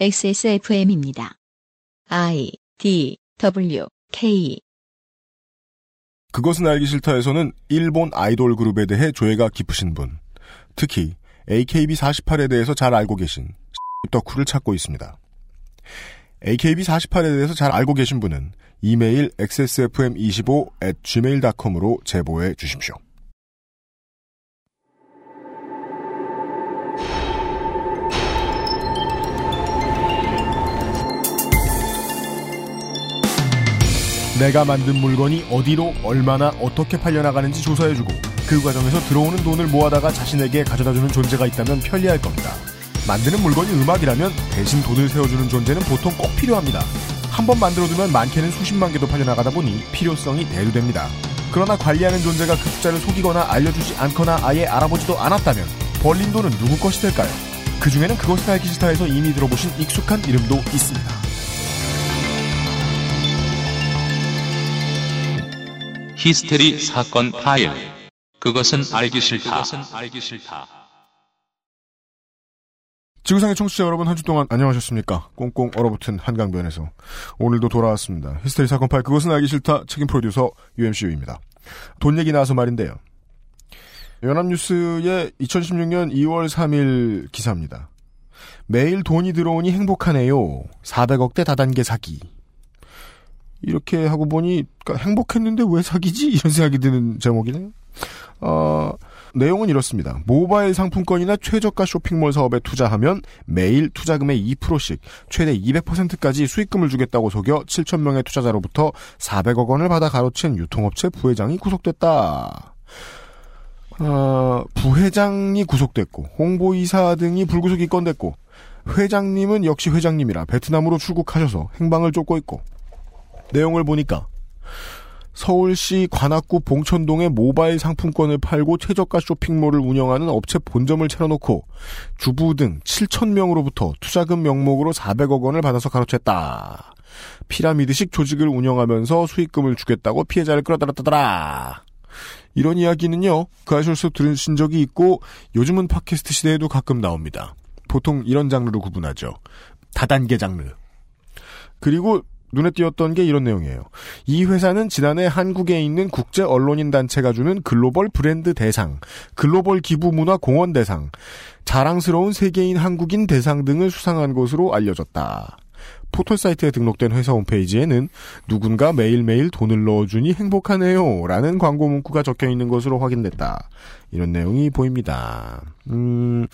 XSFM입니다. I D W K 그것은 알기 싫다에서는 일본 아이돌 그룹에 대해 조예가 깊으신 분, 특히 AKB48에 대해서 잘 알고 계신 덕후를 찾고 있습니다. AKB48에 대해서 잘 알고 계신 분은 이메일 xsfm25 gmail.com으로 제보해 주십시오. 내가 만든 물건이 어디로 얼마나 어떻게 팔려나가는지 조사해주고 그 과정에서 들어오는 돈을 모아다가 자신에게 가져다주는 존재가 있다면 편리할 겁니다. 만드는 물건이 음악이라면 대신 돈을 세워주는 존재는 보통 꼭 필요합니다. 한 번 만들어두면 많게는 수십만 개도 팔려나가다 보니 필요성이 대두됩니다. 그러나 관리하는 존재가 그 숫자를 속이거나 알려주지 않거나 아예 알아보지도 않았다면 벌린 돈은 누구 것이 될까요? 그 중에는 그것을 알기 싫다에서 이미 들어보신 익숙한 이름도 있습니다. 히스테리 사건 파일. 그것은 알기 싫다. 알기 싫다. 지구상의 청취자 여러분 한 주 동안 안녕하셨습니까? 꽁꽁 얼어붙은 한강변에서 오늘도 돌아왔습니다. 히스테리 사건 파일 그것은 알기 싫다 책임 프로듀서 UMCU입니다. 돈 얘기 나와서 말인데요. 연합뉴스의 2016년 2월 3일 기사입니다. 매일 돈이 들어오니 행복하네요. 400억대 다단계 사기. 이렇게 하고 보니 그러니까 행복했는데 왜 사기지? 이런 생각이 드는 제목이네요. 어, 내용은 이렇습니다. 모바일 상품권이나 최저가 쇼핑몰 사업에 투자하면 매일 투자금의 2%씩 최대 200%까지 수익금을 주겠다고 속여 7천 명의 투자자로부터 400억 원을 받아 가로챈 유통업체 부회장이 구속됐다. 어, 부회장이 구속됐고 홍보이사 등이 불구속 입건됐고 회장님은 역시 회장님이라 베트남으로 출국하셔서 행방을 쫓고 있고 내용을 보니까 서울시 관악구 봉천동에 모바일 상품권을 팔고 최저가 쇼핑몰을 운영하는 업체 본점을 차려놓고 주부 등 7천 명으로부터 투자금 명목으로 400억 원을 받아서 가로챘다. 피라미드식 조직을 운영하면서 수익금을 주겠다고 피해자를 끌어들였다더라. 이런 이야기는요, 그 아실수 들으신 적이 있고, 요즘은 팟캐스트 시대에도 가끔 나옵니다. 보통 이런 장르로 구분하죠. 다단계 장르. 그리고 눈에 띄었던 게 이런 내용이에요. 이 회사는 지난해 한국에 있는 국제 언론인 단체가 주는 글로벌 브랜드 대상, 글로벌 기부 문화 공헌 대상, 자랑스러운 세계인 한국인 대상 등을 수상한 것으로 알려졌다. 포털 사이트에 등록된 회사 홈페이지에는 누군가 매일매일 돈을 넣어주니 행복하네요. 라는 광고 문구가 적혀 있는 것으로 확인됐다. 이런 내용이 보입니다. 음,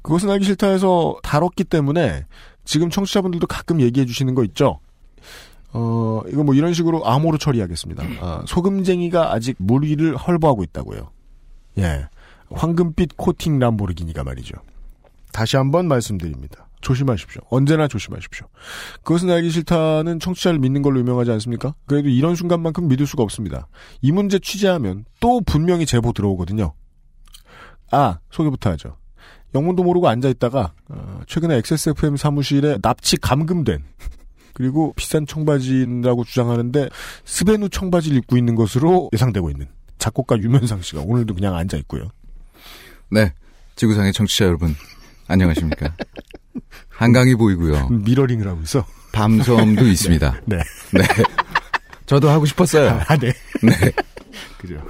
그것은 알기 싫다 해서 다뤘기 때문에 지금 청취자분들도 가끔 얘기해 주시는 거 있죠? 어, 이거 뭐 이런 식으로 암호로 처리하겠습니다. 아, 소금쟁이가 아직 물 위를 헐보하고 있다고요. 예. 황금빛 코팅 람보르기니가 말이죠. 다시 한번 말씀드립니다. 조심하십시오. 언제나 조심하십시오. 그것은 알기 싫다는 청취자를 믿는 걸로 유명하지 않습니까? 그래도 이런 순간만큼 믿을 수가 없습니다. 이 문제 취재하면 또 분명히 제보 들어오거든요. 아, 소개부터 하죠. 영문도 모르고 앉아있다가, 어, 최근에 XSFM 사무실에 납치 감금된, 그리고 비싼 청바지라고 주장하는데 스베누 청바지를 입고 있는 것으로 예상되고 있는 작곡가 유면상 씨가 오늘도 그냥 앉아 있고요. 네. 지구상의 청취자 여러분, 안녕하십니까. 한강이 보이고요. 미러링을 하고 있어. 밤섬도 있습니다. 네. 네. 저도 하고 싶었어요. 아, 네. 네. 그죠.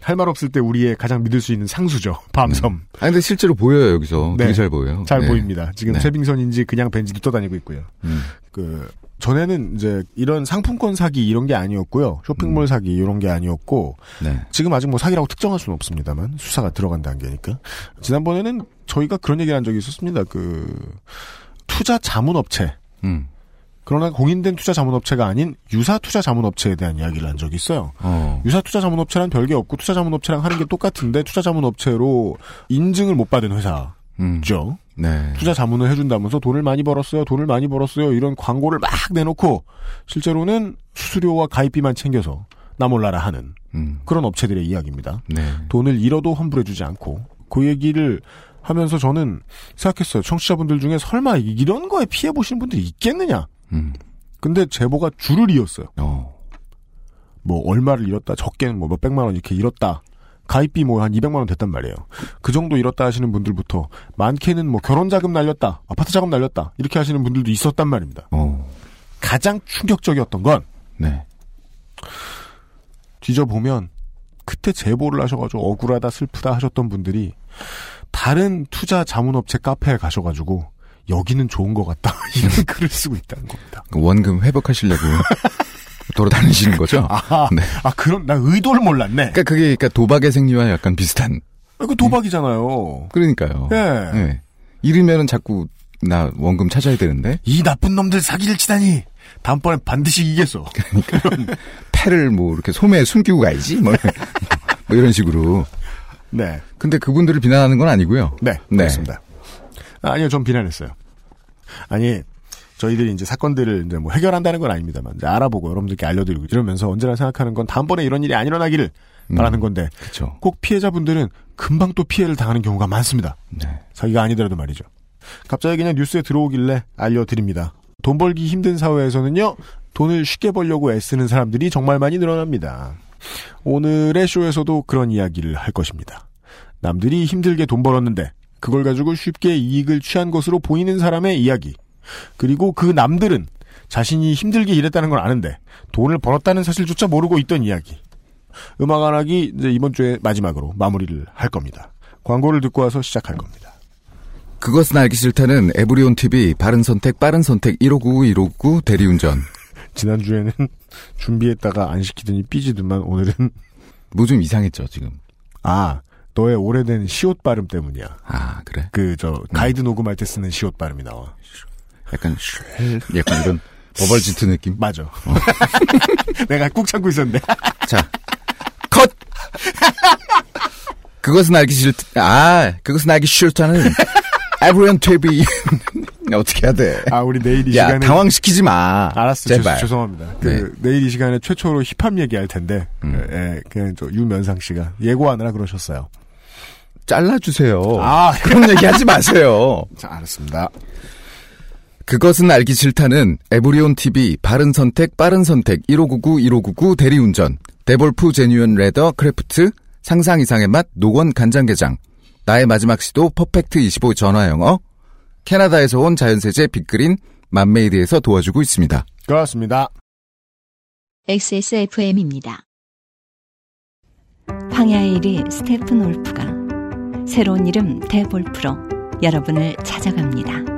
할말 없을 때 우리의 가장 믿을 수 있는 상수죠. 밤섬. 아 근데 실제로 보여요, 여기서. 네. 되게 잘 보여요. 잘 네. 보입니다. 지금 네. 최빙선인지 그냥 벤지도 떠다니고 있고요. 음. 그 전에는 이제 이런 상품권 사기 이런 게 아니었고요. 쇼핑몰 음. 사기 이런 게 아니었고 네. 지금 아직 뭐 사기라고 특정할 수는 없습니다만 수사가 들어간 단계니까. 지난번에는 저희가 그런 얘기를 한 적이 있었습니다. 그 투자 자문업체. 음. 그러나 공인된 투자 자문업체가 아닌 유사 투자 자문업체에 대한 이야기를 한 적이 있어요. 어. 유사 투자 자문업체랑 별게 없고 투자 자문업체랑 하는 게 똑같은데 투자 자문업체로 인증을 못 받은 회사죠. 음. 네. 투자 자문을 해준다면서 돈을 많이 벌었어요, 돈을 많이 벌었어요 이런 광고를 막 내놓고 실제로는 수수료와 가입비만 챙겨서 나 몰라라 하는 음. 그런 업체들의 이야기입니다. 네. 돈을 잃어도 환불해주지 않고 그 얘기를 하면서 저는 생각했어요. 청취자분들 중에 설마 이런 거에 피해 보시는 분들이 있겠느냐? 음. 근데 제보가 줄을 이었어요. 어. 뭐 얼마를 잃었다, 적게는 뭐 몇백만 원 이렇게 잃었다. 가입비 뭐 한 200만 원 됐단 말이에요. 그 정도 잃었다 하시는 분들부터 많게는 뭐 결혼 자금 날렸다, 아파트 자금 날렸다 이렇게 하시는 분들도 있었단 말입니다. 어. 가장 충격적이었던 건 네. 뒤져보면 그때 제보를 하셔가지고 억울하다 슬프다 하셨던 분들이 다른 투자 자문업체 카페에 가셔가지고 여기는 좋은 것 같다 이런 글을 쓰고 있다는 겁니다. 그 원금 회복하시려고 돌아다니시는 거죠? 아, 네. 아 그런 나 의도를 몰랐네. 그러니까 그게 그러니까 도박의 생리와 약간 비슷한. 아, 그 도박이잖아요. 그러니까요. 예. 네. 이르면은 자꾸 나 원금 찾아야 되는데 이 나쁜 놈들 사기를 치다니 다음번에 반드시 이기겠어. 패를 뭐 이렇게 소매에 숨기고 가야지 뭐, 뭐 이런 식으로. 네, 근데 그분들을 비난하는 건 아니고요. 네, 네. 그렇습니다. 아, 아니요, 전 비난했어요. 아니, 저희들이 이제 사건들을 이제 뭐 해결한다는 건 아닙니다만, 이제 알아보고 여러분들께 알려드리고 이러면서 언제나 생각하는 건 다음번에 이런 일이 안 일어나기를 바라는 건데, 그렇죠. 꼭 피해자분들은 금방 또 피해를 당하는 경우가 많습니다. 네. 사기가 아니더라도 말이죠. 갑자기 그냥 뉴스에 들어오길래 알려드립니다. 돈 벌기 힘든 사회에서는요, 돈을 쉽게 벌려고 애쓰는 사람들이 정말 많이 늘어납니다. 오늘의 쇼에서도 그런 이야기를 할 것입니다. 남들이 힘들게 돈 벌었는데, 그걸 가지고 쉽게 이익을 취한 것으로 보이는 사람의 이야기. 그리고 그 남들은 자신이 힘들게 일했다는 걸 아는데, 돈을 벌었다는 사실조차 모르고 있던 이야기. 음악 안 하기 이제 이번 주에 마지막으로 마무리를 할 겁니다. 광고를 듣고 와서 시작할 겁니다. 그것은 알기 싫다는 에브리온 TV 바른 선택 빠른 선택 1599 1599 대리운전. 지난주에는 준비했다가 안 시키더니 삐지더만 오늘은 뭐 좀 이상했죠 지금. 아 너의 오래된 시옷 발음 때문이야. 아 그래. 그 저 가이드 녹음할 때 쓰는 시옷 발음이 나와. 약간 쉘 약간 이런 버벌지트 느낌. 맞아. 내가 꾹 참고 있었는데. 자, 컷! 그것은 알기 싫, 아, 그것은 알기 싫다는 에브리온 TV. 어떻게 해야 돼? 아 우리 내일 이 야, 시간에 당황시키지 마. 알았어. 제발. 죄, 죄송합니다. 그 네. 내일 이 시간에 최초로 힙합 얘기할 텐데, 음. 예, 그냥 저 유면상 씨가 예고하느라 그러셨어요. 잘라주세요. 아, 그런 얘기 하지 마세요. 자, 알았습니다. 그것은 알기 싫다는 에브리온 TV 바른 선택 빠른 선택 1599 1599 대리운전 데볼프 genuine leather craft 상상 이상의 맛 노건 간장게장 나의 마지막 시도 Perfect 25 전화 영어 캐나다에서 온 자연세제 Big Green 맘메이드에서 도와주고 있습니다. 그렇습니다. XSFM입니다. 황야의 이리 Steppenwolf가 새로운 이름 데볼프로 여러분을 찾아갑니다.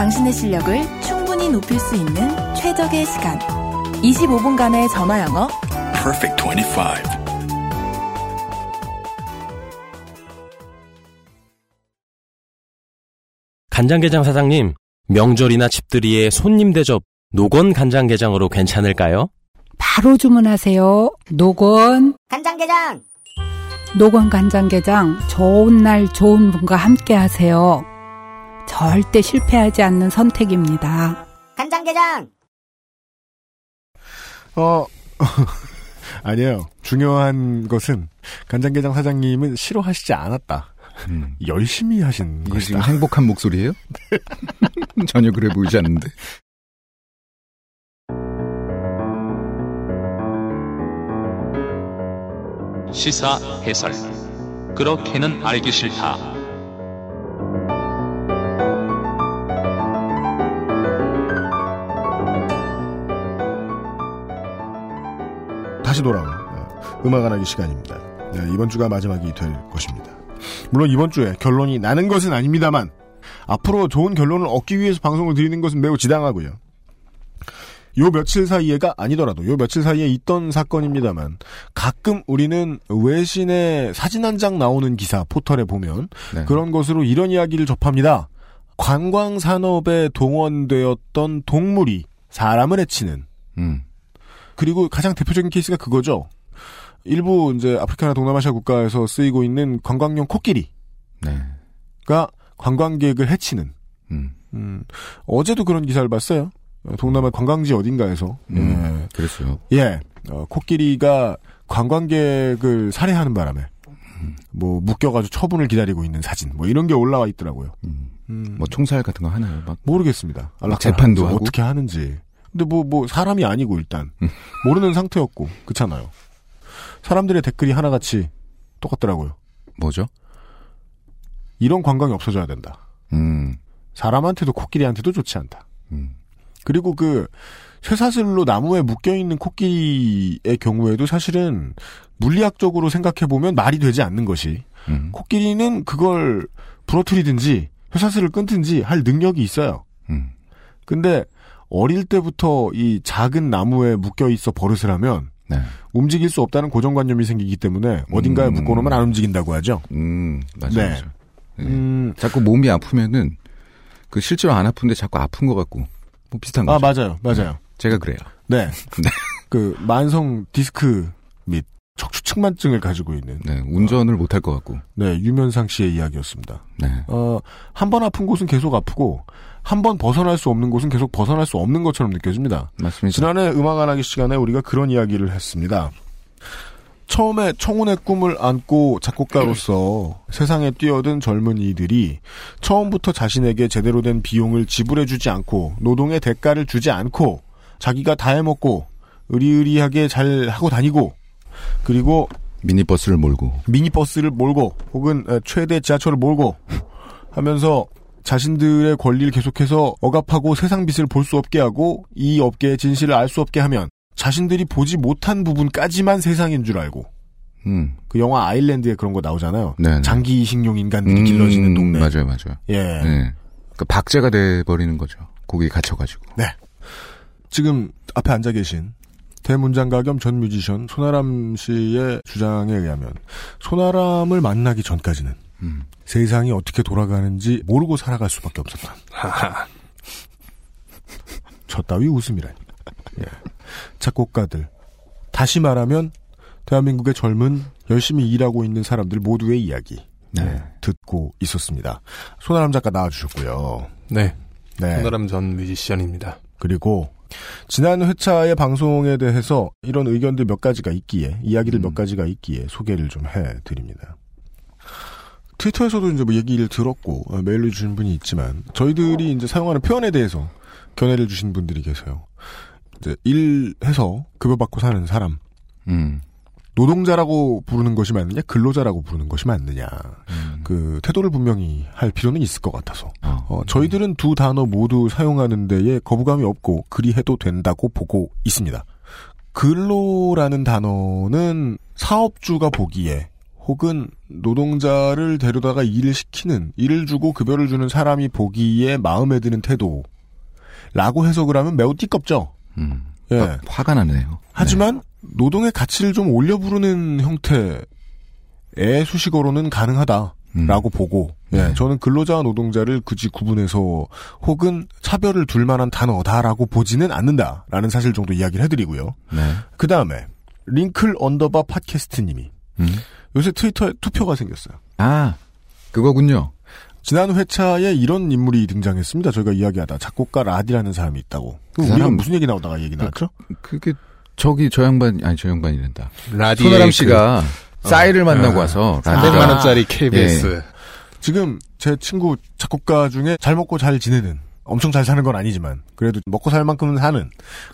당신의 실력을 충분히 높일 수 있는 최적의 시간. 25분간의 전화 영어. Perfect 25 간장게장 사장님, 명절이나 집들이에 손님 대접 노건 간장게장으로 괜찮을까요? 바로 주문하세요. 노건, 간장게장 노건 간장게장 좋은 날 좋은 분과 함께 하세요. 절대 실패하지 않는 선택입니다. 간장게장 어, 아니에요. 중요한 것은 간장게장 사장님은 싫어하시지 않았다. 음. 열심히 하신 것이다. 지금 행복한 목소리예요? 전혀 그래 보이지 않는데. 시사 해설. 그렇게는 알기 싫다. 다시 돌아온 어, 음악 안 하기 시간입니다. 네, 이번 주가 마지막이 될 것입니다. 물론 이번 주에 결론이 나는 것은 아닙니다만 앞으로 좋은 결론을 얻기 위해서 방송을 드리는 것은 매우 지당하고요. 요 며칠 사이에가 아니더라도 요 며칠 사이에 있던 사건입니다만 가끔 우리는 외신에 사진 한 장 나오는 기사 포털에 보면 네. 그런 것으로 이런 이야기를 접합니다. 관광 산업에 동원되었던 동물이 사람을 해치는 음. 그리고 가장 대표적인 케이스가 그거죠. 일부 이제 아프리카나 동남아시아 국가에서 쓰이고 있는 관광용 코끼리가 네. 관광객을 해치는 음. 음, 어제도 그런 기사를 봤어요. 어, 동남아 관광지 어딘가에서 음. 그랬어요. 예, 예 어, 코끼리가 관광객을 살해하는 바람에 뭐 묶여가지고 처분을 기다리고 있는 사진 뭐 이런 게 올라와 있더라고요. 음. 음, 뭐 총살 같은 거 하나요? 막 모르겠습니다. 막 재판도 하고? 어떻게 하는지. 근데 뭐 뭐 사람이 아니고 일단 음. 모르는 상태였고 그렇잖아요. 사람들의 댓글이 하나같이 똑같더라고요. 뭐죠? 이런 관광이 없어져야 된다. 음. 사람한테도 코끼리한테도 좋지 않다. 음. 그리고 그 쇠사슬로 나무에 묶여 있는 코끼리의 경우에도 사실은 물리학적으로 생각해 보면 말이 되지 않는 것이 음. 코끼리는 그걸 부러뜨리든지 쇠사슬을 끊든지 할 능력이 있어요. 음. 근데 어릴 때부터 이 작은 나무에 묶여 있어 버릇을 하면 네. 움직일 수 없다는 고정관념이 생기기 때문에 어딘가에 음. 묶어놓으면 안 움직인다고 하죠. 음. 맞아요. 네. 맞아요. 네. 음, 자꾸 몸이 아프면은 그 실제로 안 아픈데 자꾸 아픈 것 같고 뭐 비슷한 아 거죠. 맞아요, 맞아요. 제가 그래요. 네, 네. 그 만성 디스크 및 척추측만증을 가지고 있는 네. 운전을 못할 것 같고. 네 유면상 씨의 이야기였습니다. 네. 어, 한 번 아픈 곳은 계속 아프고 한 번 벗어날 수 없는 곳은 계속 벗어날 수 없는 것처럼 느껴집니다. 맞습니다. 지난해 음악 안 하기 시간에 우리가 그런 이야기를 했습니다. 처음에 청운의 꿈을 안고 작곡가로서 세상에 뛰어든 젊은이들이 처음부터 자신에게 제대로 된 비용을 지불해주지 않고 노동의 대가를 주지 않고 자기가 다 해먹고 의리의리하게 잘 하고 다니고 그리고 미니버스를 몰고. 미니버스를 몰고 혹은 에, 최대 지하철을 몰고 하면서 자신들의 권리를 계속해서 억압하고 세상 빛을 볼 수 없게 하고 이 업계의 진실을 알 수 없게 하면 자신들이 보지 못한 부분까지만 세상인 줄 알고 음. 그 영화 아일랜드에 그런 거 나오잖아요. 네. 장기 이식용 인간들이 길러지는 동네. 맞아요, 맞아요. 예. 네. 그 박제가 돼 버리는 거죠. 거기에 갇혀가지고. 지금 앞에 앉아 계신 대문장가 겸 전 뮤지션 손아람 씨의 주장에 의하면 손아람을 만나기 전까지는 음. 세상이 어떻게 돌아가는지 모르고 살아갈 수밖에 없었다. 저 따위 웃음이라니. 예. 작곡가들. 다시 말하면 대한민국의 젊은 열심히 일하고 있는 사람들 모두의 이야기. 네. 예, 듣고 있었습니다. 손아람 작가 나와주셨고요. 네. 네. 손아람 전 뮤지션입니다. 그리고 지난 회차의 방송에 대해서 이런 의견들 몇 가지가 있기에 이야기들 음. 몇 가지가 있기에 소개를 좀 해드립니다. 트위터에서도 이제 뭐 얘기를 들었고 어, 메일로 주신 분이 있지만 저희들이 이제 사용하는 표현에 대해서 견해를 주신 분들이 계세요. 이제 일해서 급여 받고 사는 사람 음. 노동자라고 부르는 것이 맞느냐 근로자라고 부르는 것이 맞느냐 음. 그 태도를 분명히 할 필요는 있을 것 같아서 어. 어, 저희들은 두 단어 모두 사용하는 데에 거부감이 없고 그리 해도 된다고 보고 있습니다. 근로라는 단어는 사업주가 보기에 혹은 노동자를 데려다가 일을 시키는 일을 주고 급여를 주는 사람이 보기에 마음에 드는 태도라고 해석을 하면 매우 띠껍죠. 음. 예. 막 화가 나네요. 하지만 노동의 가치를 좀 올려 부르는 형태의 수식어로는 가능하다라고 음. 보고 예, 네. 저는 근로자와 노동자를 굳이 구분해서 혹은 차별을 둘 만한 단어다라고 보지는 않는다라는 사실 정도 이야기를 해드리고요. 네. 그 다음에 링클 언더바 팟캐스트님이 음. 요새 트위터에 투표가 생겼어요. 아, 그거군요. 지난 회차에 이런 인물이 등장했습니다. 저희가 이야기하다 작곡가 라디라는 사람이 있다고. 그 우리가 사람- 무슨 얘기 나오다가 얘기 나왔죠? 그 게 저기 저 양반 아니 저 양반이란다. 라디에 손아람 씨가 싸이를 만나고 아, 와서 300만 라디가 원짜리 KBS. 지금 제 친구 작곡가 중에 잘 먹고 잘 지내는 엄청 잘 사는 건 아니지만 그래도 먹고 살 만큼은 사는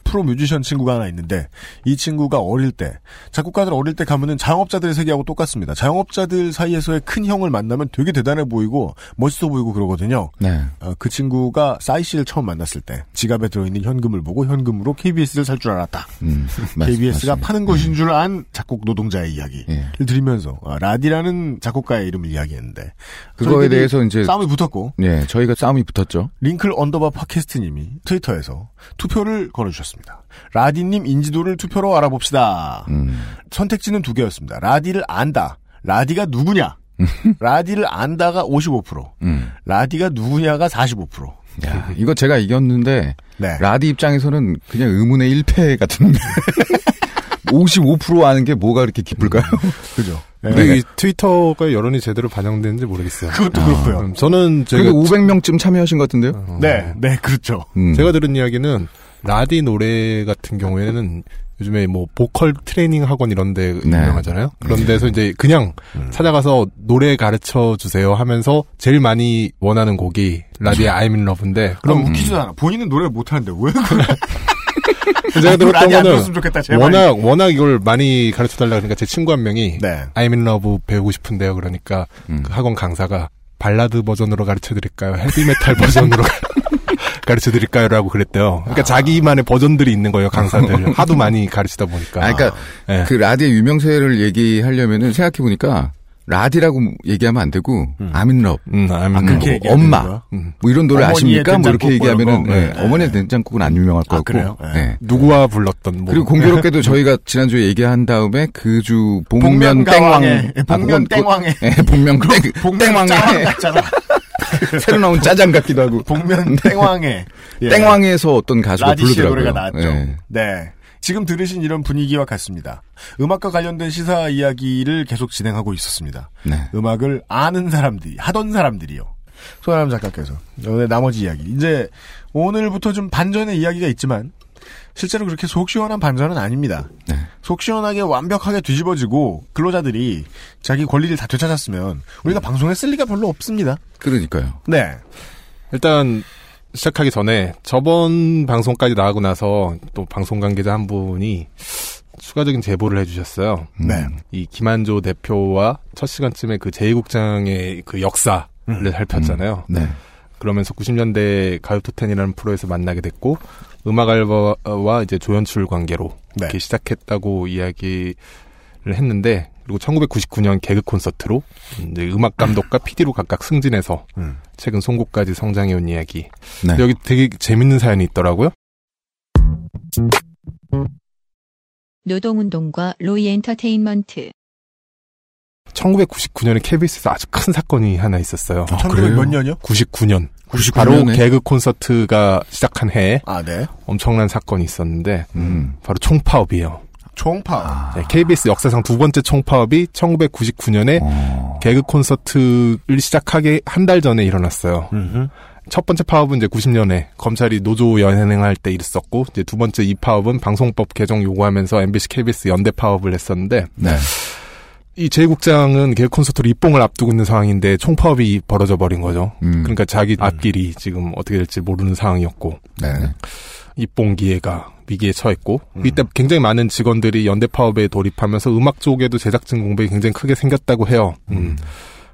프로 뮤지션 친구가 하나 있는데 이 친구가 어릴 때 작곡가들 어릴 때 가면은 자영업자들의 세계하고 똑같습니다. 자영업자들 사이에서의 큰 형을 만나면 되게 대단해 보이고 멋있어 보이고 그러거든요. 네. 어, 그 친구가 싸이 씨를 처음 만났을 때 지갑에 들어있는 현금을 보고 현금으로 KBS를 살 줄 알았다. 음. 맞- KBS가 맞습니다. 파는 것인 줄 안 작곡 노동자의 이야기를 예. 들으면서 아, 라디라는 작곡가의 이름을 이야기했는데 그거에 대해서 이제 싸움이 붙었고 네, 저희가 싸움이 붙었죠. 링클 underbar 팟캐스트님이 트위터에서 투표를 걸어주셨습니다. 라디님 인지도를 투표로 알아봅시다. 음. 선택지는 두 개였습니다. 라디를 안다. 라디가 누구냐? 라디를 안다가 55%, 음. 라디가 누구냐가 45%. 야, 이거 제가 이겼는데 네. 라디 입장에서는 그냥 의문의 1패 같은 55% 아는 게 뭐가 그렇게 기쁠까요? 그죠. 근데 이 트위터가 여론이 제대로 반영되는지 모르겠어요. 그것도 그렇고요. 음, 저는 제가 그래도 500명쯤 참여하신 것 같은데요? 네, 네, 그렇죠. 음. 제가 들은 이야기는 라디 노래 같은 경우에는 요즘에 뭐 보컬 트레이닝 학원 이런 데 네. 유명하잖아요. 그런 데서 이제 그냥 음. 찾아가서 노래 가르쳐 주세요 하면서 제일 많이 원하는 곡이 라디의 I'm in Love인데 그럼 그럼 웃기지도 않아. 본인은 노래 못 하는데 왜 그래? 제가 들었던 라디 안 거는 좋겠다, 제발. 워낙 워낙 이걸 많이 가르쳐 달라 그러니까 제 친구 한 명이 네. I'm in Love 배우고 싶은데요. 그러니까 음. 그 학원 강사가 발라드 버전으로 가르쳐 드릴까요? 헤비메탈 버전으로 가르쳐 드릴까요라고 그랬대요. 그러니까 자기만의 버전들이 있는 거예요, 강사들. 하도 많이 가르치다 보니까. 아, 그러니까 예. 그 라디의 유명세를 얘기하려면은 생각해 보니까 라디라고 얘기하면 안 되고 I'm in love, 음, I'm in 아. 그렇게 얘기해야 엄마? 음. 뭐 이런 노래 아십니까? 뭐 이렇게 얘기하면은 뭐. 예, 네. 어머니의 된장국은 안 유명할 것 아, 같고. 그래요? 네. 예. 누구와 불렀던 뭐 그리고 공교롭게도 저희가 지난주에 얘기한 다음에 그 주 복면 땡왕 복면가왕의 아, 복면 땡왕의 예, 복면 땡 복면 땡왕의. 새로 나온 짜장 같기도 하고 복면 땡왕의 예. 땡왕에서 어떤 가수가 부르더라고요. 노래가 나왔죠. 예. 네. 지금 들으신 이런 분위기와 같습니다. 음악과 관련된 시사 이야기를 계속 진행하고 있었습니다. 네. 음악을 아는 사람들이, 하던 사람들이요. 소아람 작가께서. 오늘 나머지 이야기. 이제 오늘부터 좀 반전의 이야기가 있지만 실제로 그렇게 속 시원한 반전은 아닙니다. 네. 속 시원하게 완벽하게 뒤집어지고 근로자들이 자기 권리를 다 되찾았으면 우리가 방송에 쓸 리가 별로 없습니다. 그러니까요. 네. 일단 시작하기 전에 저번 방송까지 나가고 나서 또 방송 관계자 한 분이 추가적인 제보를 해주셨어요. 네. 이 김한조 대표와 첫 시간쯤에 그 제2국장의 그 역사를 살폈잖아요. 네. 그러면서 90년대 가요토텐이라는 프로에서 만나게 됐고 음악 알바와 이제 조연출 관계로 네. 이렇게 시작했다고 이야기를 했는데 그리고 1999년 개그 콘서트로 이제 음악 감독과 PD로 각각 승진해서 음. 최근 송곡까지 성장해온 이야기. 네. 여기 되게 재밌는 사연이 있더라고요. 노동운동과 로이 엔터테인먼트 1999년에 KBS에서 아주 큰 사건이 하나 있었어요. 아, 1900 그래요? 몇 년이요? 99년. 99년에? 바로 개그 콘서트가 시작한 해에 아, 네. 엄청난 사건이 있었는데 음. 바로 총파업이에요. 총파. 네, KBS 역사상 두 번째 총파업이 1999년에 어. 개그 콘서트를 시작하기 한 달 전에 일어났어요. 음흠. 첫 번째 파업은 이제 90년에 검찰이 노조 연행할 때 있었고 이제 두 번째 이 파업은 방송법 개정 요구하면서 MBC, KBS 연대 파업을 했었는데 네. 이 제국장은 개그 콘서트로 입봉을 앞두고 있는 상황인데 총파업이 벌어져 버린 거죠. 음. 그러니까 자기 앞길이 지금 어떻게 될지 모르는 상황이었고 네. 입봉 기회가 위기에 처했고 음. 이때 굉장히 많은 직원들이 연대 파업에 돌입하면서 음악 쪽에도 제작진 공백이 굉장히 크게 생겼다고 해요. 음.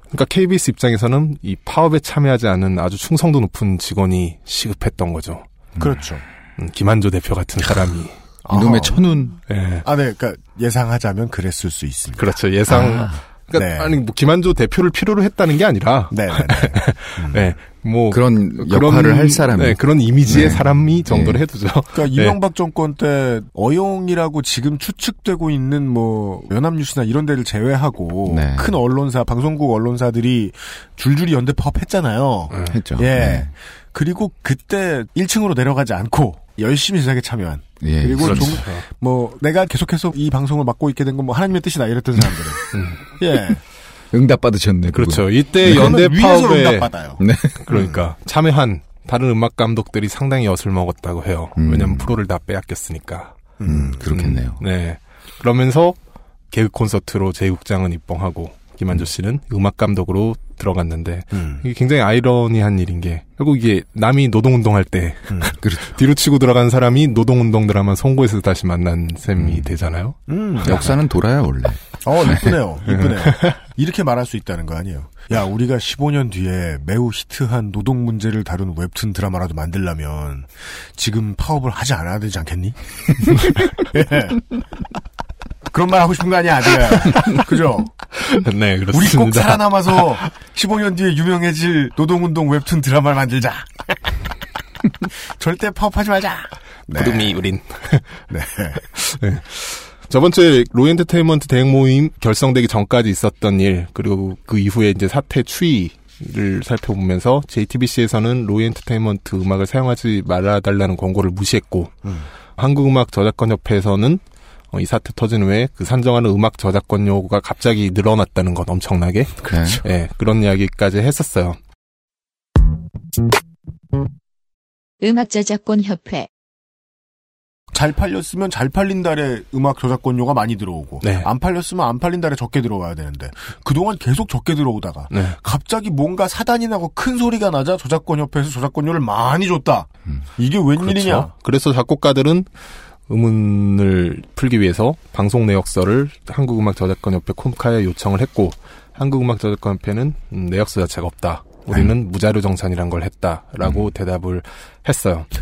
그러니까 KBS 입장에서는 이 파업에 참여하지 않은 아주 충성도 높은 직원이 시급했던 거죠. 그렇죠. 음, 김한조 대표 같은 사람이. 이놈의. 천운. 예. 아, 네. 그러니까 예상하자면 그랬을 수 있습니다. 그렇죠. 예상. 그러니까 네. 아니 뭐 김한조 대표를 필요로 했다는 게 아니라 네, 네, 네. 네. 뭐 그런 역할을 할 사람이. 네, 그런 이미지의 네. 사람이 정도를 네. 해두죠. 그러니까 이명박 정권 때 어용이라고 지금 추측되고 있는 뭐 연합뉴스나 이런 데를 제외하고 네. 큰 언론사, 방송국 언론사들이 줄줄이 연대 파업했잖아요. 했죠. 예. 네. 그리고 그때 1층으로 내려가지 않고 열심히 제작에 참여한. 예. 그리고 그렇죠. 좀, 뭐, 내가 계속해서 이 방송을 맡고 있게 된 건 뭐 하나님의 뜻이다 이랬던 사람들은. 예. 응답 받으셨네. 그분. 그렇죠. 이때 연대 파업에 응답 받아요. 네. 그러니까 참여한 다른 음악 감독들이 상당히 엿을 먹었다고 해요. 음. 왜냐면 프로를 다 빼앗겼으니까. 음, 그렇겠네요. 음, 네. 그러면서 개그 콘서트로 제국장은 입봉하고 김한조 씨는 음악 감독으로 들어갔는데 음. 이게 굉장히 아이러니한 일인 게 결국 이게 남이 노동운동할 때 그렇죠. 뒤로 치고 들어간 사람이 노동운동들 하면 송고에서 다시 만난 셈이 되잖아요. 음. 역사는 돌아요, 원래. 어, 이쁘네요. 이쁘네요. 이렇게 말할 수 있다는 거 아니에요. 야, 우리가 15년 뒤에 매우 히트한 노동 문제를 다룬 웹툰 드라마라도 만들려면 지금 파업을 하지 않아야 되지 않겠니? 예. 그런 말 하고 싶은 거 아니야, 아직. 그죠? 네, 우리 그렇습니다. 꼭 살아남아서 15년 뒤에 유명해질 노동운동 웹툰 드라마를 만들자. 절대 파업하지 말자. 네. 구름이 우린. 네. 저번 주에 로엔터테인먼트 대행 모임 결성되기 전까지 있었던 일 그리고 그 이후에 이제 사태 추이 를 살펴보면서 JTBC에서는 로엔터테인먼트 음악을 사용하지 말아달라는 권고를 무시했고 음. 한국음악 저작권협회에서는 어, 이 사태 터진 후에 그 산정하는 음악 저작권료가 갑자기 늘어났다는 것 엄청나게 그렇죠. 예, 그런 이야기까지 했었어요. 음악 저작권 협회 잘 팔렸으면 잘 팔린 달에 음악 저작권료가 많이 들어오고 네. 안 팔렸으면 안 팔린 달에 적게 들어와야 되는데 그동안 계속 적게 들어오다가 네. 갑자기 뭔가 사단이 나고 큰 소리가 나자 저작권 협회에서 저작권료를 많이 줬다. 이게 웬일이냐? 그렇죠. 그래서 작곡가들은 의문을 풀기 위해서 방송 내역서를 한국음악 저작권협회 콤카에 요청을 했고 한국음악 저작권협회는 음, 내역서 자체가 없다. 우리는 무자료 정산이란 걸 했다라고 대답을 했어요.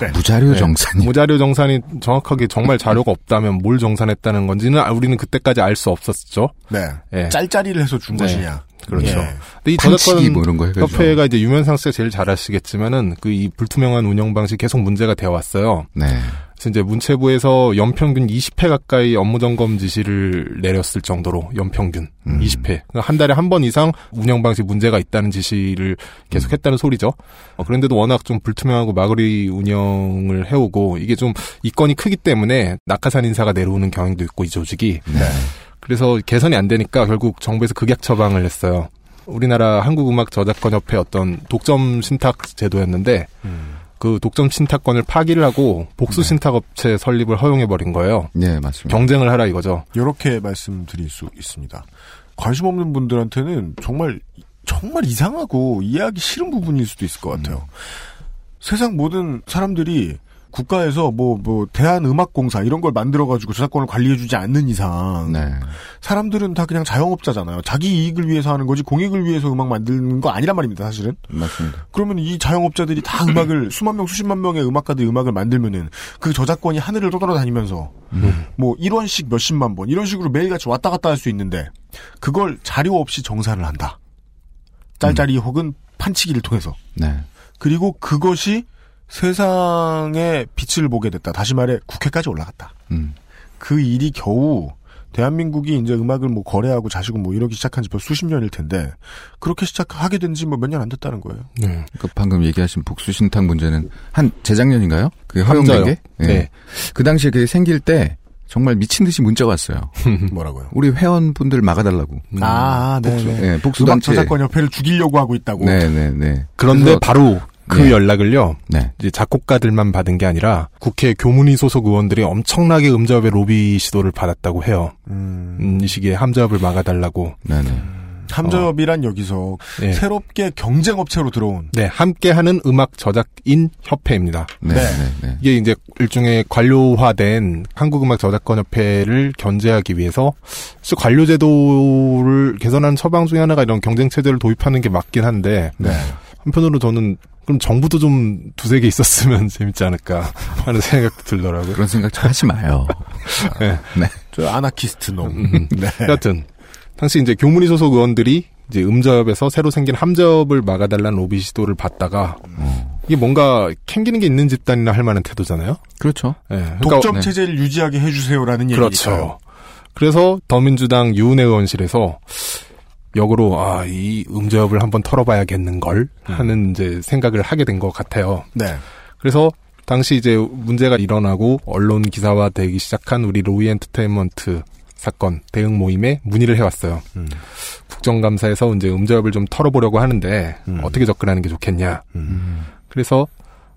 네. 무자료 정산이. 무자료 정산이 정확하게 정말 자료가 없다면 뭘 정산했다는 건지는 아, 우리는 그때까지 알 수 없었죠. 네. 예. 짤짤이를 해서 준 네. 것이냐? 그렇죠. 예. 근데 이 판치기 뭐 이런 거 해가지고. 협회가 이제 유면상 씨가 제일 잘 아시겠지만은 그 이 불투명한 운영 방식 계속 문제가 되어 왔어요. 네. 그래서 이제 문체부에서 연평균 20회 가까이 업무 점검 지시를 내렸을 정도로 연평균 음. 20회. 그러니까 한 달에 한 번 이상 운영 방식 문제가 있다는 지시를 계속 했다는 소리죠. 어, 그런데도 워낙 좀 불투명하고 마구리 운영을 해오고 이게 좀 이건이 크기 때문에 낙하산 인사가 내려오는 경향도 있고 이 조직이. 네. 그래서 개선이 안 되니까 결국 정부에서 극약 처방을 했어요. 우리나라 한국음악 저작권 협회 어떤 독점 신탁 제도였는데 그 독점 신탁권을 파기를 하고 복수 신탁 업체 설립을 허용해 버린 거예요. 네, 맞습니다. 경쟁을 하라 이거죠. 이렇게 말씀드릴 수 있습니다. 관심 없는 분들한테는 정말 정말 이상하고 이해하기 싫은 부분일 수도 있을 것 같아요. 세상 모든 사람들이 국가에서 뭐, 뭐, 대한음악공사 이런 걸 만들어가지고 저작권을 관리해주지 않는 이상. 네. 사람들은 다 그냥 자영업자잖아요. 자기 이익을 위해서 하는 거지 공익을 위해서 음악 만드는 거 아니란 말입니다, 사실은. 맞습니다. 그러면 이 자영업자들이 다 음악을, 수만 명, 수십만 명의 음악가들이 음악을 만들면은 그 저작권이 하늘을 떠돌아다니면서 뭐 1원씩 몇십만 번 이런 식으로 매일같이 왔다 갔다 할 수 있는데 그걸 자료 없이 정산을 한다. 짤짤이 혹은 판치기를 통해서. 네. 그리고 그것이 세상에 빛을 보게 됐다. 다시 말해 국회까지 올라갔다. 음. 그 일이 겨우 대한민국이 이제 음악을 뭐 거래하고 자시고 뭐 이러기 시작한 지 벌써 수십 년일 텐데 그렇게 시작하게 된 지 뭐 몇 년 안 됐다는 거예요. 네. 그 방금 얘기하신 복수 신탁 문제는 한 재작년인가요? 그게. 허용된 게? 예. 네. 그 당시에 그게 생길 때 정말 미친 듯이 문자가 왔어요. 뭐라고요? 우리 회원분들 막아달라고. 아, 네. 복수, 네. 예, 복수 음악 단체. 저작권 협회를 죽이려고 하고 있다고. 네, 네, 네. 그런데 바로 그 네. 연락을요. 네. 이제 작곡가들만 받은 게 아니라 국회 교문위 소속 의원들이 엄청나게 음자업의 로비 시도를 받았다고 해요. 음, 음, 이 시기에 함자업을 막아달라고. 네, 네. 함저업이란 여기서 네. 새롭게 경쟁업체로 들어온 네, 함께하는 음악 저작인 협회입니다. 네, 네. 네, 네. 이게 이제 일종의 관료화된 한국음악 저작권 협회를 견제하기 위해서 사실 관료 제도를 개선하는 처방 중에 하나가 이런 경쟁 체제를 도입하는 게 맞긴 한데 네. 한편으로 저는 그럼 정부도 좀 두세 개 있었으면 재밌지 않을까 하는 생각도 들더라고요. 그런 생각 좀 하지 마요. 네. 네. 저 아나키스트 놈. 음. 네. 여하튼 당시 이제 교문위 소속 의원들이 이제 음저업에서 새로 생긴 함저업을 막아달라는 로비 시도를 받다가 이게 뭔가 캥기는 게 있는 집단이나 할 만한 태도잖아요. 그렇죠. 예, 그러니까 독점 네. 체제를 유지하게 해주세요라는 얘기니까요. 그렇죠. 그래서 더민주당 유은혜 의원실에서 역으로 아 이 음저업을 한번 털어봐야겠는 걸 하는 이제 생각을 하게 된 것 같아요. 네. 그래서 당시 이제 문제가 일어나고 언론 기사화 되기 시작한 우리 로이 엔터테인먼트 사건 대응 모임에 문의를 해왔어요. 음. 국정감사에서 이제 음저업을 좀 털어보려고 하는데 음. 어떻게 접근하는 게 좋겠냐. 음. 그래서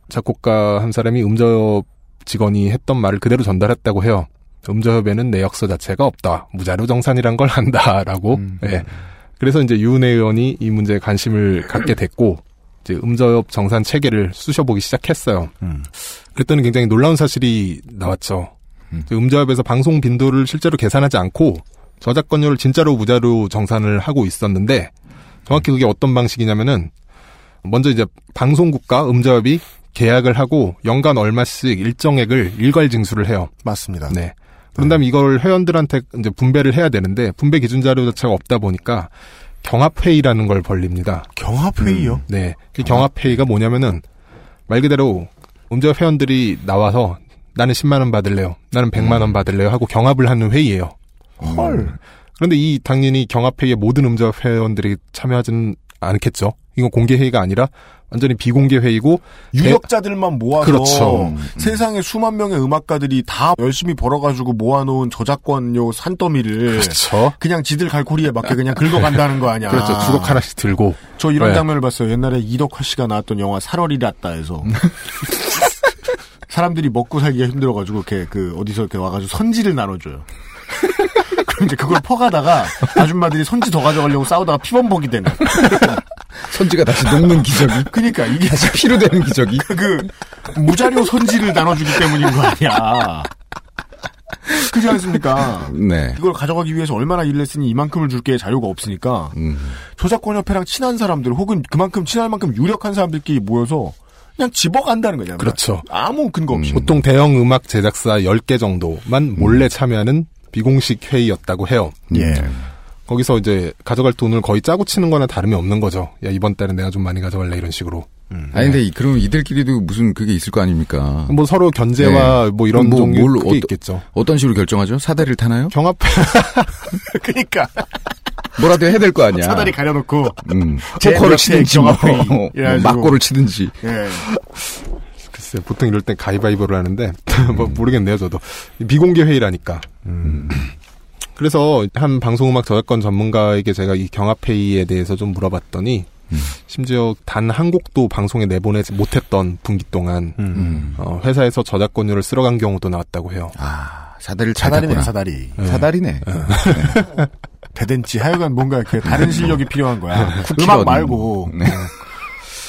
작곡가 한 사람이 음저업 직원이 했던 말을 그대로 전달했다고 해요. 음저협에는 내역서 자체가 없다. 무자료 정산이란 걸 한다라고. 음. 예. 그래서 이제 유은혜 의원이 이 문제에 관심을 갖게 됐고 이제 음저협 정산 체계를 쑤셔보기 시작했어요. 음. 그랬더니 굉장히 놀라운 사실이 나왔죠. 음. 음저협에서 방송 빈도를 실제로 계산하지 않고 저작권료를 진짜로 무자료 정산을 하고 있었는데 정확히 그게 어떤 방식이냐면은 먼저 이제 방송국과 음저협이 계약을 하고 연간 얼마씩 일정액을 일괄 징수를 해요. 맞습니다. 네. 그런 다음에 이걸 회원들한테 이제 분배를 해야 되는데 분배 기준 자료 자체가 없다 보니까 경합회의라는 걸 벌립니다. 경합회의요? 네. 그 경합회의가 뭐냐면은 말 그대로 음저협 회원들이 나와서 나는 10만 원 받을래요. 나는 100만 원 받을래요 하고 경합을 하는 회의예요. 헐. 그런데 이 당연히 경합회의에 모든 음저협 회원들이 참여하지는 않겠죠. 이건 공개 회의가 아니라 완전히 비공개 회의고 유력자들만 모아서 그렇죠. 세상에 수만 명의 음악가들이 다 열심히 벌어가지고 모아놓은 저작권료 산더미를 그렇죠. 그냥 지들 갈고리에 맞게 그냥 긁어간다는 거 아니야. 그렇죠. 주걱 하나씩 들고 저 이런 네. 장면을 봤어요. 옛날에 이덕화 씨가 나왔던 영화 살얼이랐다에서 사람들이 먹고 살기가 힘들어가지고 이렇게 그 어디서 이렇게 와가지고 선지를 나눠줘요. 그럼 이제 그걸 퍼가다가 아줌마들이 선지 더 가져가려고 싸우다가 피범벅이 되는. 선지가 다시 녹는 기적이. 그러니까 이게 다시 피로 되는 기적이. 그 무자료 선지를 나눠주기 때문인 거 아니야. 그렇지 않습니까? 네. 이걸 가져가기 위해서 얼마나 일을 했으니 이만큼을 줄 게 자유가 없으니까 음. 저작권 협회랑 친한 사람들 혹은 그만큼 친할 만큼 유력한 사람들끼리 모여서 그냥 집어간다는 거잖아요. 그렇죠. 아무 근거 없이. 보통 대형 음악 제작사 10개 정도만 몰래 참여하는 비공식 회의였다고 해요. 예. 거기서 이제 가져갈 돈을 거의 짜고 치는 거나 다름이 없는 거죠. 야, 이번 달은 내가 좀 많이 가져갈래 이런 식으로. 아니 근데 이- 그럼 이들끼리도 무슨 그게 있을 거 아닙니까? 뭐 서로 견제와 뭐 이런 뭐, 종류 뭘 그게 어떠- 있겠죠. 어떤 식으로 결정하죠? 사다리를 타나요? 경합 그러니까 뭐라도 해야 될 거 아니야. 사다리 가려놓고 음. 제 포커를 치든지 뭐. 뭐. 막고를 치든지. 예. 글쎄 보통 이럴 땐 가위바위보를 하는데 뭐 모르겠네요 저도 비공개 회의라니까. 음. 그래서 한 방송음악 저작권 전문가에게 제가 이 경합회의에 대해서 좀 물어봤더니 심지어 단 한 곡도 방송에 내보내지 못했던 분기 동안 음. 어, 회사에서 저작권료를 쓸어간 경우도 나왔다고 해요. 아 사다리를 잘 사다리네. 사다리. 사다리네. 대댄지 하여간 뭔가 이렇게 다른 실력이 필요한 거야. 음악 말고. 네.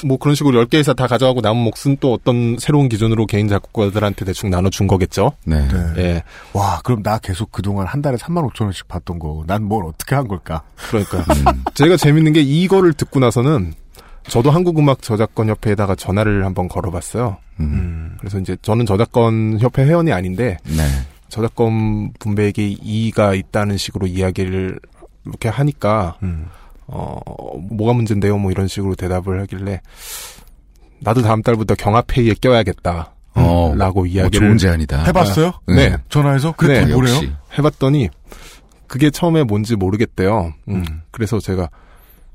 뭐 그런 식으로 10개 회사 다 가져가고 남은 몫은 또 어떤 새로운 기준으로 개인 작곡가들한테 대충 나눠준 거겠죠. 네. 네. 예. 와, 그럼 나 계속 그동안 한 달에 3만 5천 원씩 받던 거, 난 뭘 어떻게 한 걸까? 그러니까 제가 재밌는 게 이거를 듣고 나서는 저도 한국음악 저작권 협회에다가 전화를 한번 걸어봤어요. 음. 그래서 이제 저는 저작권 협회 회원이 아닌데 네. 저작권 분배에게 이의가 있다는 식으로 이야기를 이렇게 하니까 음. 어 뭐가 문제인데요? 뭐 이런 식으로 대답을 하길래 나도 다음 달부터 경합회의에 껴야겠다. 어, 라고 어, 이야기를 좋은 제안이다. 해봤어요? 네. 전화해서? 그랬더니 네, 뭐래요? 해봤더니 그게 처음에 뭔지 모르겠대요. 음. 음. 그래서 제가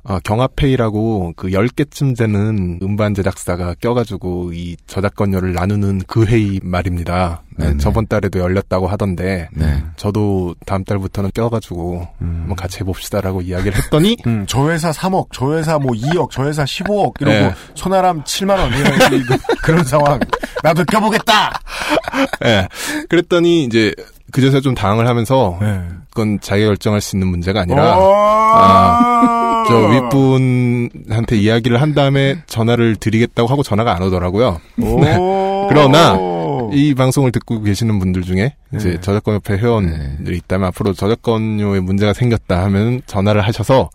아, 경합회의라고 그 10개쯤 되는 음반 제작사가 껴가지고 이 저작권료를 나누는 그 회의 말입니다. 네. 저번 달에도 열렸다고 하던데 네. 저도 다음 달부터는 껴가지고 한번 같이 해봅시다라고 이야기를 했더니 음, 저 회사 3억, 저 회사 뭐 2억, 저 회사 15억, 이러고 네. 손아람 7만원, 그런 상황. 나도 껴보겠다! 예. 그랬더니 이제 그제서야 좀 당황을 하면서 네. 그건 자기가 결정할 수 있는 문제가 아니라 아, 저 윗분한테 이야기를 한 다음에 전화를 드리겠다고 하고 전화가 안 오더라고요. 오. 그러나 이 방송을 듣고 계시는 분들 중에 이제 네. 저작권 협회 회원들이 있다면 앞으로 저작권료에 문제가 생겼다 하면 전화를 하셔서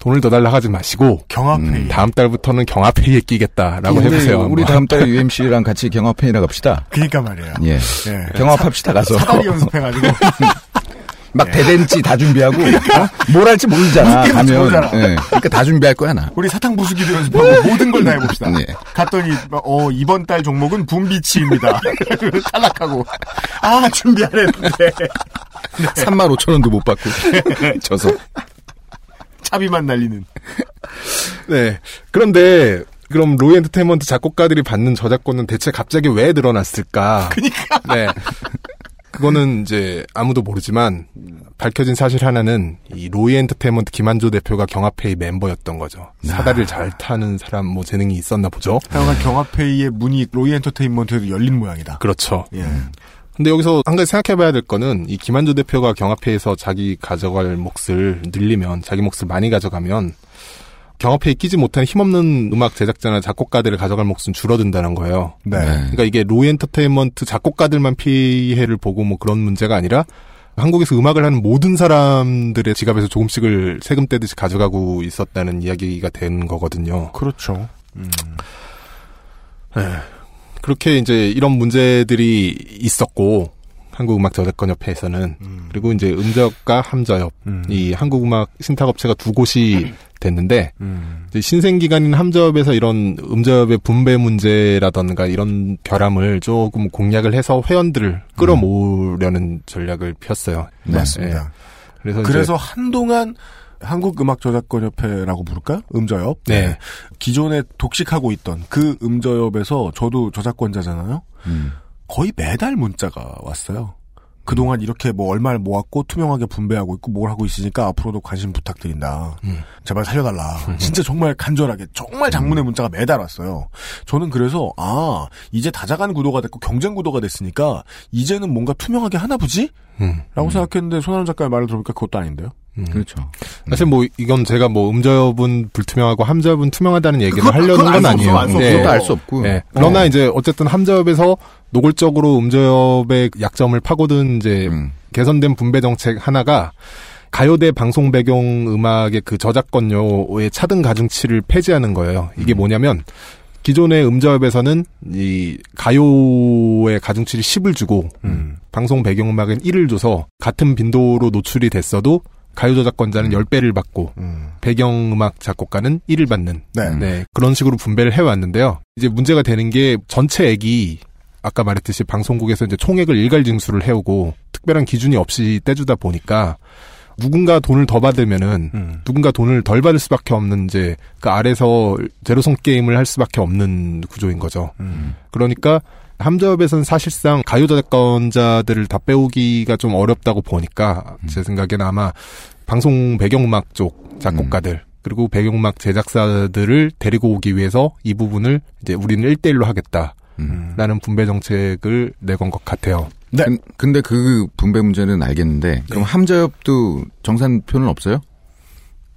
돈을 더 달라 하지 마시고 경합회의. 다음 달부터는 경합회의에 끼겠다라고 우리, 해보세요. 우리. 다음 달에 UMC랑 같이 경합회의나 갑시다. 그니까 말이에요. 예. 예. 경합합시다 가서. 사다리 연습해가지고. 막 대댄지 다 준비하고 어? 뭘 할지 모르잖아. 가면. 모르잖아. 예. 그러니까 다 준비할 거야 나. 우리 사탕 부수기도 연습하고 모든 걸 다 해봅시다. 네. 갔더니 어 이번 달 종목은 분비치입니다. 탈락하고 아 준비 안 했는데 3만 5천 원도 못 받고 져서. 차비만 날리는. 네. 그런데 그럼 로이 엔터테인먼트 작곡가들이 받는 저작권은 대체 갑자기 왜 늘어났을까? 그니까. 네. 그거는 이제 아무도 모르지만 밝혀진 사실 하나는 이 로이 엔터테인먼트 김한조 대표가 경합회의 멤버였던 거죠. 사다리를 잘 타는 사람 뭐 재능이 있었나 보죠. 하여간 경합회의의 문이 로이 엔터테인먼트에도 열린 모양이다. 그렇죠. 예. 근데 여기서 한 가지 생각해봐야 될 거는 이 김한조 대표가 경합회에서 자기 가져갈 몫을 늘리면 자기 몫을 많이 가져가면 경합회에 끼지 못한 힘없는 음악 제작자나 작곡가들을 가져갈 몫은 줄어든다는 거예요. 네. 그러니까 이게 로이 엔터테인먼트 작곡가들만 피해를 보고 뭐 그런 문제가 아니라 한국에서 음악을 하는 모든 사람들의 지갑에서 조금씩을 세금 떼듯이 가져가고 있었다는 이야기가 된 거거든요. 그렇죠. 그렇게 이제 이런 문제들이 있었고 한국음악 저작권협회에서는 그리고 이제 음저협과 함저협 음. 이 한국음악 신탁업체가 두 곳이 됐는데 음. 이제 신생 기관인 함저협에서 이런 음저협의 분배 문제라던가 이런 결함을 조금 공략을 해서 회원들을 끌어모으려는 전략을 폈어요. 맞습니다. 예. 그래서, 그래서 한동안 한국음악저작권협회라고 부를까요? 음저협. 네. 기존에 독식하고 있던 그 음저협에서 저도 저작권자잖아요. 음. 거의 매달 문자가 왔어요. 그동안 이렇게 뭐 얼마를 모았고 투명하게 분배하고 있고 뭘 하고 있으니까 앞으로도 관심 부탁드린다. 음. 제발 살려달라. 진짜 정말 간절하게 정말 장문의 문자가 매달 왔어요. 저는 그래서 아 이제 다자간 구도가 됐고 경쟁 구도가 됐으니까 이제는 뭔가 투명하게 하나 보지? 음. 라고 생각했는데 손아람 작가의 말을 들어보니까 그것도 아닌데요. 그렇죠. 사실 뭐 이건 제가 뭐 음저협은 불투명하고 함저협은 투명하다는 얘기를 그거- 하려는 건 아니에요. 없어. 네. 그것도 알 수 없고. 네. 그러나 이제 어쨌든 함저협에서 노골적으로 음저협의 약점을 파고든 이제 음. 개선된 분배 정책 하나가 가요대 방송 배경 음악의 그 저작권료의 차등 가중치를 폐지하는 거예요. 이게 뭐냐면 기존의 음저협에서는 이 가요의 가중치를 10을 주고 음. 방송 배경음악은 1을 줘서 같은 빈도로 노출이 됐어도 가요 저작권자는 10배를 받고 음. 배경음악 작곡가는 1을 받는 네. 네, 그런 식으로 분배를 해왔는데요. 이제 문제가 되는 게 전체 액이 아까 말했듯이 방송국에서 이제 총액을 일괄 징수를 해오고 특별한 기준이 없이 떼주다 보니까 누군가 돈을 더 받으면은 음. 누군가 돈을 덜 받을 수밖에 없는 이제 그 아래서 제로섬 게임을 할 수밖에 없는 구조인 거죠. 음. 그러니까 함저협에서는 사실상 가요 저작권자들을 다 빼오기가 좀 어렵다고 보니까 제 생각에는 아마 방송 배경음악 쪽 작곡가들 그리고 배경음악 제작사들을 데리고 오기 위해서 이 부분을 이제 우리는 1대1로 하겠다 라는 음. 분배 정책을 내건 것 같아요. 네. 근- 근데 그 분배 문제는 알겠는데 그럼 함저협도 정산표는 없어요?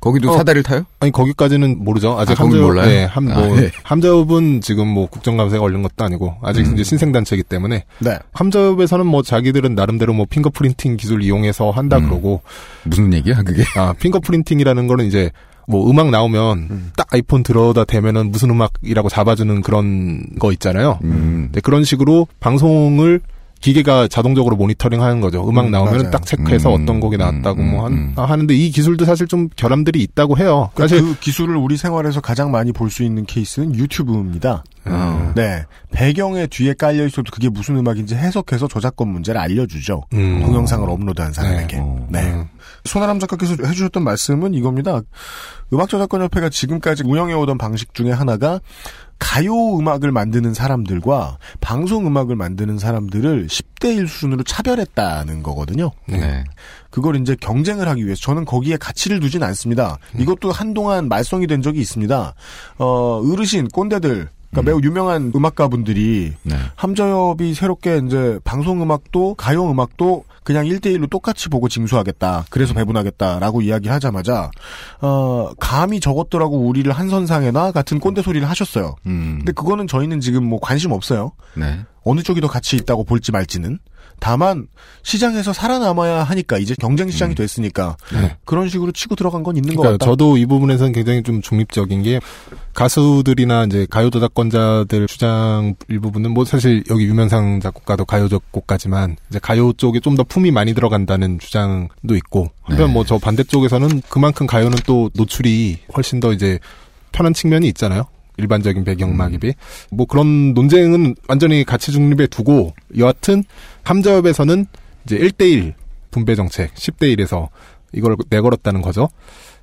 거기도 어. 사다리를 타요? 아니 거기까지는 모르죠. 아직 아, 함저협, 몰라요? 네, 함, 뭐, 아, 네. 함저협은 지금 뭐 국정감사가 걸린 것도 아니고 아직 음. 이제 신생단체이기 때문에 네. 함저협에서는 뭐 자기들은 나름대로 뭐 핑거프린팅 기술 이용해서 한다 음. 그러고 무슨 얘기야 그게? 아 핑거프린팅이라는 거는 이제 뭐 음악 나오면 음. 딱 아이폰 들어다 대면은 무슨 음악이라고 잡아주는 그런 거 있잖아요. 음. 네, 그런 식으로 방송을 기계가 자동적으로 모니터링 하는 거죠. 음악 음, 나오면 맞아요. 딱 체크해서 음, 어떤 곡이 음, 나왔다고 음, 뭐 한, 음. 아, 하는데 이 기술도 사실 좀 결함들이 있다고 해요. 사실 그 기술을 우리 생활에서 가장 많이 볼 수 있는 케이스는 유튜브입니다. 어. 네. 배경에 뒤에 깔려 있어도 그게 무슨 음악인지 해석해서 저작권 문제를 알려주죠. 음. 동영상을 업로드한 사람에게. 어. 네. 음. 손아람 작가께서 해주셨던 말씀은 이겁니다. 음악 저작권 협회가 지금까지 운영해오던 방식 중에 하나가 가요 음악을 만드는 사람들과 방송 음악을 만드는 사람들을 10대 1 수준으로 차별했다는 거거든요. 네. 그걸 이제 경쟁을 하기 위해서 저는 거기에 가치를 두진 않습니다. 이것도 한동안 말썽이 된 적이 있습니다. 어, 어르신, 꼰대들, 그러니까 매우 유명한 음악가 분들이 네. 함저협이 새롭게 이제 방송 음악도 가요 음악도 그냥 1대1로 똑같이 보고 징수하겠다. 그래서 배분하겠다라고 이야기하자마자 어, 감히 저것들하고 우리를 한 선상에나 같은 꼰대 소리를 하셨어요. 음. 근데 그거는 저희는 지금 뭐 관심 없어요. 네. 어느 쪽이 더 가치 있다고 볼지 말지는. 다만 시장에서 살아남아야 하니까 이제 경쟁 시장이 됐으니까 네. 그런 식으로 치고 들어간 건 있는 것 그러니까 같다. 저도 이 부분에서는 굉장히 좀 중립적인 게 가수들이나 이제 가요 저작권자들 주장 일부분은 뭐 사실 여기 유명상 작곡가도 가요 작곡가지만 이제 가요 쪽에 좀 더 품이 많이 들어간다는 주장도 있고 한편 네. 뭐저 반대 쪽에서는 그만큼 가요는 또 노출이 훨씬 더 이제 편한 측면이 있잖아요. 일반적인 배경음악에 비해. 뭐 그런 논쟁은 완전히 가치 중립에 두고 여하튼 함저협에서는 이제 1대1 분배 정책 10대 1에서 이걸 내걸었다는 거죠.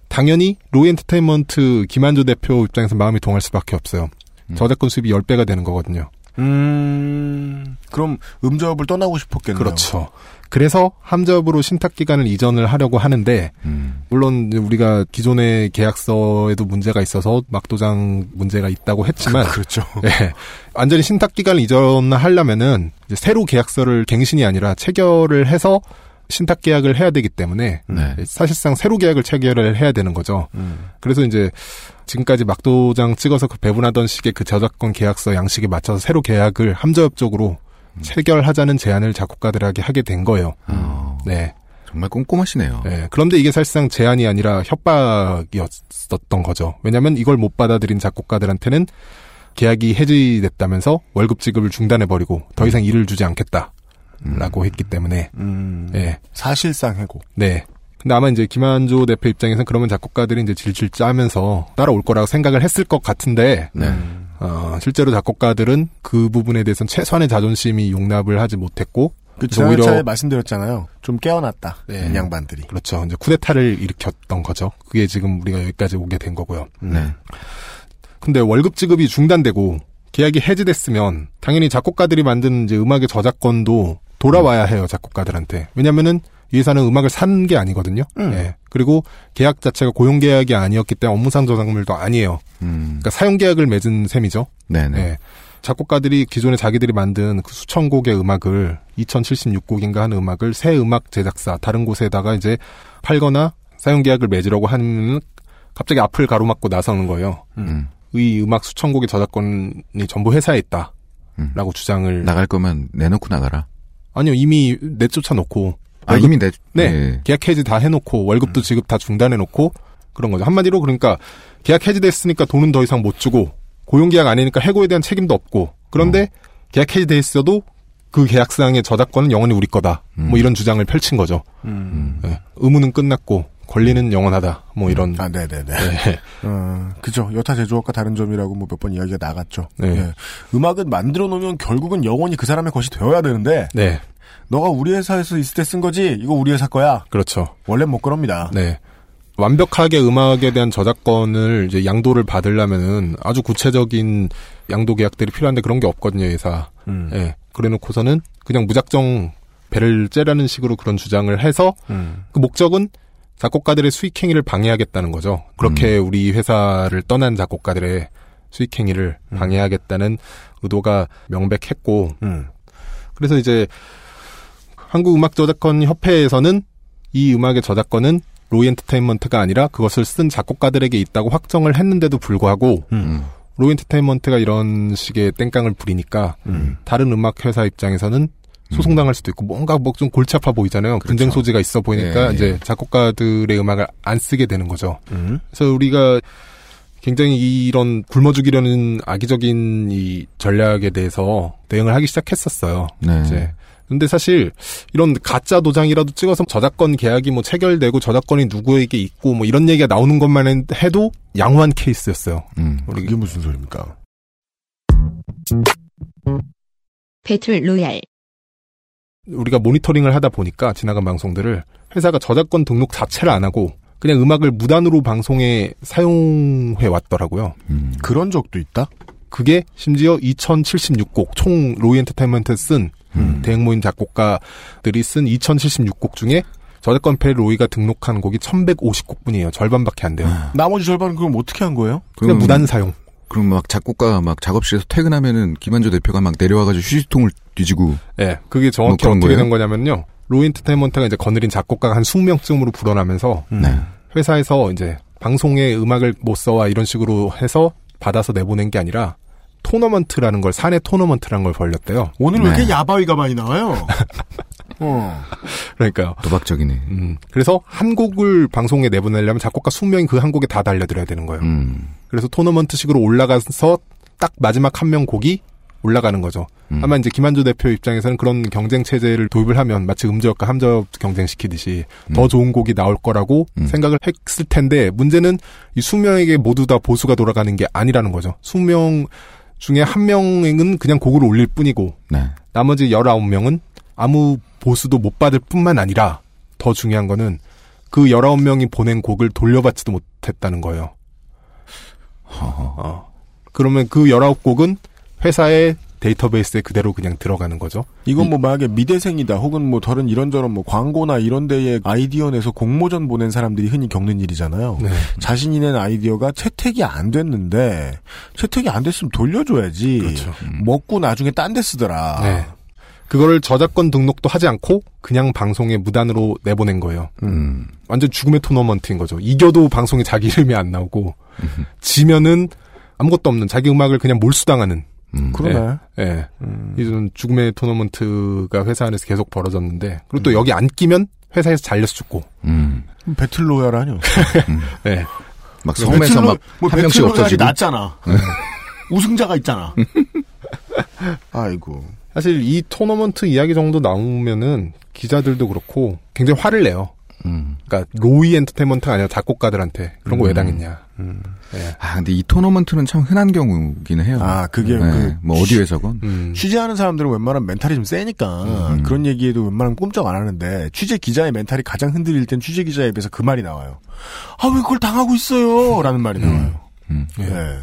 당연히 로이 엔터테인먼트 김한조 대표 입장에서 마음이 동할 수밖에 없어요. 저작권 수입이 10배가 되는 거거든요. 음, 그럼 음저업을 떠나고 싶었겠네요. 그렇죠. 그래서 함저업으로 신탁 기간을 이전을 하려고 하는데 음. 물론 우리가 기존의 계약서에도 문제가 있어서 막도장 문제가 있다고 했지만 그렇죠. 예. 완전히 신탁 기간을 이전하려면은 이제 새로 계약서를 갱신이 아니라 체결을 해서 신탁 계약을 해야 되기 때문에 네. 사실상 새로 계약을 체결을 해야 되는 거죠. 음. 그래서 이제 지금까지 막도장 찍어서 그 배분하던 식의 그 저작권 계약서 양식에 맞춰서 새로 계약을 함저협 쪽으로 체결하자는 제안을 작곡가들에게 하게 된 거예요. 어, 네. 정말 꼼꼼하시네요. 네. 그런데 이게 사실상 제안이 아니라 협박이었었던 거죠. 왜냐하면 이걸 못 받아들인 작곡가들한테는 계약이 해지됐다면서 월급 지급을 중단해버리고 더 이상 일을 주지 않겠다라고 했기 때문에 음, 네. 사실상 해고. 네. 근데 아마 이제 김한조 대표 입장에서는 그러면 작곡가들이 이제 질질 짜면서 따라올 거라고 생각을 했을 것 같은데, 네. 어, 실제로 작곡가들은 그 부분에 대해서는 최소한의 자존심이 용납을 하지 못했고, 그 오히려 말씀드렸잖아요. 좀 깨어났다. 네. 이 양반들이. 그렇죠. 이제 쿠데타를 일으켰던 거죠. 그게 지금 우리가 여기까지 오게 된 거고요. 네. 근데 월급 지급이 중단되고 계약이 해지됐으면 당연히 작곡가들이 만든 이제 음악의 저작권도 돌아와야 해요 작곡가들한테. 왜냐면은 이 회사는 음악을 산 게 아니거든요. 음. 예. 그리고 계약 자체가 고용 계약이 아니었기 때문에 업무상 저작물도 아니에요. 음. 그러니까 사용 계약을 맺은 셈이죠. 네네. 예. 작곡가들이 기존에 자기들이 만든 그 수천 곡의 음악을 2076곡인가 하는 음악을 새 음악 제작사 다른 곳에다가 이제 팔거나 사용 계약을 맺으려고 하면 갑자기 앞을 가로막고 나서는 거예요. 음. 이 음악 수천 곡의 저작권이 전부 회사에 있다. 음. 라고 주장을 나갈 거면 내놓고 나가라. 아니요 이미 내쫓아 놓고 아, 이미 내, 네. 예. 계약 해지 다 해놓고 월급도 지급 다 중단해 놓고 그런 거죠 한마디로 그러니까 계약 해지됐으니까 돈은 더 이상 못 주고 고용 계약 아니니까 해고에 대한 책임도 없고 그런데 계약 해지돼 있어도 그 계약상의 저작권은 영원히 우리 거다 뭐 이런 주장을 펼친 거죠 음. 예. 의무는 끝났고 권리는 영원하다 뭐 이런 아, 네네네. 네. 어, 그죠. 여타 제조업과 다른 점이라고 뭐 몇 번 이야기가 나갔죠. 네. 예. 음악은 만들어 놓으면 결국은 영원히 그 사람의 것이 되어야 되는데, 네 너가 우리 회사에서 있을 때 쓴 거지? 이거 우리 회사 거야. 그렇죠 원래 못 그럽니다. 네. 완벽하게 음악에 대한 저작권을 이제 양도를 받으려면은 아주 구체적인 양도 계약들이 필요한데 그런 게 없거든요, 회사. 음. 예. 그래 놓고서는 그냥 무작정 배를 째라는 식으로 그런 주장을 해서 음. 그 목적은 작곡가들의 수익 행위를 방해하겠다는 거죠. 그렇게 우리 회사를 떠난 작곡가들의 수익 행위를 방해하겠다는 의도가 명백했고 음. 그래서 이제 한국음악저작권 협회에서는 이 음악의 저작권은 로이 엔터테인먼트가 아니라 그것을 쓴 작곡가들에게 있다고 확정을 했는데도 불구하고 음. 로이 엔터테인먼트가 이런 식의 땡깡을 부리니까 음. 다른 음악 회사 입장에서는 소송당할 수도 있고 뭔가 뭐 좀 골치 아파 보이잖아요. 분쟁 소지가 있어 보이니까 예, 이제 예. 작곡가들의 음악을 안 쓰게 되는 거죠. 음. 그래서 우리가 굉장히 이런 굶어 죽이려는 악의적인 이 전략에 대해서 대응을 하기 시작했었어요. 네. 이제 근데 사실 이런 가짜 도장이라도 찍어서 저작권 계약이 뭐 체결되고 저작권이 누구에게 있고 뭐 이런 얘기가 나오는 것만 해도 양호한 케이스였어요. 음. 이게 무슨 소리입니까? battle royal. 우리가 모니터링을 하다 보니까 지나간 방송들을 회사가 저작권 등록 자체를 안 하고 그냥 음악을 무단으로 방송에 사용해 왔더라고요. 음. 그런 적도 있다? 그게 심지어 2076곡 총 로이 엔터테인먼트 쓴 음. 대행 모임 작곡가들이 쓴 2076곡 중에 저작권패 로이가 등록한 곡이 1150곡뿐이에요. 절반밖에 안 돼요. 나머지 절반은 그럼 어떻게 한 거예요? 그냥 무단 사용. 그럼 막 작곡가가 막 작업실에서 퇴근하면은 김한조 대표가 막 내려와가지고 휴지통을 뒤지고 예, 그게 정확히 뭐 어떻게 거예요? 된 거냐면요. 로이 엔터테인먼트가 이제 거느린 작곡가가 한 20명쯤으로 불어나면서 네. 회사에서 이제 방송에 음악을 못 써와 이런 식으로 해서 받아서 내보낸 게 아니라 토너먼트라는 걸 사내 토너먼트라는 걸 벌렸대요. 오늘 왜 네. 이렇게 야바위가 많이 나와요? 어. 그러니까요. 도박적이네. 음, 그래서 한 곡을 방송에 내보내려면 작곡가 20명이 그 한 곡에 다 달려들어야 되는 거예요. 음. 그래서 토너먼트식으로 올라가서 딱 마지막 한 명 곡이 올라가는 거죠. 음. 아마 이제 김한조 대표 입장에서는 그런 경쟁 체제를 도입을 하면 마치 음저역과 함저역 경쟁시키듯이 더 좋은 곡이 나올 거라고 음. 생각을 했을 텐데 문제는 이 수명에게 모두 다 보수가 돌아가는 게 아니라는 거죠. 수명 중에 한 명은 그냥 곡을 올릴 뿐이고 네. 나머지 19명은 아무 보수도 못 받을 뿐만 아니라 더 중요한 거는 그 19명이 보낸 곡을 돌려받지도 못했다는 거예요. 어. 그러면 그 19곡은 회사의 데이터베이스에 그대로 그냥 들어가는 거죠. 이건 뭐 만약에 미대생이다 혹은 뭐 다른 이런저런 뭐 광고나 이런 데에 아이디어 내서 공모전 보낸 사람들이 흔히 겪는 일이잖아요. 네. 자신이 낸 아이디어가 채택이 안 됐는데 채택이 안 됐으면 돌려줘야지. 그렇죠. 먹고 나중에 딴 데 쓰더라. 네. 그거를 저작권 등록도 하지 않고 그냥 방송에 무단으로 내보낸 거예요. 음. 완전 죽음의 토너먼트인 거죠. 이겨도 방송에 자기 이름이 안 나오고 지면은 아무것도 없는 자기 음악을 그냥 몰수당하는 음. 그러네. 예. 음. 이런 죽음의 토너먼트가 회사 안에서 계속 벌어졌는데 그리고 또 여기 안 끼면 회사에서 잘려서 죽고 음. 배틀로얄 아니요? 네. 막 섬에서 막한 명씩 없어지고. 낫잖아. 우승자가 있잖아. 아이고. 사실 이 토너먼트 이야기 정도 나오면은 기자들도 그렇고 굉장히 화를 내요. 음. 그러니까 로이 엔터테인먼트가 아니라 작곡가들한테 그런 거 왜 당했냐. 음. 예. 아, 근데 이 토너먼트는 참 흔한 경우기는 해요. 아, 그게 네, 그 뭐 어디에서건. 음. 취재하는 사람들은 웬만하면 멘탈이 좀 세니까 음. 그런 얘기에도 웬만하면 꼼짝 안 하는데 취재 기자의 멘탈이 가장 흔들릴 땐 취재 기자 입에서 그 말이 나와요. 아 왜 그걸 당하고 있어요? 라는 말이 나와요. 음. 예. 예.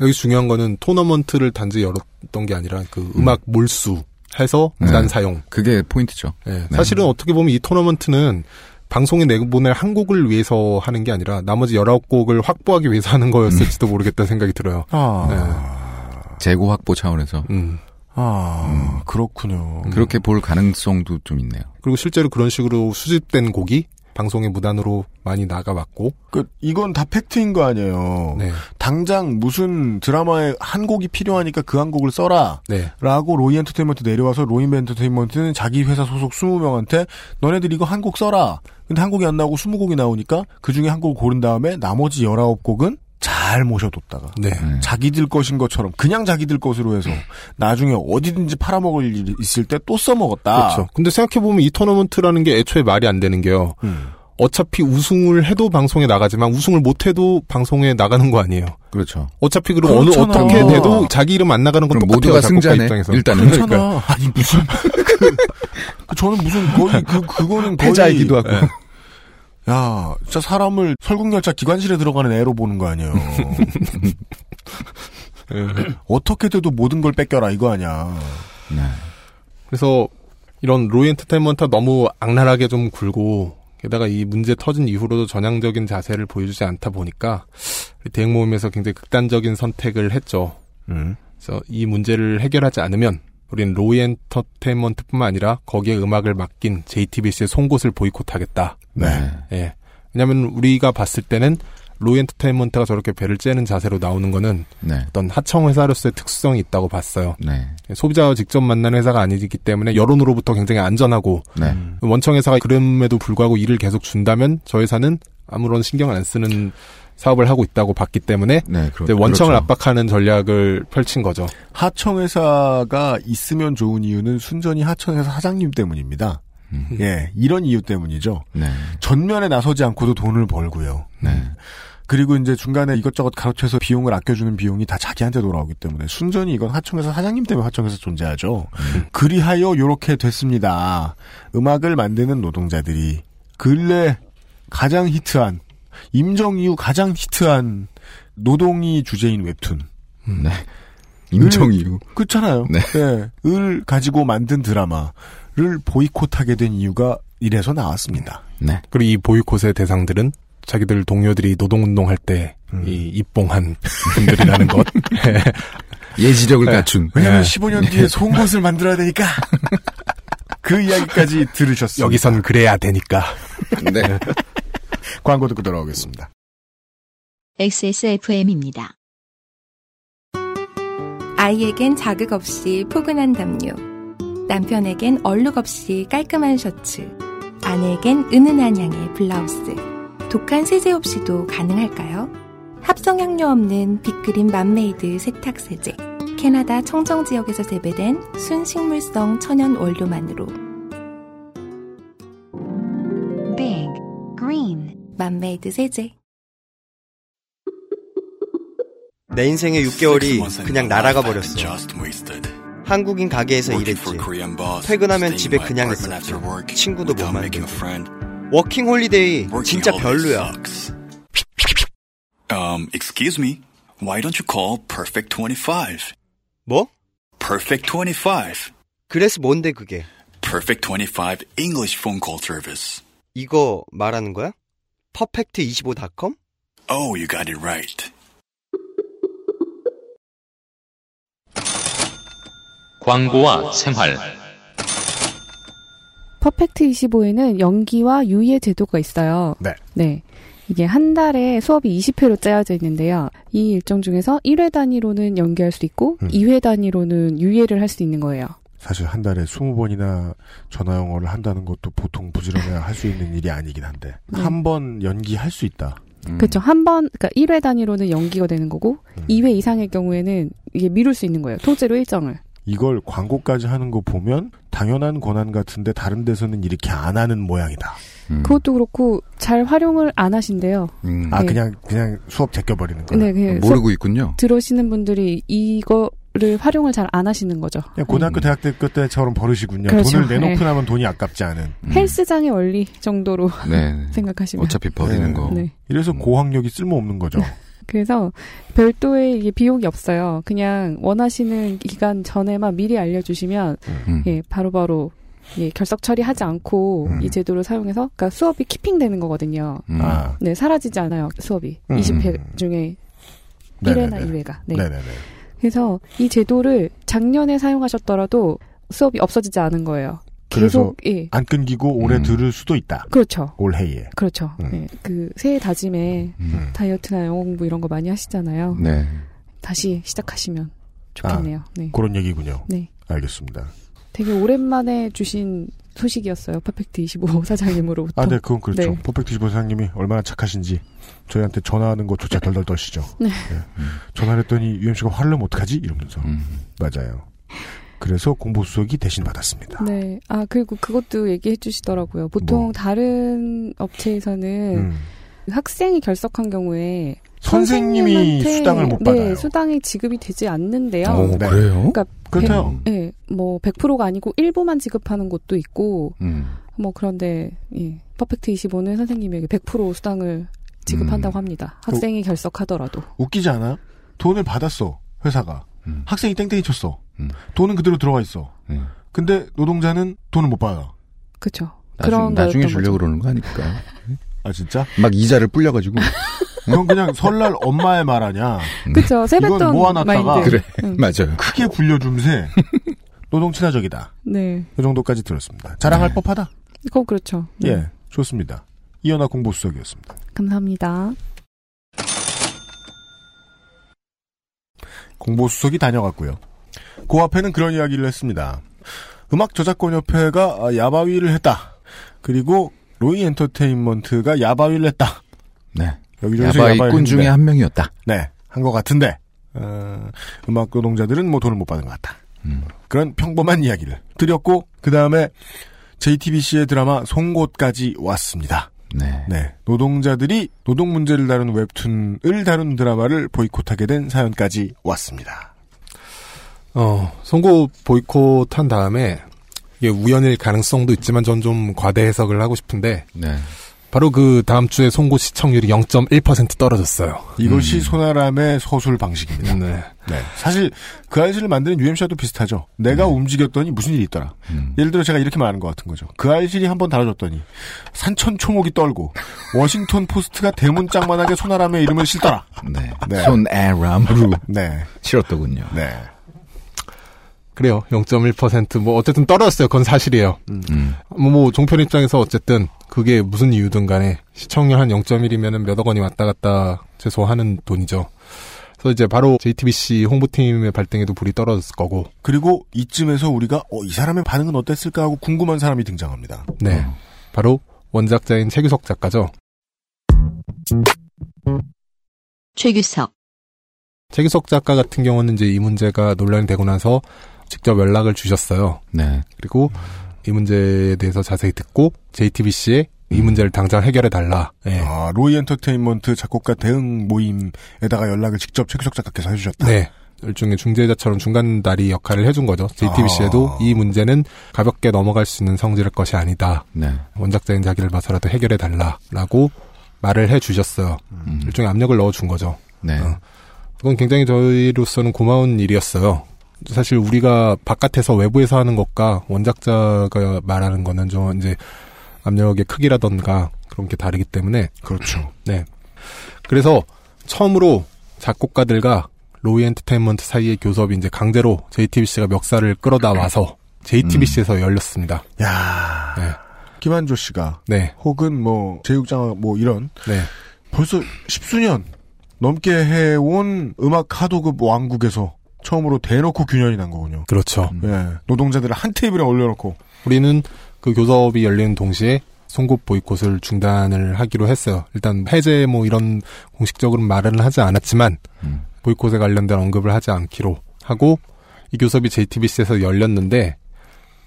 여기 중요한 거는 토너먼트를 단지 열었던 게 아니라 그 음악 몰수 해서 네. 무단 사용. 그게 포인트죠. 예. 네. 사실은 어떻게 보면 이 토너먼트는 방송에 내보낼 한 곡을 위해서 하는 게 아니라 나머지 19곡을 확보하기 위해서 하는 거였을지도 모르겠다는 생각이 들어요. 아, 재고 확보 차원에서 음. 아 그렇군요. 그렇게 볼 가능성도 좀 있네요. 그리고 실제로 그런 식으로 수집된 곡이 방송에 무단으로 많이 나가왔고. 그 이건 다 팩트인 거 아니에요. 네. 당장 무슨 드라마에 한 곡이 필요하니까 그 한 곡을 써라. 네. 라고 로이 엔터테인먼트 내려와서 로이 엔터테인먼트는 자기 회사 소속 20명한테 너네들 이거 한 곡 써라. 근데 한 곡이 안 나오고 20곡이 나오니까 그 중에 한 곡을 고른 다음에 나머지 19곡은 잘 모셔뒀다가 네. 네. 자기들 것인 것처럼 그냥 자기들 것으로 해서 나중에 어디든지 팔아먹을 일이 있을 때 또 써먹었다. 그렇죠. 근데 생각해보면 이 토너먼트라는 게 애초에 말이 안 되는 게요. 음. 어차피 우승을 해도 방송에 나가지만 우승을 못해도 방송에 나가는 거 아니에요. 그렇죠. 어차피 그럼 어느. 어떻게 돼도 자기 이름 안 나가는 건. 모두가 승자네. 입장에서. 일단은. 그러니까. 아니 무슨 그, 저는 무슨 거의 그 그거는 거의 패자이기도 하고. 네. 야, 진짜 사람을 설국열차 기관실에 들어가는 애로 보는 거 아니에요. 어떻게 돼도 모든 걸 뺏겨라 이거 아니야. 네. 그래서 이런 로이 엔터테인먼트가 너무 악랄하게 좀 굴고 게다가 이 문제 터진 이후로도 전향적인 자세를 보여주지 않다 보니까 대응 모임에서 굉장히 극단적인 선택을 했죠. 음. 그래서 이 문제를 해결하지 않으면 우리는 로이 엔터테인먼트뿐만 아니라 거기에 음악을 맡긴 JTBC의 송곳을 보이콧하겠다. 네. 예. 왜냐하면 우리가 봤을 때는 로이 엔터테인먼트가 저렇게 배를 째는 자세로 나오는 거는 네. 어떤 하청 회사로서의 특수성이 있다고 봤어요. 네. 소비자와 직접 만나는 회사가 아니기 때문에 여론으로부터 굉장히 안전하고 네. 원청 회사가 그럼에도 불구하고 일을 계속 준다면 저 회사는 아무런 신경을 안 쓰는 사업을 하고 있다고 봤기 때문에 네. 그렇, 원청을 그렇죠. 압박하는 전략을 펼친 거죠. 하청회사가 있으면 좋은 이유는 순전히 하청회사 사장님 때문입니다. 음. 예, 이런 이유 때문이죠. 네. 전면에 나서지 않고도 돈을 벌고요. 네. 그리고 이제 중간에 이것저것 가로채서 비용을 아껴주는 비용이 다 자기한테 돌아오기 때문에 순전히 이건 하청회사 사장님 때문에 하청회사 존재하죠. 그리하여 요렇게 됐습니다. 음악을 만드는 노동자들이 근래 가장 히트한 임정 이후 가장 히트한 노동이 주제인 웹툰. 네. 임정이유. 그렇잖아요. 네. 네. 을 가지고 만든 드라마를 보이콧하게 된 이유가 이래서 나왔습니다. 네. 그리고 이 보이콧의 대상들은 자기들 동료들이 노동운동 할 때 음. 이 입봉한 분들이라는 것. 예지력을 네. 갖춘. 왜냐면 네. 15년 뒤에 송곳을 만들어야 되니까. 그 이야기까지 들으셨어요. 여기선 그래야 되니까. 네. 광고 듣고 돌아오겠습니다. XSFM입니다. 아이에겐 자극 없이 포근한 담요. 남편에겐 얼룩 없이 깔끔한 셔츠. 아내에겐 은은한 향의 블라우스. 독한 세제 없이도 가능할까요? 합성 향료 없는 빅그린 맘메이드 세탁 세제. 캐나다 청정 지역에서 재배된 순식물성 천연 원료만으로 Big Green 맘메이드 세제. 내 인생의 6개월이 그냥 날아가 버렸어. 한국인 가게에서 일했지. 퇴근하면 집에 그냥 있었지. 친구도 못 만들고. 워킹 홀리데이 진짜 별로야. Um, excuse me. Why don't you call Perfect 25? 뭐? Perfect 25. 그래서 뭔데 그게? Perfect 25 English phone call service. 이거 말하는 거야? 퍼펙트25.com? Oh, you got it right. 광고와 생활 퍼펙트 25에는 연기와 유예 제도가 있어요. 네. 이게 한 달에 수업이 20회로 짜여져 있는데요. 이 일정 중에서 1회 단위로는 연기할 수 있고 음. 2회 단위로는 유예를 할 수 있는 거예요. 사실 한 달에 20번이나 전화 영어를 한다는 것도 보통 부지런해야 할 수 있는 일이 아니긴 한데 네. 한번 연기할 수 있다. 음. 그렇죠. 한 번, 그러니까 1회 단위로는 연기가 되는 거고 음. 2회 이상의 경우에는 이게 미룰 수 있는 거예요. 통째로 일정을. 이걸 광고까지 하는 거 보면 당연한 권한 같은데 다른 데서는 이렇게 안 하는 모양이다. 음. 그것도 그렇고 잘 활용을 안 하신대요. 음. 아 네. 그냥 그냥 수업 제껴버리는 거. 네, 그냥 모르고 있군요. 들으시는 분들이 이거 를 활용을 잘 안 하시는 거죠. 그냥 고등학교 대학 때 그때처럼 버릇이군요. 그렇죠. 돈을 내놓고 네. 나면 돈이 아깝지 않은. 헬스장의 원리 정도로 네. 생각하시면. 어차피 버리는 거. 네. 이래서 고학력이 쓸모없는 거죠. 그래서 별도의 이게 비용이 없어요. 그냥 원하시는 기간 전에만 미리 알려주시면 음. 예, 바로바로 예, 결석 처리하지 않고 이 제도를 사용해서 그러니까 수업이 키핑되는 거거든요. 음. 아. 네, 사라지지 않아요. 수업이. 음. 20회 중에 네네네. 1회나 2회가. 네. 네네네. 그래서 이 제도를 작년에 사용하셨더라도 수업이 없어지지 않은 거예요. 그래서 계속 예. 안 끊기고 올해 음. 들을 수도 있다. 그렇죠. 올해에. 그렇죠. 음. 예. 그 새해 다짐에 음. 다이어트나 영어 공부 이런 거 많이 하시잖아요. 네. 다시 시작하시면 좋겠네요. 네. 그런 얘기군요. 네. 알겠습니다. 되게 오랜만에 주신 소식이었어요. 퍼펙트 25 사장님으로부터. 아, 네, 그건 그렇죠. 네. 퍼펙트 25 사장님이 얼마나 착하신지 저희한테 전화하는 것조차 덜덜 떠시죠. 네. 전화를 했더니 UMC가 화를 내면 어떡하지? 이러면서. 음. 맞아요. 그래서 공보수석이 대신 받았습니다. 네. 아, 그리고 그것도 얘기해 주시더라고요. 보통 뭐? 다른 업체에서는 음. 학생이 결석한 경우에 선생님이 수당을 못 네, 받아요. 수당이 지급이 되지 않는데요. 오, 네. 그래요? 그러니까 그렇대요. 백- 네, 뭐 100%가 아니고 일부만 지급하는 곳도 있고 음. 뭐 그런데 예, 퍼펙트 25는 선생님에게 100% 수당을 지급한다고 음. 합니다. 학생이 결석하더라도. 웃기지 않아? 돈을 받았어. 회사가. 음. 학생이 땡땡이 쳤어. 음. 돈은 그대로 들어가 있어. 네. 근데 노동자는 돈을 못 받아. 그렇죠. 나중, 나중에 거죠. 그러는 거 아닐까? 아 진짜? 막 이자를 불려가지고. 그건 그냥 설날 엄마의 말 아냐. 그쵸. 세뱃돈 이건 모아놨다가. 그래. 응. 맞아요. 크게 불려줌세. 노동 친화적이다. 네. 이 정도까지 들었습니다. 자랑할 네. 법하다. 그거 그렇죠. 네. 예, 좋습니다. 이현아 공보수석이었습니다. 감사합니다. 공보수석이 다녀갔고요. 그 앞에는 그런 이야기를 했습니다. 음악 저작권 협회가 야바위를 했다. 그리고 로이 엔터테인먼트가 야바위를 했다. 네. 야바위를 중에. 한 명이었다. 네, 한 것 같은데 어, 음악 노동자들은 뭐 돈을 못 받은 것 같다. 음. 그런 평범한 이야기를 드렸고 그 다음에 JTBC의 드라마 송곳까지 왔습니다. 네. 네, 노동자들이 노동 문제를 다룬 웹툰을 다룬 드라마를 보이콧하게 된 사연까지 왔습니다. 어, 선거 보이콧 한 다음에 이게 우연일 가능성도 있지만 전 좀 과대 해석을 하고 싶은데 네. 바로 그 다음 주에 송고 시청률이 0.1% 떨어졌어요. 이것이 손아람의 서술 방식입니다. 네. 네, 사실 그 알씨를 만드는 UMC와도 비슷하죠. 내가 움직였더니 무슨 일이 있더라. 음. 예를 들어 제가 이렇게 말하는 것 같은 거죠. 그 알실이 한번 다뤄줬더니 산천 초목이 떨고 워싱턴 포스트가 대문짝만하게 손아람의 이름을 실더라. 네. 네. 손에람으로 네, 치렀더군요. 네. 그래요. 0.1%뭐 어쨌든 떨어졌어요. 그건 사실이에요. 음. 뭐, 뭐 종편 입장에서 어쨌든 그게 무슨 이유든 간에 시청률 한 0.1이면은 몇억 원이 왔다 갔다 최소하는 돈이죠. 그래서 이제 바로 JTBC 홍보팀의 발등에도 불이 떨어졌을 거고. 그리고 이쯤에서 우리가 어, 이 사람의 반응은 어땠을까 하고 궁금한 사람이 등장합니다. 네. 바로 원작자인 최규석 작가죠. 최규석, 최규석 작가 같은 경우는 이제 이 문제가 논란이 되고 나서 직접 연락을 주셨어요. 네. 그리고 이 문제에 대해서 자세히 듣고 JTBC에 이 문제를 당장 해결해 달라. 네. 아, 로이 엔터테인먼트 작곡가 대응 모임에다가 연락을 직접 최규석 작가께서 해주셨다. 네. 일종의 중재자처럼 중간다리 역할을 해준 거죠. JTBC에도 아. 이 문제는 가볍게 넘어갈 수 있는 성질의 것이 아니다. 네. 원작자인 자기를 봐서라도 해결해 달라라고 말을 해 주셨어요. 음. 일종의 압력을 넣어 준 거죠. 네. 어. 그건 굉장히 저희로서는 고마운 일이었어요. 사실 우리가 바깥에서 외부에서 하는 것과 원작자가 말하는 거는 좀 이제 압력의 크기라던가 그런 게 다르기 때문에 그렇죠. 네. 그래서 처음으로 작곡가들과 로이 엔터테인먼트 사이의 교섭이 이제 강제로 JTBC가 멱살을 끌어다 와서 JTBC에서 열렸습니다. 야 네. 김한조 씨가 네. 혹은 뭐 제육장 뭐 이런 네. 벌써 십수년 넘게 해온 음악 하도급 왕국에서 처음으로 대놓고 균열이 난 거군요. 그렇죠. 예, 노동자들을 한 테이블에 올려놓고 우리는 그 교섭이 열리는 동시에 송곳 보이콧을 중단을 하기로 했어요. 일단 해제 뭐 이런 공식적으로 말은 하지 않았지만 음. 보이콧에 관련된 언급을 하지 않기로 하고 이 교섭이 JTBC에서 열렸는데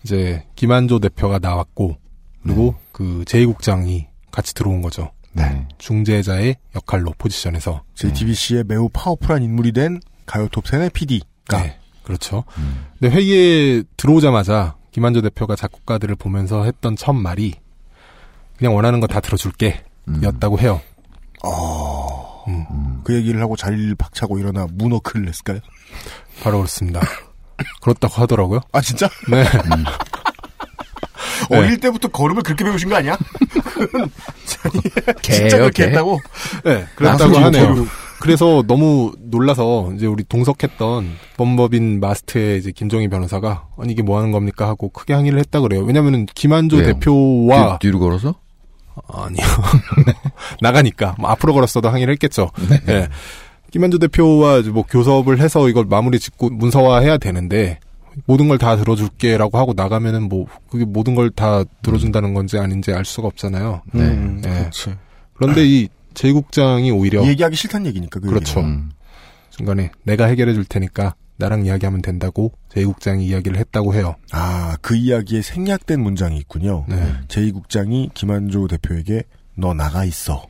이제 김한조 대표가 나왔고 그리고 네. 그 제2국장이 같이 들어온 거죠. 네. 중재자의 역할로 포지션에서 JTBC의 매우 파워풀한 인물이 된 가요톱 세네 PD 가 네, 그렇죠. 근데 회의에 들어오자마자 김한조 대표가 작곡가들을 보면서 했던 첫 말이 그냥 원하는 거 다 들어줄게 였다고 해요. 어... 그 얘기를 하고 자리를 박차고 일어나 문어크를 냈을까요? 바로 그렇습니다. 그렇다고 하더라고요. 아 진짜? 네. 어릴 때부터 걸음을 그렇게 배우신 거 아니야? 진짜 그렇게 개? 했다고? 네, 그랬다고 하네요. 그래서 너무 놀라서 이제 우리 동석했던 범법인 마스트의 이제 김종희 변호사가 아니 이게 뭐 하는 겁니까 하고 크게 항의를 했다 그래요. 왜냐면은 김한조 왜요? 대표와 뒤, 뒤로 걸어서? 아니요. 나가니까 뭐 앞으로 걸었어도 항의를 했겠죠. 네. 김한조 대표와 이제 뭐 교섭을 해서 이걸 마무리 짓고 문서화해야 되는데 모든 걸 다 들어줄게라고 하고 나가면은 뭐 그게 모든 걸 다 들어준다는 건지 아닌지 알 수가 없잖아요. 네. 음, 그렇지. 그런데 이 제 국장이 오히려 얘기하기 싫다는 얘기니까 그 그렇죠. 얘기는. 중간에 내가 해결해 줄 테니까 나랑 이야기하면 된다고 제2국장이 이야기를 했다고 해요. 아, 그 이야기에 생략된 문장이 있군요. 네. 제2국장이 김한조 대표에게 너 나가 있어.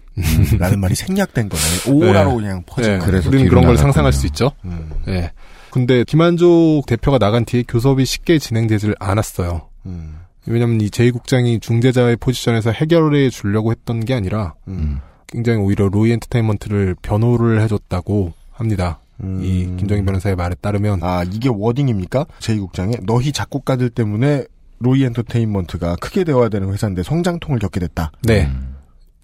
라는 말이 생략된 거네. 오라로 그냥 퍼진 네. 거네. 우리는 그런 걸 상상할 수 있죠. 음. 네. 근데 김한조 대표가 나간 뒤에 교섭이 쉽게 진행되질 않았어요. 음. 왜냐면 이 제2국장이 중재자의 포지션에서 해결해 주려고 했던 게 아니라 음. 굉장히 오히려 로이 엔터테인먼트를 변호를 해줬다고 합니다. 이 김정인 변호사의 말에 따르면 음. 아, 이게 워딩입니까? 제2국장의 너희 작곡가들 때문에 로이 엔터테인먼트가 크게 되어야 되는 회사인데 성장통을 겪게 됐다. 네.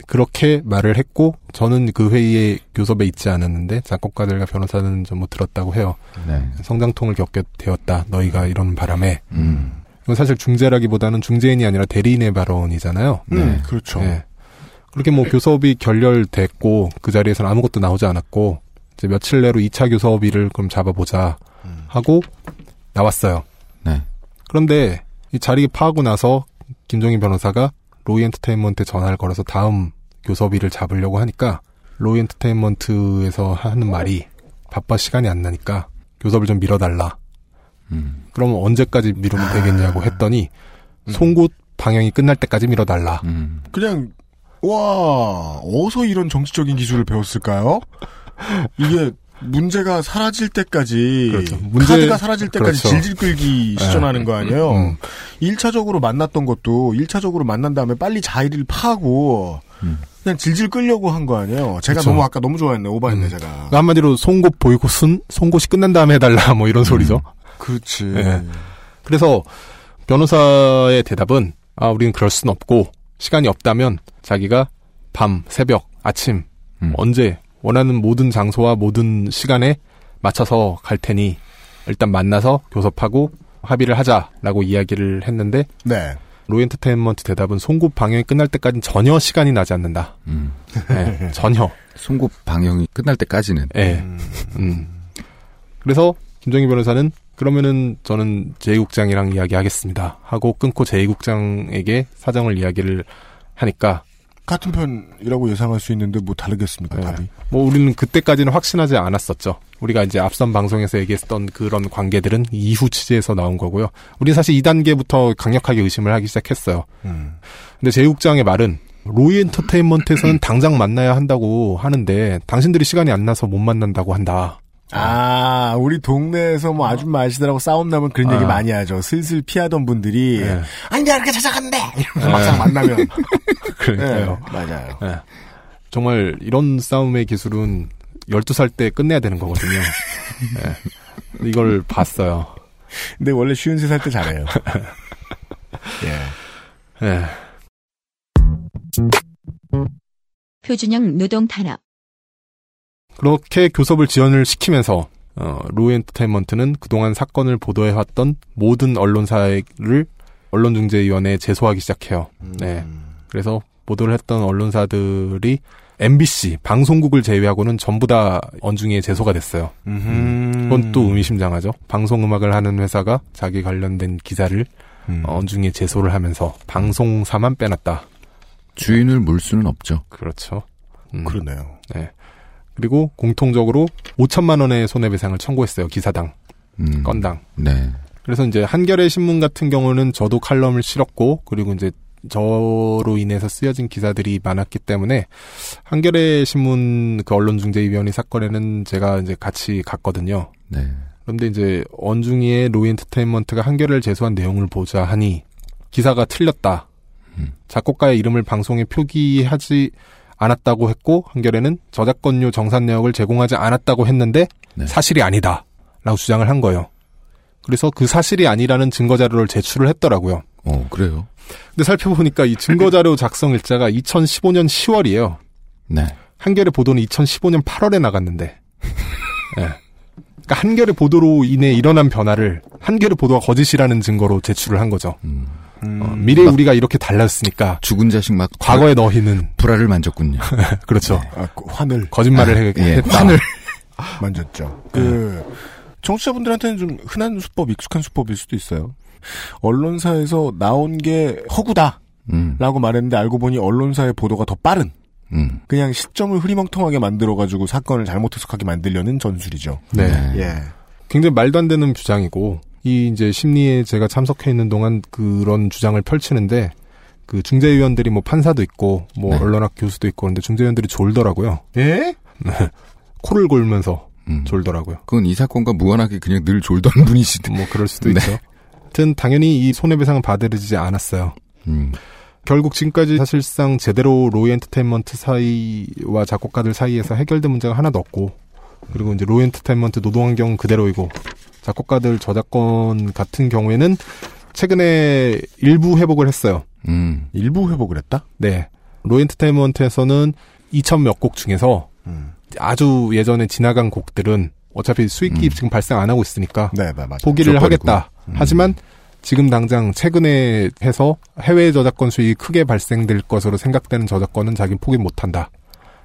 그렇게 말을 했고 저는 그 회의에 교섭에 있지 않았는데 작곡가들과 변호사는 좀못 들었다고 해요. 네. 성장통을 겪게 되었다. 너희가 이런 바람에. 음. 이건 사실 중재라기보다는 중재인이 아니라 대리인의 발언이잖아요. 네, 그렇죠. 네. 그렇게 뭐 교섭이 결렬됐고 그 자리에서는 아무것도 나오지 않았고 이제 며칠 내로 2차 교섭일을 그럼 잡아보자 하고 나왔어요. 네. 그런데 이 자리에 파하고 나서 김종인 변호사가 로이 엔터테인먼트에 전화를 걸어서 다음 교섭일을 잡으려고 하니까 로이 엔터테인먼트에서 하는 말이 바빠 시간이 안 나니까 교섭을 좀 미뤄달라. 그럼 언제까지 미루면 되겠냐고 했더니 송곳 방영이 끝날 때까지 미뤄달라. 그냥 와 어디서 이런 정치적인 기술을 배웠을까요? 이게 문제가 사라질 때까지 그렇죠. 문제- 카드가 사라질 때까지 그렇죠. 질질 끌기 네. 시전하는 거 아니에요? 음. 1차적으로 만났던 것도 1차적으로 만난 다음에 빨리 자리를 파하고 그냥 질질 끌려고 한 거 아니에요? 제가 그렇죠. 너무 아까 너무 좋아했네 오바했네 제가. 그러니까 한마디로 송곳 보이고 순 송곳이 끝난 다음에 해달라 뭐 이런 소리죠. 그렇지. 예. 그래서 변호사의 대답은 아 우리는 그럴 순 없고 시간이 없다면 자기가 밤 새벽 아침 언제 원하는 모든 장소와 모든 시간에 맞춰서 갈 테니 일단 만나서 교섭하고 합의를 하자라고 이야기를 했는데 네. 로이 엔터테인먼트 대답은 송곳 방영이 끝날 때까지는 전혀 시간이 나지 않는다. 네, 전혀. 송곳 방영이 끝날 때까지는. 예. 음. 그래서 김정희 변호사는 그러면은 저는 제2국장이랑 이야기하겠습니다. 하고 끊고 제2국장에게 사정을 이야기를 하니까 같은 편이라고 예상할 수 있는데 뭐 다르겠습니까 답이? 뭐 우리는 그때까지는 확신하지 않았었죠. 우리가 이제 앞선 방송에서 얘기했던 그런 관계들은 이후 취재에서 나온 거고요. 우리는 사실 2단계부터 강력하게 의심을 하기 시작했어요. 음. 근데 제6장의 말은 로이 엔터테인먼트에서는 당장 만나야 한다고 하는데 당신들이 시간이 안 나서 못 만난다고 한다. 아, 우리 동네에서 뭐 아줌마 아시더라고 싸움 나면 그런 얘기 아. 많이 하죠. 슬슬 피하던 분들이 네. 아니 내가 이렇게 찾아간대 이러면서 네. 막상 만나면 그러니까요. 네, 맞아요. 네. 정말 이런 싸움의 기술은 12살 때 끝내야 되는 거거든요. 네. 이걸 봤어요. 근데 원래 쉬운 세 살 때 잘해요. 예. 네. 표준형 노동 탄압. 그렇게 교섭을 지연을 시키면서 어, 로이 엔터테인먼트는 그동안 사건을 보도해왔던 모든 언론사를 언론중재위원회에 제소하기 시작해요. 네. 그래서 보도를 했던 언론사들이 MBC 방송국을 제외하고는 전부 다 언중위에 제소가 됐어요. 그건 또 의미심장하죠. 방송 음악을 하는 회사가 자기 관련된 기사를 어, 언중위에 제소를 하면서 방송사만 빼놨다. 주인을 물 수는 없죠. 그렇죠. 음. 그러네요. 네. 그리고 공통적으로 5천만 원의 손해배상을 청구했어요. 기사당. 음. 건당. 네. 그래서 이제 한겨레 신문 같은 경우는 저도 칼럼을 실었고 그리고 이제 저로 인해서 쓰여진 기사들이 많았기 때문에 한겨레 신문 그 언론중재위원회 사건에는 제가 이제 같이 갔거든요. 네. 그런데 이제 원중이의 로이 엔터테인먼트가 한겨레를 제소한 내용을 보자 하니 기사가 틀렸다. 음. 작곡가의 이름을 방송에 표기하지 않았다고 했고 한겨레는 저작권료 정산 내역을 제공하지 않았다고 했는데 네. 사실이 아니다. 라고 주장을 한 거예요. 그래서 그 사실이 아니라는 증거 자료를 제출을 했더라고요. 어, 그래요? 근데 살펴보니까 이 증거 자료 작성 일자가 2015년 10월이에요. 네. 한겨레 보도는 2015년 8월에 나갔는데. 예. 그러니까 한겨레 보도로 인해 일어난 변화를 한겨레 보도가 거짓이라는 증거로 제출을 한 거죠. 어, 미래 에 우리가 이렇게 달랐으니까 죽은 자식 막 과거의 너희는 불화를 만졌군요. 그렇죠. 아, 그 환을 거짓말을 아, 해, 예, 했다. 환을 만졌죠. 그 청취자분들한테는 좀 흔한 수법, 익숙한 수법일 수도 있어요. 언론사에서 나온 게 허구다. 음. 라고 말했는데 알고 보니 언론사의 보도가 더 빠른. 음. 그냥 시점을 흐리멍텅하게 만들어가지고 사건을 잘못 해석하게 만들려는 전술이죠. 네. 예. 굉장히 말도 안 되는 주장이고 이 이제 심리에 제가 참석해 있는 동안 그런 주장을 펼치는데 그 중재위원들이 뭐 판사도 있고 뭐 네. 언론학 교수도 있고 그런데 중재위원들이 졸더라고요. 예? 네. 코를 골면서 음. 졸더라고요. 그건 이 사건과 무관하게 그냥 늘 졸던 분이시대. 뭐 그럴 수도 네. 있죠. 하여튼 당연히 이 손해배상은 받아들이지 않았어요. 음. 결국 지금까지 사실상 제대로 로이 엔터테인먼트 사이와 작곡가들 사이에서 해결된 문제가 하나도 없고 그리고 이제 로이 엔터테인먼트 노동환경은 그대로이고 작곡가들 저작권 같은 경우에는 최근에 일부 회복을 했어요. 음. 일부 회복을 했다? 네. 로이 엔터테인먼트에서는 2천 몇 곡 중에서 음. 아주 예전에 지나간 곡들은 어차피 수익이 지금 발생 안 하고 있으니까 네, 네. 포기를. 하겠다. 음. 하지만 지금 당장 최근에 해서 해외 저작권 수익이 크게 발생될 것으로 생각되는 저작권은 자기 포기 못한다.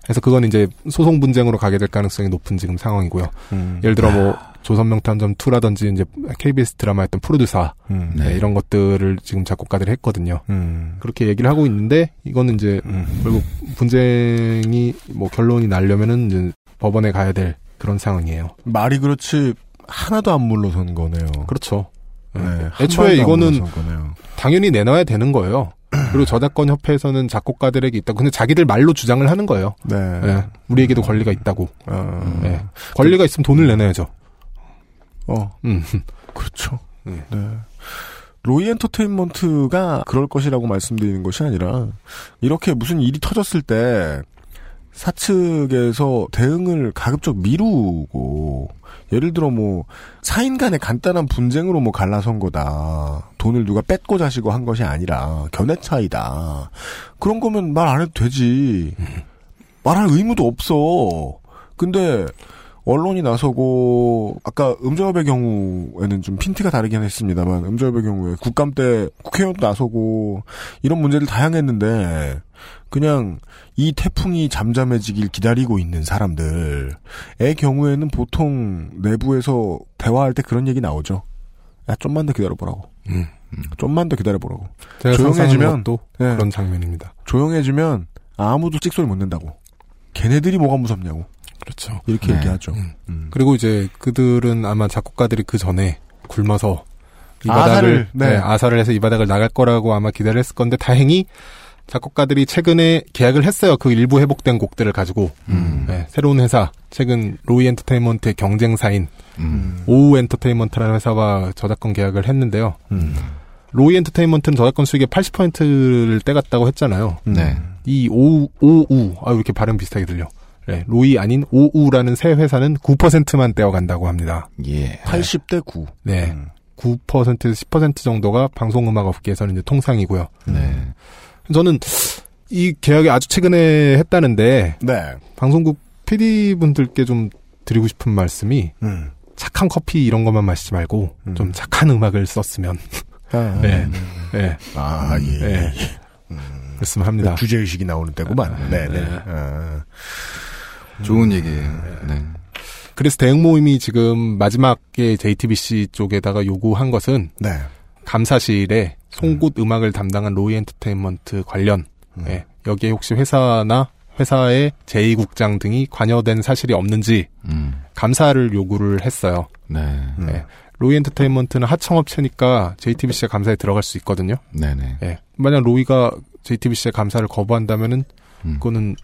그래서 그건 이제 소송 분쟁으로 가게 될 가능성이 높은 지금 상황이고요. 음. 예를 들어 뭐 조선명탐정 2라든지 이제 KBS 드라마였던 프로듀사 음. 네, 이런 것들을 지금 작곡가들이 했거든요. 음. 그렇게 얘기를 하고 있는데 이거는 이제 결국 분쟁이 뭐 결론이 나려면은 이제 법원에 가야 될 그런 상황이에요. 말이 그렇지 하나도 안 물러선 거네요. 그렇죠. 네, 한 애초에 이거는. 당연히 내놔야 되는 거예요. 그리고 저작권 협회에서는 작곡가들에게 있다. 근데 자기들 말로 주장을 하는 거예요. 네. 예, 우리에게도 권리가 있다고. 어. 예. 권리가 있으면 돈을 내놔야죠. 어. 음. 그렇죠. 네. 네. 로이 엔터테인먼트가 그럴 것이라고 말씀드리는 것이 아니라 이렇게 무슨 일이 터졌을 때 사측에서 대응을 가급적 미루고 예를 들어 뭐 사인 간의 간단한 분쟁으로 뭐 갈라선 거다. 돈을 누가 뺏고 자시고 한 것이 아니라 견해 차이다. 그런 거면 말 안 해도 되지. 말할 의무도 없어. 근데 언론이 나서고 아까 음저협의 경우에는 좀 핀트가 다르긴 했습니다만 음저협의 경우에 국감 때 국회의원도 나서고 이런 문제를 다양했는데 그냥 이 태풍이 잠잠해지길 기다리고 있는 사람들의 경우에는 보통 내부에서 대화할 때 그런 얘기 나오죠. 야 좀만 더 기다려보라고. 음. 좀만 더 기다려보라고. 조용해지면 조용해지면 또 네. 그런 장면입니다. 조용해지면 아무도 찍소리 못 낸다고. 걔네들이 뭐가 무섭냐고. 그렇죠. 이렇게 네. 얘기하죠. 음. 음. 그리고 이제 그들은 아마 작곡가들이 그 전에 굶어서 이 아사를, 바닥을 네. 네, 아사를 해서 이 바닥을 나갈 거라고 아마 기대를 했을 건데 다행히 작곡가들이 최근에 계약을 했어요. 그 일부 회복된 곡들을 가지고 음. 네, 새로운 회사 최근 로이 엔터테인먼트의 경쟁사인 음. 오우 엔터테인먼트라는 회사와 저작권 계약을 했는데요. 음. 로이 엔터테인먼트는 저작권 수익의 80%를 떼갔다고 했잖아요. 네. 이 오우, 오우, 아, 왜 이렇게 발음 비슷하게 들려. 네, 로이 아닌 오우라는 새 회사는 9%만 떼어간다고 합니다. 예. 80대 9. 네. 9%에서 10% 정도가 방송음악 업계에서는 이제 통상이고요. 네. 저는 이 계약이 아주 최근에 했다는데 네. 방송국 PD 분들께 좀 드리고 싶은 말씀이 음. 착한 커피 이런 것만 마시지 말고 좀 착한 음악을 썼으면 아, 네. 네. 아, 예. 네. 그랬으면 합니다. 주제의식이 나오는 때구만. 네, 네. 아. 좋은 얘기예요. 네. 그래서 대응 모임이 지금 마지막에 JTBC 쪽에다가 요구한 것은 네. 감사실에 송곳 음. 악을 담당한 로이 엔터테인먼트 관련 예, 여기에 혹시 회사나 회사의 제2국장 등이 관여된 사실이 없는지 음. 감사를 요구를 했어요. 네. 음. 예. 로이 엔터테인먼트는 하청업체니까 JTBC가 감사에 들어갈 수 있거든요. 네네. 예. 만약 로이가 JTBC의 감사를 거부한다면은 음. 그거는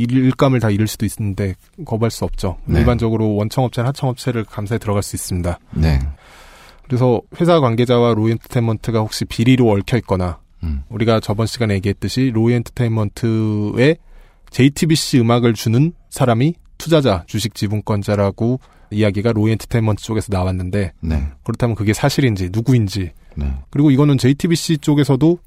일, 일감을 다 잃을 수도 있는데 거부할 수 없죠. 네. 일반적으로 원청업체나 하청업체를 감사에 들어갈 수 있습니다. 네. 그래서 회사 관계자와 로이 엔터테인먼트가 혹시 비리로 얽혀 있거나 음. 우리가 저번 시간에 얘기했듯이 로이 엔터테인먼트에 JTBC 음악을 주는 사람이 투자자, 주식 지분권자라고 이야기가 로이 엔터테인먼트 쪽에서 나왔는데 네. 그렇다면 그게 사실인지 누구인지 네. 그리고 이거는 JTBC 쪽에서도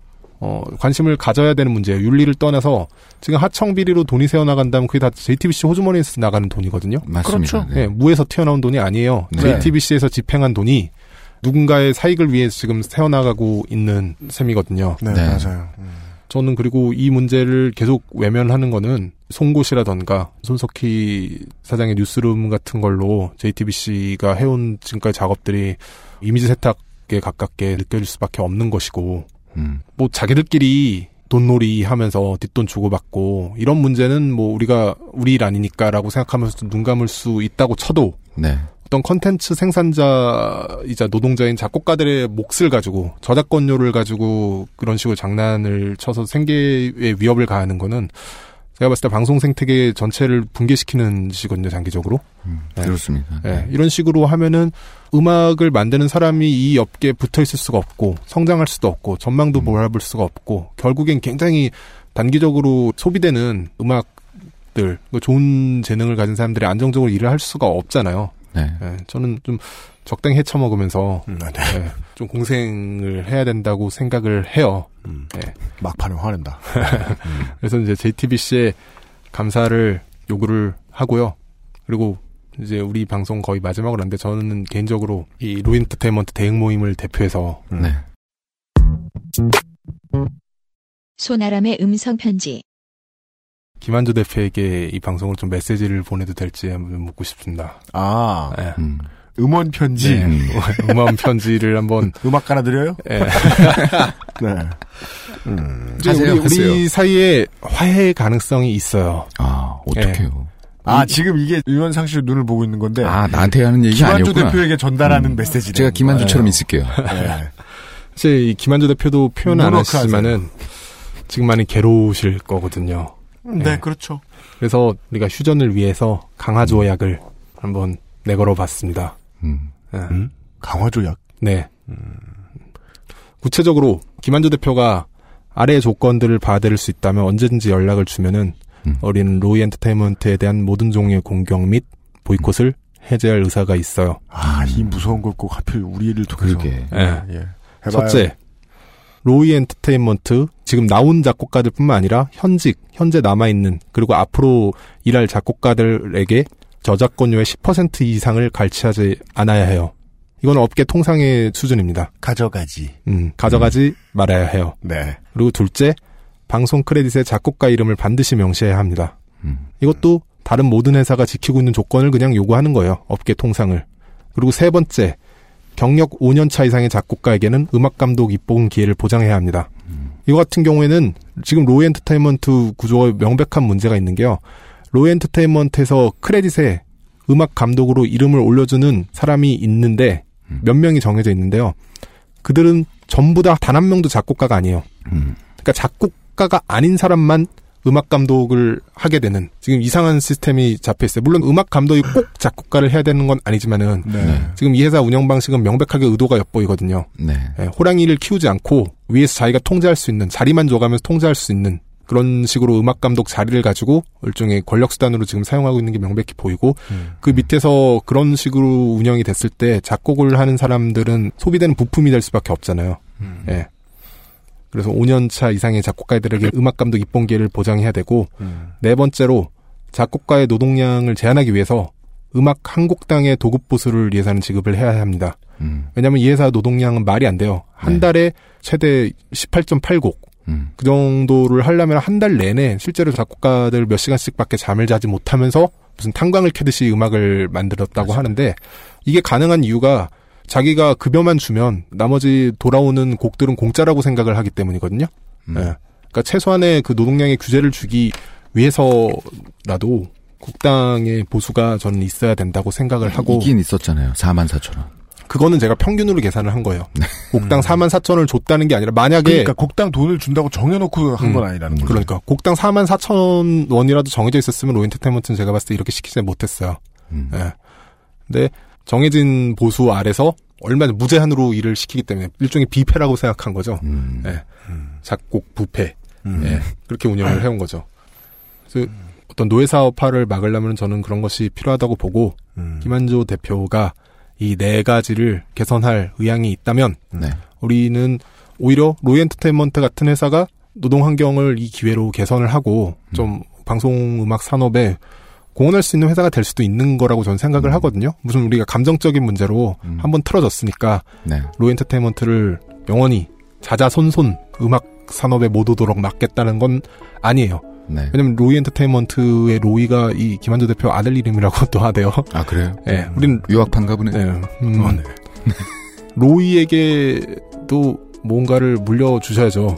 어, 관심을 가져야 되는 문제예요. 윤리를 떠나서 지금 하청 비리로 돈이 새어 나간다면 그게 다 JTBC 호주머니에서 나가는 돈이거든요. 맞습니다. 네, 무에서 튀어나온 돈이 아니에요. 네. JTBC에서 집행한 돈이 누군가의 사익을 위해 지금 새어 나가고 있는 셈이거든요. 네, 네. 맞아요. 저는 그리고 이 문제를 계속 외면하는 거는 송곳이라던가 손석희 사장의 뉴스룸 같은 걸로 JTBC가 해온 지금까지 작업들이 이미지 세탁에 가깝게 느껴질 수밖에 없는 것이고 음. 뭐 자기들끼리 돈놀이 하면서 뒷돈 주고받고 이런 문제는 뭐 우리가 우리 일 아니니까라고 생각하면서 눈 감을 수 있다고 쳐도 네. 어떤 컨텐츠 생산자이자 노동자인 작곡가들의 몫을 가지고 저작권료를 가지고 그런 식으로 장난을 쳐서 생계에 위협을 가하는 거는 제가 봤을 때 방송 생태계 전체를 붕괴시키는 짓이거든요, 장기적으로. 네. 그렇습니다. 네, 이런 식으로 하면은 음악을 만드는 사람이 이 업계에 붙어 있을 수가 없고 성장할 수도 없고 전망도 몰아볼 수가 없고 결국엔 굉장히 단기적으로 소비되는 음악들 그 좋은 재능을 가진 사람들이 안정적으로 일을 할 수가 없잖아요. 네. 네, 저는 좀 적당히 헤쳐 먹으면서 음, 네. 네, 좀 공생을 해야 된다고 생각을 해요. 음, 네. 막판에 화낸다. 그래서 이제 JTBC에 감사를 요구를 하고요. 그리고 이제 우리 방송 거의 마지막으로 하는데 저는 개인적으로 이 로인터테인먼트 대응 모임을 대표해서 음. 네. 소나람의 음성 편지. 김한조 대표에게 이 방송을 좀 메시지를 보내도 될지 한번 묻고 싶습니다. 아, 네. 음. 음원 편지. 네. 음원 편지를 한번 음악 깔아드려요? 예. 네. 음. 이제 하세요, 우리, 하세요. 우리 사이에 화해 가능성이 있어요. 아, 어떡해요. 아, 지금 이게 유현상 씨의 눈을 보고 있는 건데. 아, 나한테 하는 얘기 김한주 아니었구나. 대표에게 전달하는 음. 메시지. 제가 김한주처럼 있을게요. 네. 사실 이 김한조 대표도 표현은 안. 하시지만은 지금 많이 괴로우실 거거든요. 네, 네. 그렇죠. 그래서 우리가 휴전을 위해서 강화조약을 한번 내걸어 봤습니다. 음. 네. 음? 강화조약. 네. 구체적으로 김한조 대표가 아래의 조건들을 받아들일 수 있다면 언제든지 연락을 주면은 음. 우리는 로이 엔터테인먼트에 대한 모든 종류의 공격 및 보이콧을 해제할 의사가 있어요. 아, 이 무서운 걸 꼭 하필 우리를 통해서. 그러게. 예. 예. 해봐요. 첫째, 로이 엔터테인먼트 지금 나온 작곡가들뿐만 아니라 현직, 현재 남아 있는 그리고 앞으로 일할 작곡가들에게 저작권료의 10% 이상을 갈취하지 않아야 해요. 이건 업계 통상의 수준입니다. 가져가지. 음, 가져가지 말아야 해요. 네. 그리고 둘째, 방송 크레딧에 작곡가 이름을 반드시 명시해야 합니다. 음. 이것도 다른 모든 회사가 지키고 있는 조건을 그냥 요구하는 거예요. 업계 통상을. 그리고 세 번째, 경력 5년 차 이상의 작곡가에게는 음악 감독 입봉 기회를 보장해야 합니다. 이거 같은 경우에는 지금 로이 엔터테인먼트 구조가 명백한 문제가 있는 게요. 로이 엔터테인먼트에서 크레딧에 음악 감독으로 이름을 올려주는 사람이 있는데 몇 명이 정해져 있는데요. 그들은 전부 다 단 한 명도 작곡가가 아니에요. 음. 그러니까 작곡가가 아닌 사람만 음악 감독을 하게 되는 지금 이상한 시스템이 잡혀 있어요. 물론 음악 감독이 꼭 작곡가를 해야 되는 건 아니지만은 네. 지금 이 회사 운영 방식은 명백하게 의도가 엿보이거든요. 네. 예, 호랑이를 키우지 않고 위에서 자기가 통제할 수 있는 자리만 줘가면서 통제할 수 있는 그런 식으로 음악 감독 자리를 가지고 일종의 권력 수단으로 지금 사용하고 있는 게 명백히 보이고 그 밑에서 그런 식으로 운영이 됐을 때 작곡을 하는 사람들은 소비되는 부품이 될 수밖에 없잖아요. 예. 그래서 5년 차 이상의 작곡가들에게 음악 감독 입봉 기회를 보장해야 되고 네 번째로 작곡가의 노동량을 제한하기 위해서 음악 한 곡당의 도급 보수를 이 회사는 지급을 해야 합니다. 음. 왜냐하면 이 회사 노동량은 말이 안 돼요. 한 달에 최대 18.8곡. 음. 그 정도를 하려면 한 달 내내 실제로 작곡가들 몇 시간씩밖에 잠을 자지 못하면서 무슨 탄광을 캐듯이 음악을 만들었다고 하는데 이게 가능한 이유가 자기가 급여만 주면 나머지 돌아오는 곡들은 공짜라고 생각을 하기 때문이거든요. 음. 예. 그러니까 최소한의 그 노동량의 규제를 주기 위해서라도 국당의 보수가 저는 있어야 된다고 생각을 하고 있긴 있었잖아요. 4만 4천 원. 그거는 제가 평균으로 계산을 한 거예요. 곡당 4만 4천 원을 줬다는 게 아니라 만약에 그러니까 곡당 돈을 준다고 정해놓고 한건 음, 아니라는 거죠. 그러니까 곡당 4만 4천 원이라도 정해져 있었으면 로엔터테인먼트는 제가 봤을 때 이렇게 시키지 못했어요. 음. 예. 근데 정해진 보수 아래서 얼마 전 무제한으로 일을 시키기 때문에 일종의 비패라고 생각한 거죠. 음. 예. 작곡 부패. 음. 예. 그렇게 운영을 해온 거죠. 그래서 어떤 노예 사업화를 막으려면 저는 그런 것이 필요하다고 보고 음. 김한조 대표가 이 네 가지를 개선할 의향이 있다면 네. 우리는 오히려 로이 엔터테인먼트 같은 회사가 노동 환경을 이 기회로 개선을 하고 좀 방송 음악 산업에 공헌할 수 있는 회사가 될 수도 있는 거라고 저는 생각을 하거든요. 무슨 우리가 감정적인 문제로 한번 틀어졌으니까 네. 로이 엔터테인먼트를 영원히 자자손손 음악 산업에 못 오도록 막겠다는 건 아니에요. 네. 왜냐면 로이 엔터테인먼트의 로이가 이 김한조 대표 아들 이름이라고 또 하대요. 아 그래요? 예, 우리는 유학판가 보네. 네. 음, 로이에게도 뭔가를 물려주셔야죠.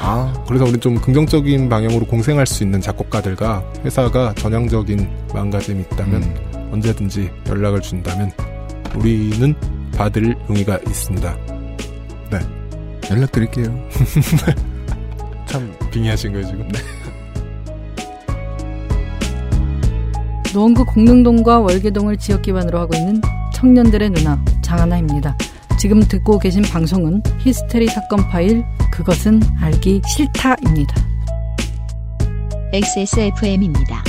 아. 그래서 우리 좀 긍정적인 방향으로 공생할 수 있는 작곡가들과 회사가 전향적인 마음가짐이 있다면 음. 언제든지 연락을 준다면 우리는 받을 용의가 있습니다. 네. 연락드릴게요. 참 빙의하신 거예요 지금. 노원구 공릉동과 월계동을 지역 기반으로 하고 있는 청년들의 누나 장하나입니다. 지금 듣고 계신 방송은 히스테리 사건 파일 그것은 알기 싫다입니다. XSFM입니다.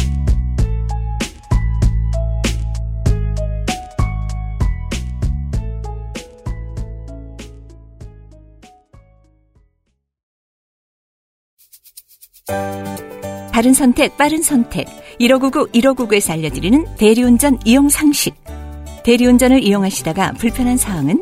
바른 선택, 빠른 선택. 1599, 1599에서 알려드리는 대리운전 이용 상식. 대리운전을 이용하시다가 불편한 사항은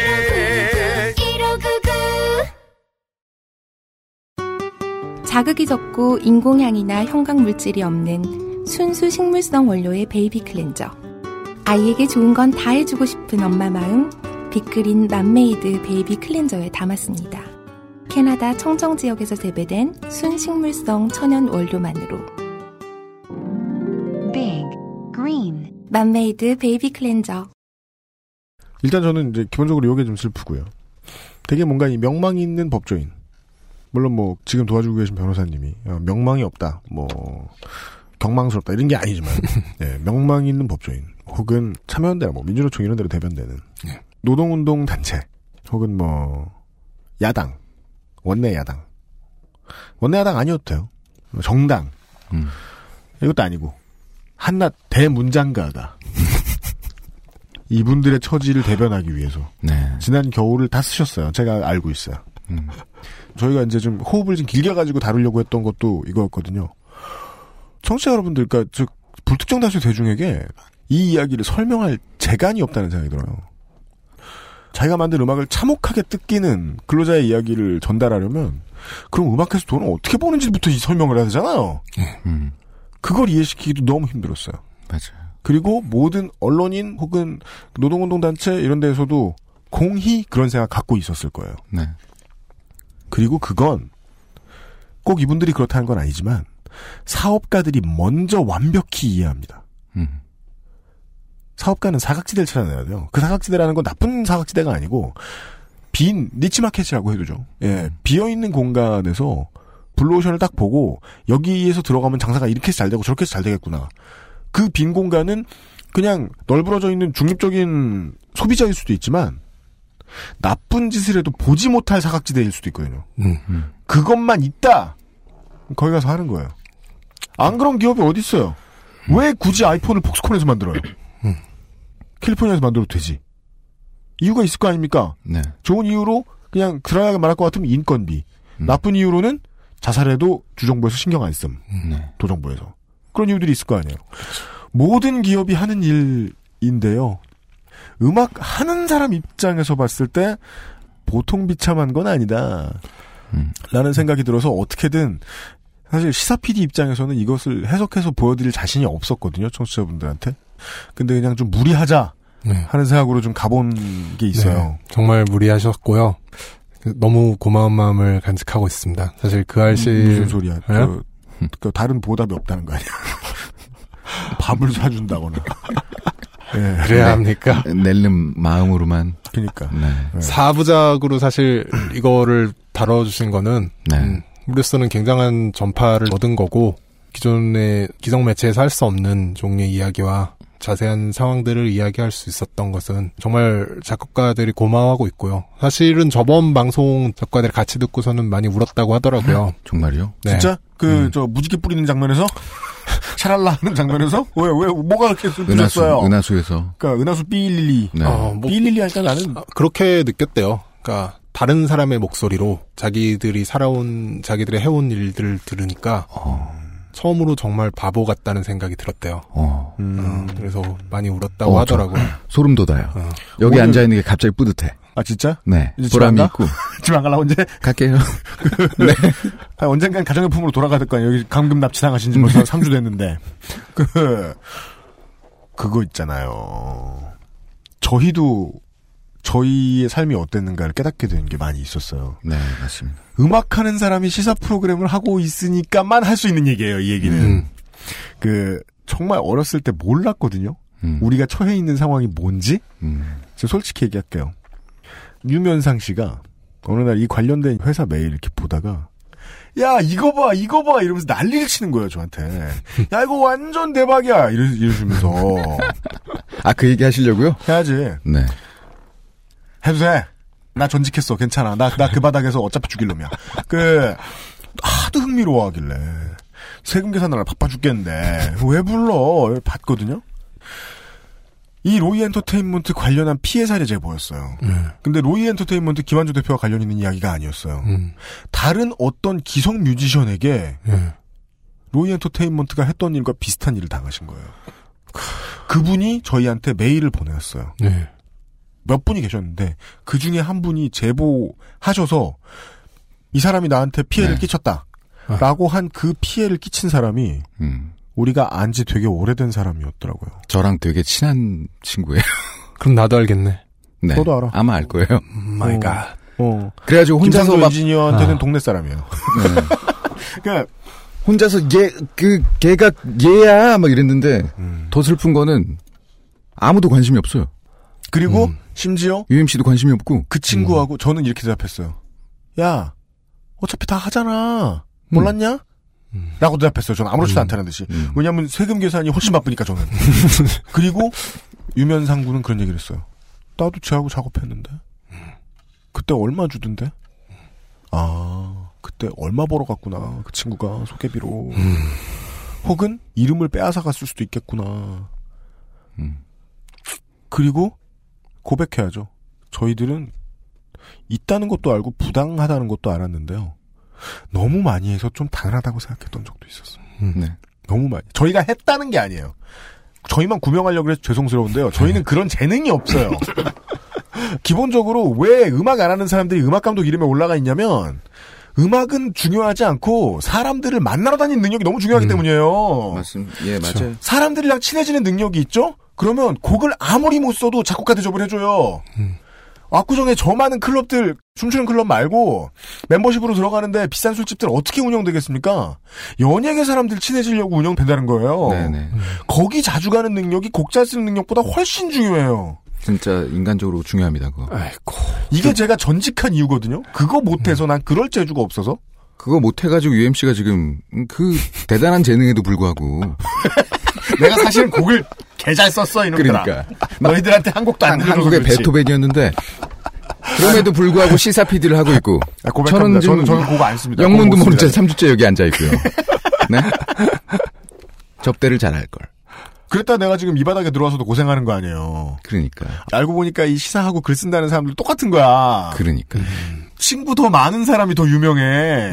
자극이 적고 인공향이나 형광물질이 없는 순수 식물성 원료의 베이비 클렌저. 아이에게 좋은 건 다 해주고 싶은 엄마 마음, 빅그린 맘메이드 베이비 클렌저에 담았습니다. 캐나다 청정 지역에서 재배된 순식물성 천연 원료만으로. Big Green 맘메이드 베이비 클렌저. 일단 저는 이제 기본적으로 요게 좀 슬프고요. 되게 뭔가 이 명망이 있는 법조인. 물론 뭐 지금 도와주고 계신 변호사님이 어, 명망이 없다, 뭐 경망스럽다 이런 게 아니지만 예, 명망이 있는 법조인 혹은 참여연대, 뭐 민주노총 이런 데로 대변되는 노동운동 단체 혹은 뭐 야당, 원내 야당, 원내 야당 아니어도 돼요. 정당 이것도 아니고 한낱 대문장가가 이분들의 처지를 대변하기 위해서 네. 지난 겨울을 다 쓰셨어요. 제가 알고 있어요. 음. 저희가 이제 좀 호흡을 좀 길게 가지고 다루려고 했던 것도 이거였거든요. 청취자 여러분들, 그러니까 즉 불특정 다수 대중에게 이 이야기를 설명할 재간이 없다는 생각이 들어요. 자기가 만든 음악을 참혹하게 뜯기는 근로자의 이야기를 전달하려면 그럼 음악에서 돈을 어떻게 버는지부터 이 설명을 해야 되잖아요. 음. 그걸 이해시키기도 너무 힘들었어요. 맞아요. 그리고 모든 언론인 혹은 노동운동단체 이런 데에서도 공히 그런 생각 갖고 있었을 거예요. 네. 그리고 그건 꼭 이분들이 그렇다는 건 아니지만 사업가들이 먼저 완벽히 이해합니다. 음. 사업가는 사각지대를 찾아내야 돼요. 그 사각지대라는 건 나쁜 사각지대가 아니고 빈 niche market이라고 해두죠. 예, 비어 있는 공간에서 블루오션을 딱 보고 여기에서 들어가면 장사가 이렇게 해서 잘 되고 저렇게 해서 잘 되겠구나. 그 빈 공간은 그냥 널브러져 있는 중립적인 소비자일 수도 있지만 나쁜 짓을 해도 보지 못할 사각지대일 수도 있거든요. 음. 그것만 있다. 거기 가서 하는 거예요. 안 그런 기업이 어디 있어요? 왜 굳이 아이폰을 폭스콘에서 만들어요? 캘리포니아에서 만들어도 되지. 이유가 있을 거 아닙니까? 네. 좋은 이유로 그냥 드라이하게 말할 것 같으면 인건비. 나쁜 이유로는 자살해도 주정부에서 신경 안 씀. 네. 도정부에서. 그런 이유들이 있을 거 아니에요. 모든 기업이 하는 일 인데요. 음악 하는 사람 입장에서 봤을 때 보통 비참한 건 아니다. 라는 생각이 들어서 어떻게든 사실 시사 PD 입장에서는 이것을 해석해서 보여드릴 자신이 없었거든요. 청취자분들한테. 근데 그냥 좀 무리하자 네. 하는 생각으로 좀 가본 게 있어요. 네, 정말 무리하셨고요. 너무 고마운 마음을 간직하고 있습니다. 사실 그 알실 무슨 소리야? 네? 그, 그 다른 보답이 없다는 거 아니야? 밥을 사준다거나. 예. 그래야 합니까? 낼름 마음으로만. 그니까. 네. 사부작으로 사실 이거를 다뤄주신 거는 네. 음, 우리로서는 굉장한 전파를 얻은 거고 기존의 기성 매체에서 할 수 없는 종류의 이야기와 자세한 상황들을 이야기할 수 있었던 것은 정말 작곡가들이 고마워하고 있고요. 사실은 저번 방송 작가들이 같이 듣고서는 많이 울었다고 하더라고요. 정말요? 네. 진짜? 그, 저, 무지개 뿌리는 장면에서? 샤랄라 하는 장면에서? 왜, 왜, 뭐가 그렇게 슬프셨어요? 은하수, 은하수 에서. 그니까, 은하수 삐일리리. 네. 어, 뭐, 삐일리리 하니까 나는. 그렇게 느꼈대요. 그러니까 다른 사람의 목소리로 자기들이 살아온 자기들의 해온 일들을 들으니까 처음으로 정말 바보 같다는 생각이 들었대요. 어. 어, 그래서 많이 울었다고 어, 저 하더라고요. 소름 돋아요. 어. 여기 오늘- 앉아 있는 게 갑자기 뿌듯해. 아, 진짜? 네. 이제 보람이 안? 있고. 집안 갈라, 언제? 갈게요. 네. 아, 언젠간 가정용품으로 돌아가야 될 거 아니에요. 여기 감금 납치 당하신 지 벌써 3주 됐는데. 그, 그거 있잖아요. 저희도 저희의 삶이 어땠는가를 깨닫게 되는 게 많이 있었어요. 네, 맞습니다. 음악하는 사람이 시사 프로그램을 하고 있으니까만 할 수 있는 얘기예요, 이 얘기는. 음. 그, 정말 어렸을 때 몰랐거든요. 음. 우리가 처해 있는 상황이 뭔지? 음. 제가 솔직히 얘기할게요. 유면상 씨가 어느 날 이 관련된 회사 메일 이렇게 보다가 야 이거 봐 이거 봐 이러면서 난리를 치는 거예요 저한테. 야 이거 완전 대박이야 이러, 이러시면서. 아, 그 얘기 하시려고요? 해야지. 네. 해도 돼나 전직했어 괜찮아. 나 나 그 바닥에서 어차피 죽일 놈이야. 그 하도 흥미로워하길래. 세금 계산하느라 바빠 죽겠는데. 왜 불러? 봤거든요 이 로이 엔터테인먼트 관련한 피해 사례 제보였어요. 근데 로이 엔터테인먼트 김한조 대표와 관련 있는 이야기가 아니었어요. 음. 다른 어떤 기성 뮤지션에게 예. 로이 엔터테인먼트가 했던 일과 비슷한 일을 당하신 거예요. 그분이 저희한테 메일을 보내왔어요. 네. 몇 분이 계셨는데 그 중에 한 분이 제보하셔서 이 사람이 나한테 피해를 네. 끼쳤다. 라고 한 그 피해를 끼친 사람이 음. 우리가 안 지 되게 오래된 사람이었더라고요. 저랑 되게 친한 친구예요. 그럼 나도 알겠네. 네. 저도 알아. 아마 알 거예요. my 어. God. 어. 그래가지고 혼자서 막 엔지니어한테는 아. 동네 사람이에요. 네. 그러니까 혼자서 얘 그 걔가 얘야 막 이랬는데 더 슬픈 거는 아무도 관심이 없어요. 그리고 음. 심지어 UMC도 관심이 없고 그 친구하고 저는 이렇게 대답했어요. 야, 어차피 다 하잖아. 몰랐냐? 라고 대답했어요. 저는 아무렇지도 음. 않다는 듯이. 음. 왜냐하면 세금 계산이 훨씬 바쁘니까 저는. 그리고 유면상구는 그런 얘기를 했어요. 나도 쟤하고 작업했는데. 그때 얼마 주던데? 아, 그때 얼마 벌어갔구나. 그 친구가 소개비로. 혹은 이름을 빼앗아 갔을 수도 있겠구나. 음. 그리고 고백해야죠. 저희들은 있다는 것도 알고 부당하다는 것도 알았는데요. 너무 많이 해서 좀 당연하다고 생각했던 적도 있었어요. 네. 너무 많이. 저희가 했다는 게 아니에요. 저희만 구명하려고 해서 죄송스러운데요. 저희는 그런 재능이 없어요. 기본적으로 왜 음악 안 하는 사람들이 음악 감독 이름에 올라가 있냐면 음악은 중요하지 않고 사람들을 만나러 다니는 능력이 너무 중요하기 때문이에요. 맞습니다. 예, 맞아요. 사람들이랑 친해지는 능력이 있죠? 그러면 곡을 아무리 못 써도 작곡가 대접을 해줘요. 압구정에 저 많은 클럽들, 춤추는 클럽 말고 멤버십으로 들어가는데 비싼 술집들 어떻게 운영되겠습니까? 연예계 사람들 친해지려고 운영된다는 거예요. 네네. 거기 자주 가는 능력이 곡잘 쓰는 능력보다 훨씬 중요해요. 진짜 인간적으로 중요합니다. 그거. 아이고. 이게 제가 전직한 이유거든요. 그거 못해서 난 그럴 재주가 없어서. 그거 못해가지고 UMC가 지금 그 대단한 재능에도 불구하고 내가 사실은 곡을 개잘 썼어 이놈들아. 그러니까 너희들한테 한 곡도 안 한, 들려줘서 한국의. 베토벤이었는데 그럼에도 불구하고 시사 PD를 하고 있고 아. 저는 지금 저는 저는 곡안 씁니다. 영문도 모른 채 씁니다. 3주째 여기 앉아 있고요. 네? 접대를 잘할 걸. 그랬다 내가 지금 이 바닥에 들어와서도 고생하는 거 아니에요. 그러니까. 알고 보니까 이 시사하고 글 쓴다는 사람들 똑같은 거야. 그러니까. 친구 더 많은 사람이 더 유명해.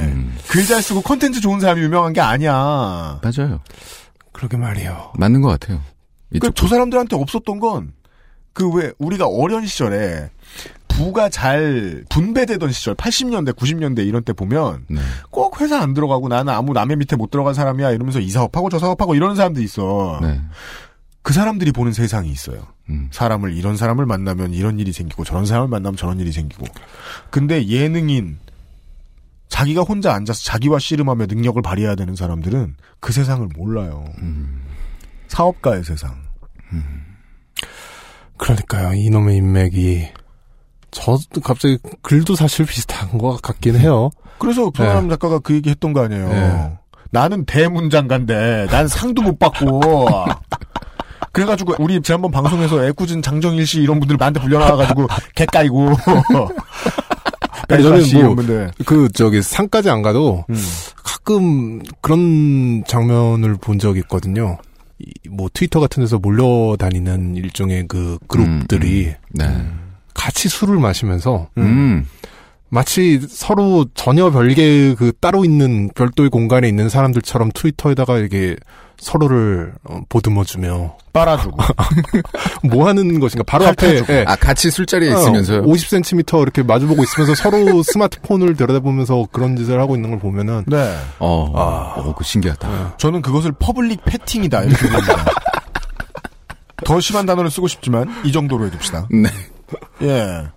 음. 글잘 쓰고 컨텐츠 좋은 사람이 유명한 게 아니야. 맞아요. 그러게 말이요. 맞는 것 같아요. 그저 사람들한테 없었던 건 그 왜 우리가 어린 시절에 부가 잘 분배되던 시절 80년대 90년대 이런 때 보면 네. 꼭 회사 안 들어가고 나는 아무 남의 밑에 못 들어간 사람이야 이러면서 이 사업하고 저 사업하고 이러는 사람들이 있어. 네. 그 사람들이 보는 세상이 있어요. 음. 사람을 이런 사람을 만나면 이런 일이 생기고 저런 사람을 만나면 저런 일이 생기고. 근데 예능인 자기가 혼자 앉아서 자기와 씨름하며 능력을 발휘해야 되는 사람들은 그 세상을 몰라요. 음. 사업가의 세상. 그러니까요. 이놈의 인맥이 저도 갑자기 글도 사실 비슷한 것 같긴 해요. 그래서 조아람 작가가 그 얘기 했던 거 아니에요. 네. 나는 대문장가인데 난 상도 못 받고. 그래가지고 우리 지난번 방송에서 애꿎은 장정일 씨 이런 분들 나한테 불려나와가지고 개 까이고. 아니, 배수아 저는 씨 뭐. 그, 저기, 상까지 안 가도, 음. 가끔 그런 장면을 본 적이 있거든요. 이, 뭐, 트위터 같은 데서 몰려다니는 일종의 그 그룹들이, 네. 같이 술을 마시면서, 음. 마치 서로 전혀 별개의 그 따로 있는 별도의 공간에 있는 사람들처럼 트위터에다가 이게 서로를 어, 보듬어주며 빨아주고 뭐 하는 것인가 바로 앞에 예. 아, 같이 술자리에 있으면서요? 50cm 이렇게 마주보고 있으면서 서로 스마트폰을 들여다보면서 그런 짓을 하고 있는 걸 보면은 네. 어, 아. 어, 그 신기하다. 저는 그것을 public petting이다 이렇게 봅니다. 더 심한 단어를 쓰고 싶지만 이 정도로 해둡시다. 네. 예.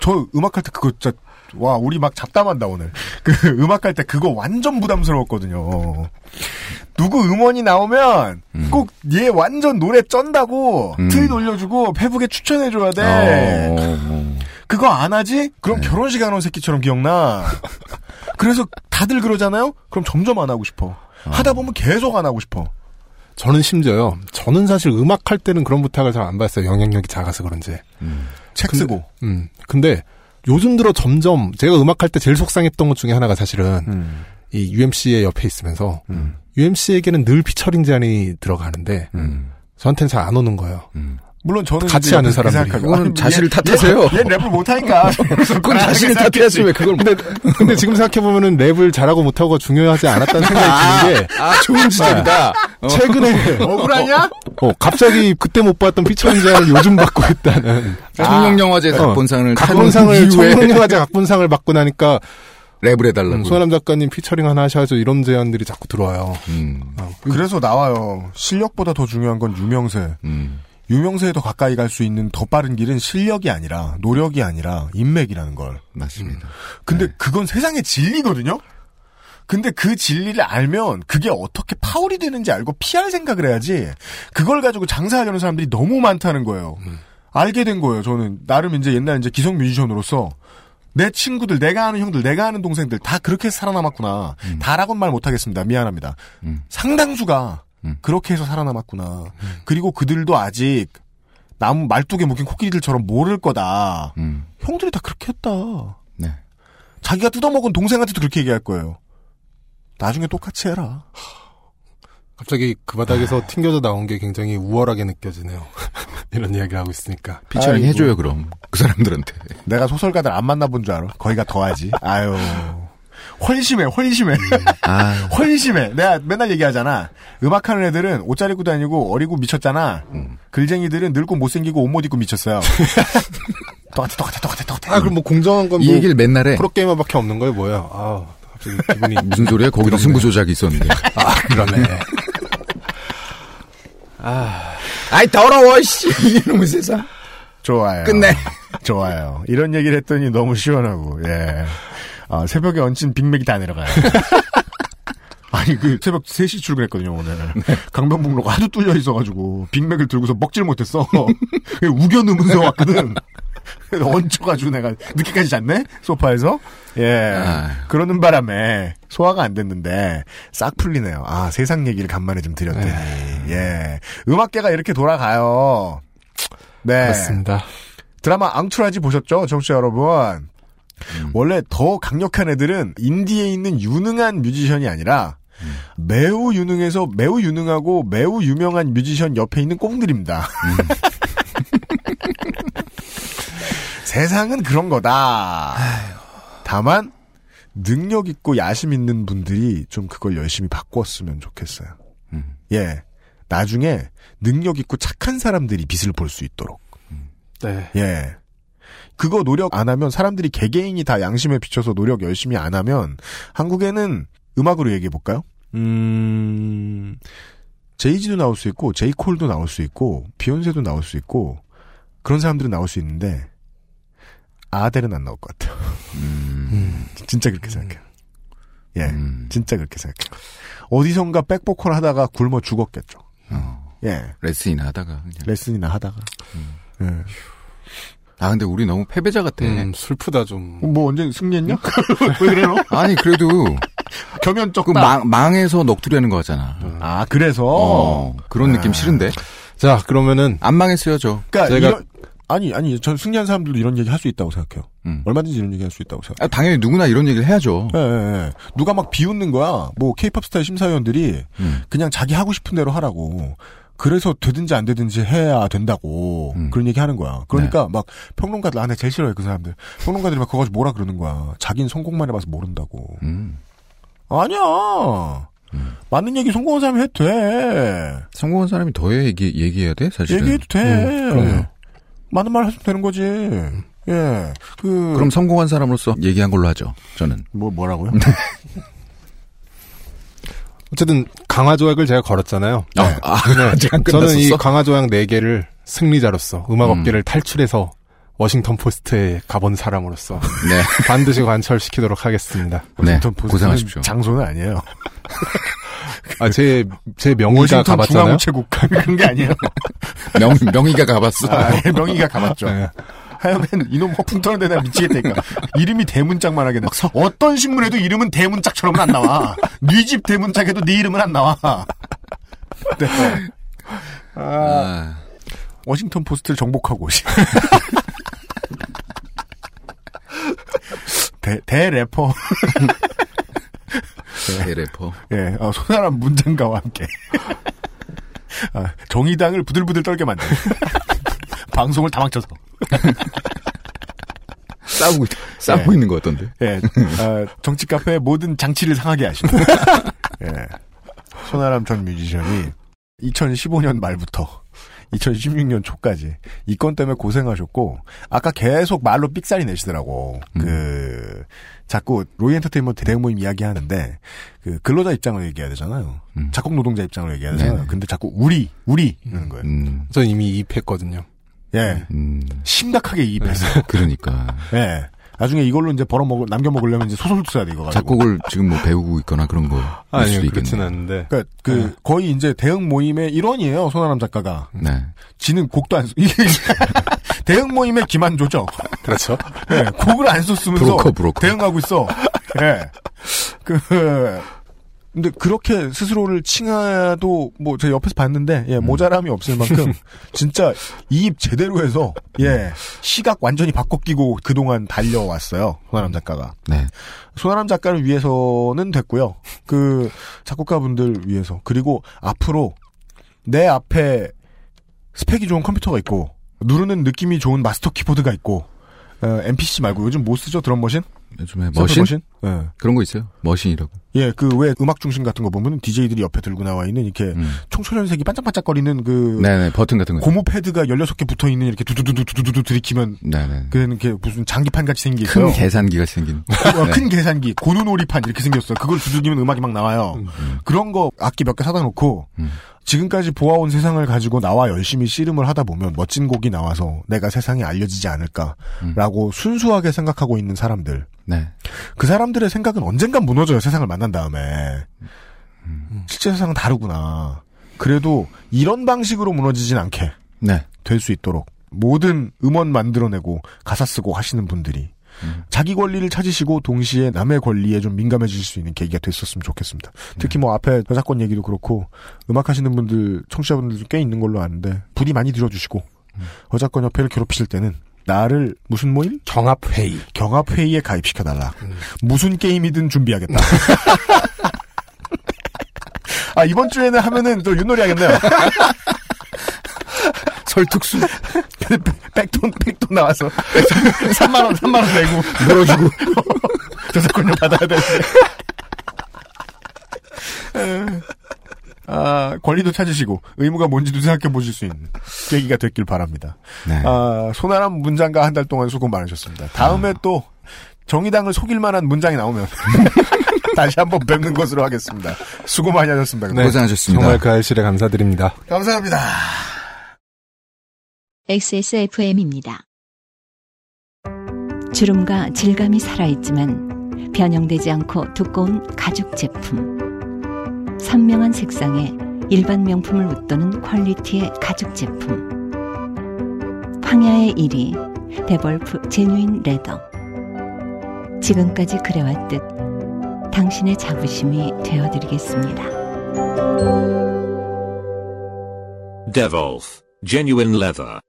저 음악할 때 그거 진짜 와 우리 막 잡담한다 오늘. 그 음악 할 때 그거 완전 부담스러웠거든요. 누구 음원이 나오면 꼭 얘 완전 노래 쩐다고 음. 트윗 올려주고 페북에 추천해줘야 돼. 어, 어. 그거 안 하지? 그럼 결혼식 안 온 새끼처럼 기억나. 그래서 다들 그러잖아요? 그럼 점점 안 하고 싶어. 하다 보면 계속 안 하고 싶어. 저는 심지어요. 저는 사실 음악 할 때는 그런 부탁을 잘 안 받았어요. 영향력이 작아서 그런지. 책 근데- 쓰고. 음. 근데 요즘 들어 점점 제가 음악 할 때 제일 속상했던 것 중에 하나가 사실은 음. 이 UMC의 옆에 있으면서 UMC에게는 늘 피처링 제안이 들어가는데 저한테는 잘 안 오는 거예요. 물론 저는 같이 이제 하는 그렇게 사람들이. 그거는 아니, 자신을 얘- 탓하세요. 얘, 얘 랩을 못하니까. 그건 자신을 탓해야지 왜 그걸 근데, 근데 지금 생각해보면은 랩을 잘하고 못하고가 중요하지 않았다는 생각이 드는 게 아, 좋은 지적이다. 어. 최근에 억울하냐? 어, 갑자기 그때 못 봤던 피처링 제안을 요즘 받고 있다는 청룡영화제 각본상을 타는 각본상을 이후에 청룡영화제 각본상을 받고 나니까 랩을 해달라고. 음, 소남 작가님 피처링 하나 하셔야죠 이런 제안들이 자꾸 들어와요. 음. 그래서 나와요. 실력보다 더 중요한 건 유명세. 음. 유명세에 더 가까이 갈 수 있는 더 빠른 길은 실력이 아니라 노력이 아니라 인맥이라는 걸. 맞습니다. 근데 그건 세상의 진리거든요. 근데 그 진리를 알면 그게 어떻게 파울이 되는지 알고 피할 생각을 해야지. 그걸 가지고 장사하려는 사람들이 너무 많다는 거예요. 알게 된 거예요. 저는 나름 이제 옛날 이제 기성 뮤지션으로서 내 친구들, 내가 아는 형들, 내가 아는 동생들 다 그렇게 살아남았구나. 다라고는 말 못하겠습니다. 미안합니다. 상당수가 그렇게 해서 살아남았구나. 그리고 그들도 아직 나무 말뚝에 묶인 코끼리들처럼 모를 거다. 형들이 다 그렇게 했다. 네. 자기가 뜯어먹은 동생한테도 그렇게 얘기할 거예요. 나중에 똑같이 해라. 갑자기 그 바닥에서 튕겨져 나온 게 굉장히 우월하게 느껴지네요. 이런 이야기를 하고 있으니까. 피처링 아이고. 해줘요, 그럼. 그 사람들한테. 내가 소설가들 안 만나본 줄 알아. 거기가 더하지. 아유. 훨심해, 훨심해. 아. 훨심해. 내가 맨날 얘기하잖아. 음악하는 애들은 옷 잘 입고 다니고 어리고 미쳤잖아. 글쟁이들은 늙고 못생기고 옷 못 입고 미쳤어요. 똑같아, 똑같아, 똑같아, 똑같아. 아 그럼 뭐 공정한 건이 뭐 얘기를 맨날 해. 프로게이머밖에 없는 거예요, 뭐예요? 아 갑자기 기분이 무슨 소리야? 거기도 승부 조작이 있었는데. 아 그러네. 아이, 더러워, 씨. 이놈의 세상. 좋아요. 끝내. 좋아요. 이런 얘기를 했더니 너무 시원하고, 예. 아, 새벽에 얹힌 빅맥이 다 내려가요. 아니, 그, 새벽 3시 출근했거든요, 오늘. 강변북로가 하도 뚫려 있어가지고, 빅맥을 들고서 먹질 못했어. 우겨 넣으면서 왔거든. 얹혀가지고 내가 늦게까지 잤네? 소파에서? 예. 그러는 바람에 소화가 안 됐는데, 싹 풀리네요. 아, 세상 얘기를 간만에 좀 드렸더니. 예. 음악계가 이렇게 돌아가요. 네. 맞습니다. 드라마 앙투라지 보셨죠? 청취자 여러분. 음. 원래 더 강력한 애들은 인디에 있는 유능한 뮤지션이 아니라 음. 매우 유능해서 매우 유능하고 매우 유명한 뮤지션 옆에 있는 꽁들입니다. 음. 세상은 그런 거다. 다만 능력 있고 야심 있는 분들이 좀 그걸 열심히 바꿨으면 좋겠어요. 음. 예. 나중에 능력 있고 착한 사람들이 빛을 볼 수 있도록. 네. 예. 그거 노력 안 하면 사람들이 개개인이 다 양심에 비춰서 노력 열심히 안 하면 한국에는 음악으로 얘기해 볼까요? 음, 제이지도 나올 수 있고 제이콜도 나올 수 있고 비욘세도 나올 수 있고 그런 사람들은 나올 수 있는데 아델은 안 나올 것 같아요. 음, 진짜 그렇게 생각해요. 예, 진짜 그렇게 생각해요. 어디선가 백보컬 하다가 굶어 죽었겠죠. 예, 레슨이나 하다가 그냥. 레슨이나 하다가. 예. 아 근데 우리 너무 패배자 같아. 음, 슬프다 좀. 뭐 언제 승리했냐? 왜 그래 너? 아니 그래도 겸연 그. 망, 망해서 녹두리하는 거잖아. 아 그래서 어, 그런 느낌 싫은데. 자 그러면은 안 망했어요 저. 그러니까 제가- 이런- 아니 아니 전 승리한 사람들도 이런 얘기 할 수 있다고 생각해요. 음. 얼마든지 이런 얘기 할 수 있다고 생각해요. 아, 당연히 누구나 이런 얘기를 해야죠. 예, 예, 예. 누가 막 비웃는 거야. 뭐 케이팝 스타의 심사위원들이 음. 그냥 자기 하고 싶은 대로 하라고. 그래서 되든지 안 되든지 해야 된다고 음. 그런 얘기 하는 거야. 그러니까 네. 막 평론가들 안에 제일 싫어요 그 사람들. 평론가들이 막 그거 가지고 뭐라 그러는 거야. 자기는 성공만 해봐서 모른다고. 음. 아니야. 맞는 얘기 성공한 사람이 해도 돼. 성공한 사람이 더 얘기 얘기해야 돼 사실은. 얘기해도 돼. 음. 많은 말 하시면 되는 거지. 예. 그 그럼 성공한 사람으로서 얘기한 걸로 하죠. 저는. 뭐 뭐라고요? 어쨌든 강화 조약을 제가 걸었잖아요. 아, 아, 아직 안 저는 이 끝났었어? 강화 조약 4개를 승리자로서 음악 음. 업계를 탈출해서 워싱턴 포스트에 가본 사람으로서 네. 반드시 관철시키도록 하겠습니다. 네. 고생하십시오. 장소는 아니에요. 아, 제, 제 명의가 가봤잖아요. 중앙우체국 그런 게 아니에요. 명 명의가 가봤어. 아, 예, 명의가 가봤죠. 네. 하여간 이놈 허풍 터는 데 내가 미치겠다니까. 이름이 대문짝만 하겠네. 어떤 신문에도 이름은 대문짝처럼은 안 나와. 네 집 대문짝에도 네 이름은 안 나와. 네. 아, 아, 워싱턴 포스트를 정복하고 오시. 대, 대래퍼. 대래퍼. 예, 어, 소나람 문장가와 함께. 아, 정의당을 부들부들 떨게 만든. 방송을 다 망쳐서. 싸우고 있- 싸우고 네. 있는 거 같던데. 예, 어, 정치 카페의 모든 장치를 상하게 하시는. 예. 손아람 전 뮤지션이 2015년 말부터 2016년 초까지 이 건 때문에 고생하셨고 아까 계속 말로 삑사리 내시더라고. 그 자꾸 로이 엔터테인먼트 대행 모임 이야기하는데 그 근로자 입장으로 얘기해야 되잖아요. 작곡 노동자 입장으로 얘기해야 되잖아요. 네네. 근데 자꾸 우리 우리 이러는 거예요. 음, 전 이미 이입했거든요. 예. 음, 심각하게 이입했어요. 그러니까. 예. 나중에 이걸로 이제 벌어 먹을 남겨 먹으려면 이제 소설도 써야 돼 이거 가지고. 작곡을 지금 뭐 배우고 있거나 그런 거. 일 아니요, 수도 그렇진. 않은데. 그러니까 그 거의 이제 대응 모임의 일원이에요 손아람 작가가. 네. 지는 곡도 안 쓰. 이게 대응 모임의 김한조죠. 그렇죠. 예, 곡을 안 썼으면서 브로커, 브로커. 대응하고 있어. 예. 그 근데 그렇게 스스로를 칭하도 뭐 제 옆에서 봤는데 예, 모자람이 없을 만큼 진짜 이입 제대로 해서 예 시각 완전히 바꿔 끼고 그동안 달려왔어요 손아람 작가가. 네. 손아람 작가를 위해서는 됐고요. 그 작곡가분들 위해서. 그리고 앞으로 내 앞에 스펙이 좋은 컴퓨터가 있고 누르는 느낌이 좋은 마스터 키보드가 있고 어, MPC 말고 요즘 뭐 쓰죠? 드럼 머신? 요즘에 머신? 머신? 예. 그런 거 있어요. 머신이라고. 예, 그 왜 음악 중심 같은 거 보면 DJ들이 옆에 들고 나와 있는 이렇게 음. 청소년색이 반짝반짝거리는 그 네네, 버튼 같은 거. 고무 패드가 16개 붙어 있는 이렇게 두두두두 두두두 들이키면 네네. 그는 게 무슨 장기판 같이 생긴. 큰 계산기 같이 생긴. 어, 네. 큰 계산기, 고누놀이판 이렇게 생겼어요. 그걸 두들기면 음악이 막 나와요. 그런 거 악기 몇 개 사다 놓고 음. 지금까지 보아온 세상을 가지고 나와 열심히 씨름을 하다 보면 멋진 곡이 나와서 내가 세상에 알려지지 않을까라고 순수하게 생각하고 있는 사람들. 네. 그 사람들의 생각은 언젠간 무너져요. 세상을 만난 다음에. 실제 세상은 다르구나. 그래도 이런 방식으로 무너지진 않게 네. 될 수 있도록 모든 음원 만들어내고 가사 쓰고 하시는 분들이 자기 권리를 찾으시고 동시에 남의 권리에 좀 민감해질 수 있는 계기가 됐었으면 좋겠습니다. 특히 뭐 앞에 저작권 얘기도 그렇고 음악 하시는 분들 청취자분들도 꽤 있는 걸로 아는데 부디 많이 들어주시고 저작권 협회를 괴롭히실 때는 나를 무슨 모임? 경합회의. 경합회의에 가입시켜달라. 무슨 게임이든 준비하겠다. 아 이번 주에는 하면은 또 윷놀이 하겠네요. 설특수. 백돈 백돈 나와서 3만 원 3만 원 내고 물어주고 저작권료 받아야 되는데. 아, 권 권리도 찾으시고 의무가 뭔지도 생각해 보실 수 있는 계기가 됐길 바랍니다. 네. 아, 소나람 문장가 한달 동안 수고 많으셨습니다. 다음에 아. 또 정의당을 속일 만한 문장이 나오면 다시 한번 뵙는 것으로 하겠습니다. 수고 많이 하셨습니다. 네, 정말 그 알실에 감사드립니다. 감사합니다. XSFM입니다. 주름과 질감이 살아있지만 변형되지 않고 두꺼운 가죽 제품. 선명한 색상에 일반 명품을 웃도는 퀄리티의 가죽 제품. 황야의 이리 데볼프 genuine leather. 지금까지 그래왔듯 당신의 자부심이 되어드리겠습니다. Devolf Genuine Leather.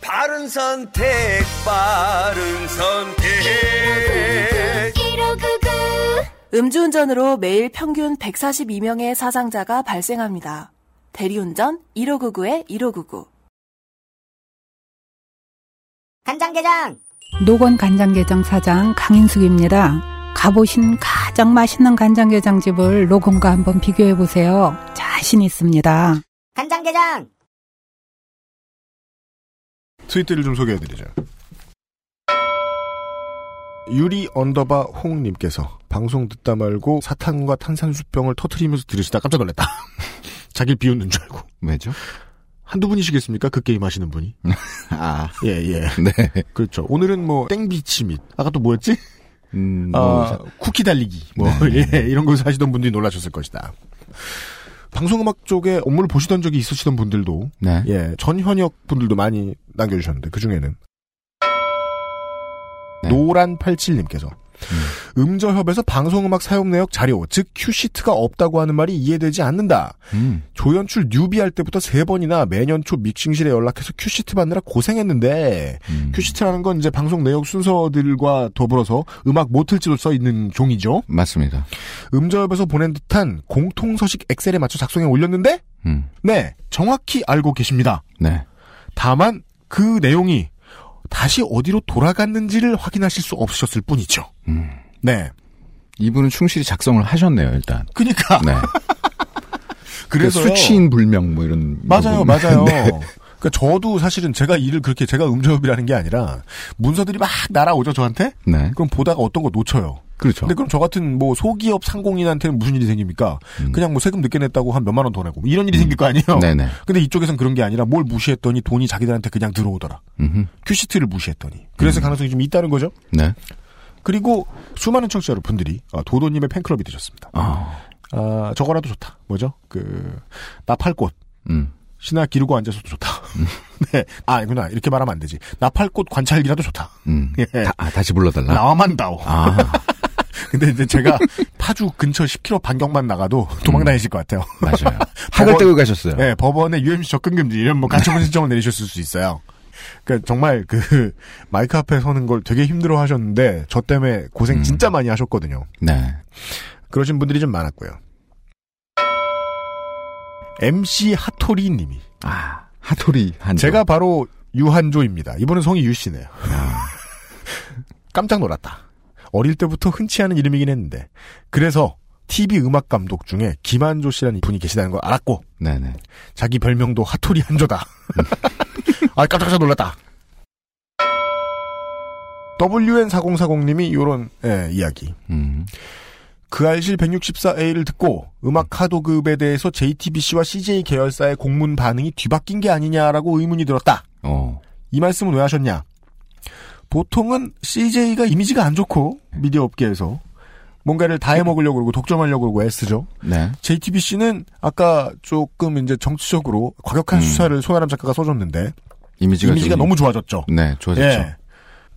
바른 선택, 바른 선택. 음주운전으로 매일 평균 142명의 사상자가 발생합니다. 대리운전 1599-1599. 간장게장 노건 간장게장 사장 강인숙입니다. 가보신 가장 맛있는 간장게장 집을 노건과 한번 비교해 보세요. 자신 있습니다. 간장게장 트윗들을 좀 소개해드리죠. 유리 언더바 홍님께서 방송 듣다 말고 사탕과 탄산수병을 터트리면서 들으시다 깜짝 놀랐다. 자기를 비웃는 줄 알고. 왜죠? 한두 분이시겠습니까? 그 게임 하시는 분이. 아. 예, 예. 네. 그렇죠. 오늘은 뭐, 땡비치 및, 아까 또 뭐였지? 음, 아, 뭐, 쿠키 달리기. 뭐, 네, 예, 이런 걸 하시던 분들이 놀라셨을 것이다. 방송음악 쪽에 업무를 보시던 적이 있으시던 분들도, 네. 예, 전 현역 분들도 많이 남겨주셨는데, 그 중에는. 네. 노란87님께서 음저협에서 방송음악 사용 내역 자료, 즉 큐시트가 없다고 하는 말이 이해되지 않는다. 음. 조연출 뉴비 할 때부터 세 번이나 매년 초 믹싱실에 연락해서 큐시트 받느라 고생했는데 음. 큐시트라는 건 이제 방송 내역 순서들과 더불어서 음악 못 틀지로 써 있는 종이죠. 맞습니다. 음저협에서 보낸 듯한 공통 서식 엑셀에 맞춰 작성해 올렸는데 음. 네 정확히 알고 계십니다. 네. 다만 그 내용이 다시 어디로 돌아갔는지를 확인하실 수 없으셨을 뿐이죠. 음. 네. 이분은 충실히 작성을 하셨네요, 일단. 그니까. 네. 그래서 그 수치인 불명 뭐 이런 맞아요. 맞아요. 네. 그러니까 저도 사실은 제가 일을 그렇게 제가 음저협이라는 게 아니라 문서들이 막 날아오죠 저한테. 네. 그럼 보다가 어떤 거 놓쳐요. 그렇죠. 근데 그럼 저 같은 뭐 소기업 상공인한테는 무슨 일이 생깁니까? 그냥 뭐 세금 늦게 냈다고 한 몇만 원 더 내고 뭐 이런 일이 생길 거 아니에요. 음. 네네. 근데 이쪽에선 그런 게 아니라 뭘 무시했더니 돈이 자기들한테 그냥 들어오더라. 음흠. 큐시트를 무시했더니. 그래서 가능성이 좀 있다는 거죠. 네. 그리고 수많은 청취자 여러분들이 아, 도도님의 팬클럽이 되셨습니다. 아. 아, 저거라도 좋다. 뭐죠? 그 나팔꽃. 음. 신화 기르고 앉아서도 좋다. 네. 아, 이구나. 이렇게 말하면 안 되지. 나팔꽃 관찰기라도 좋다. 음. 예. 다, 아, 다시 불러달라. 나와만 다오. 아. 근데 이제 제가 파주 근처 10km 반경만 나가도 도망 다니실 것 같아요. 맞아요. 학을 떼고 가셨어요. 네, 법원에 UMC 접근 금지 이런 뭐 가처분 신청을 내리셨을 수 있어요. 그러니까 정말 그 마이크 앞에 서는 걸 되게 힘들어 하셨는데 저 때문에 고생 진짜 많이 하셨거든요. 네. 그러신 분들이 좀 많았고요. MC 하토리 님이 아, 하토리 한조. 제가 바로 유한조입니다. 이분은 성이 유 씨네요. 깜짝 놀랐다. 어릴 때부터 흔치 않은 이름이긴 했는데 그래서 TV 음악 감독 중에 김한조 씨라는 분이 계시다는 걸 알았고 네네. 자기 별명도 하토리 한조다. 아 깜짝깜짝 놀랐다. WN4040님이 요런 예, 이야기. 음. 그 알실 164A를 듣고 음악 하도급에 대해서 JTBC와 CJ 계열사의 공문 반응이 뒤바뀐 게 아니냐라고 의문이 들었다. 어. 이 말씀은 왜 하셨냐? 보통은 CJ가 이미지가 안 좋고 미디어 업계에서 뭔가를 다 해먹으려고 그러고 독점하려고 그러고 애쓰죠. 네. JTBC는 아까 조금 이제 정치적으로 과격한 수사를 손아람 작가가 써줬는데 이미지가, 이미지가 좀- 너무 좋아졌죠. 네, 좋아졌죠. 예.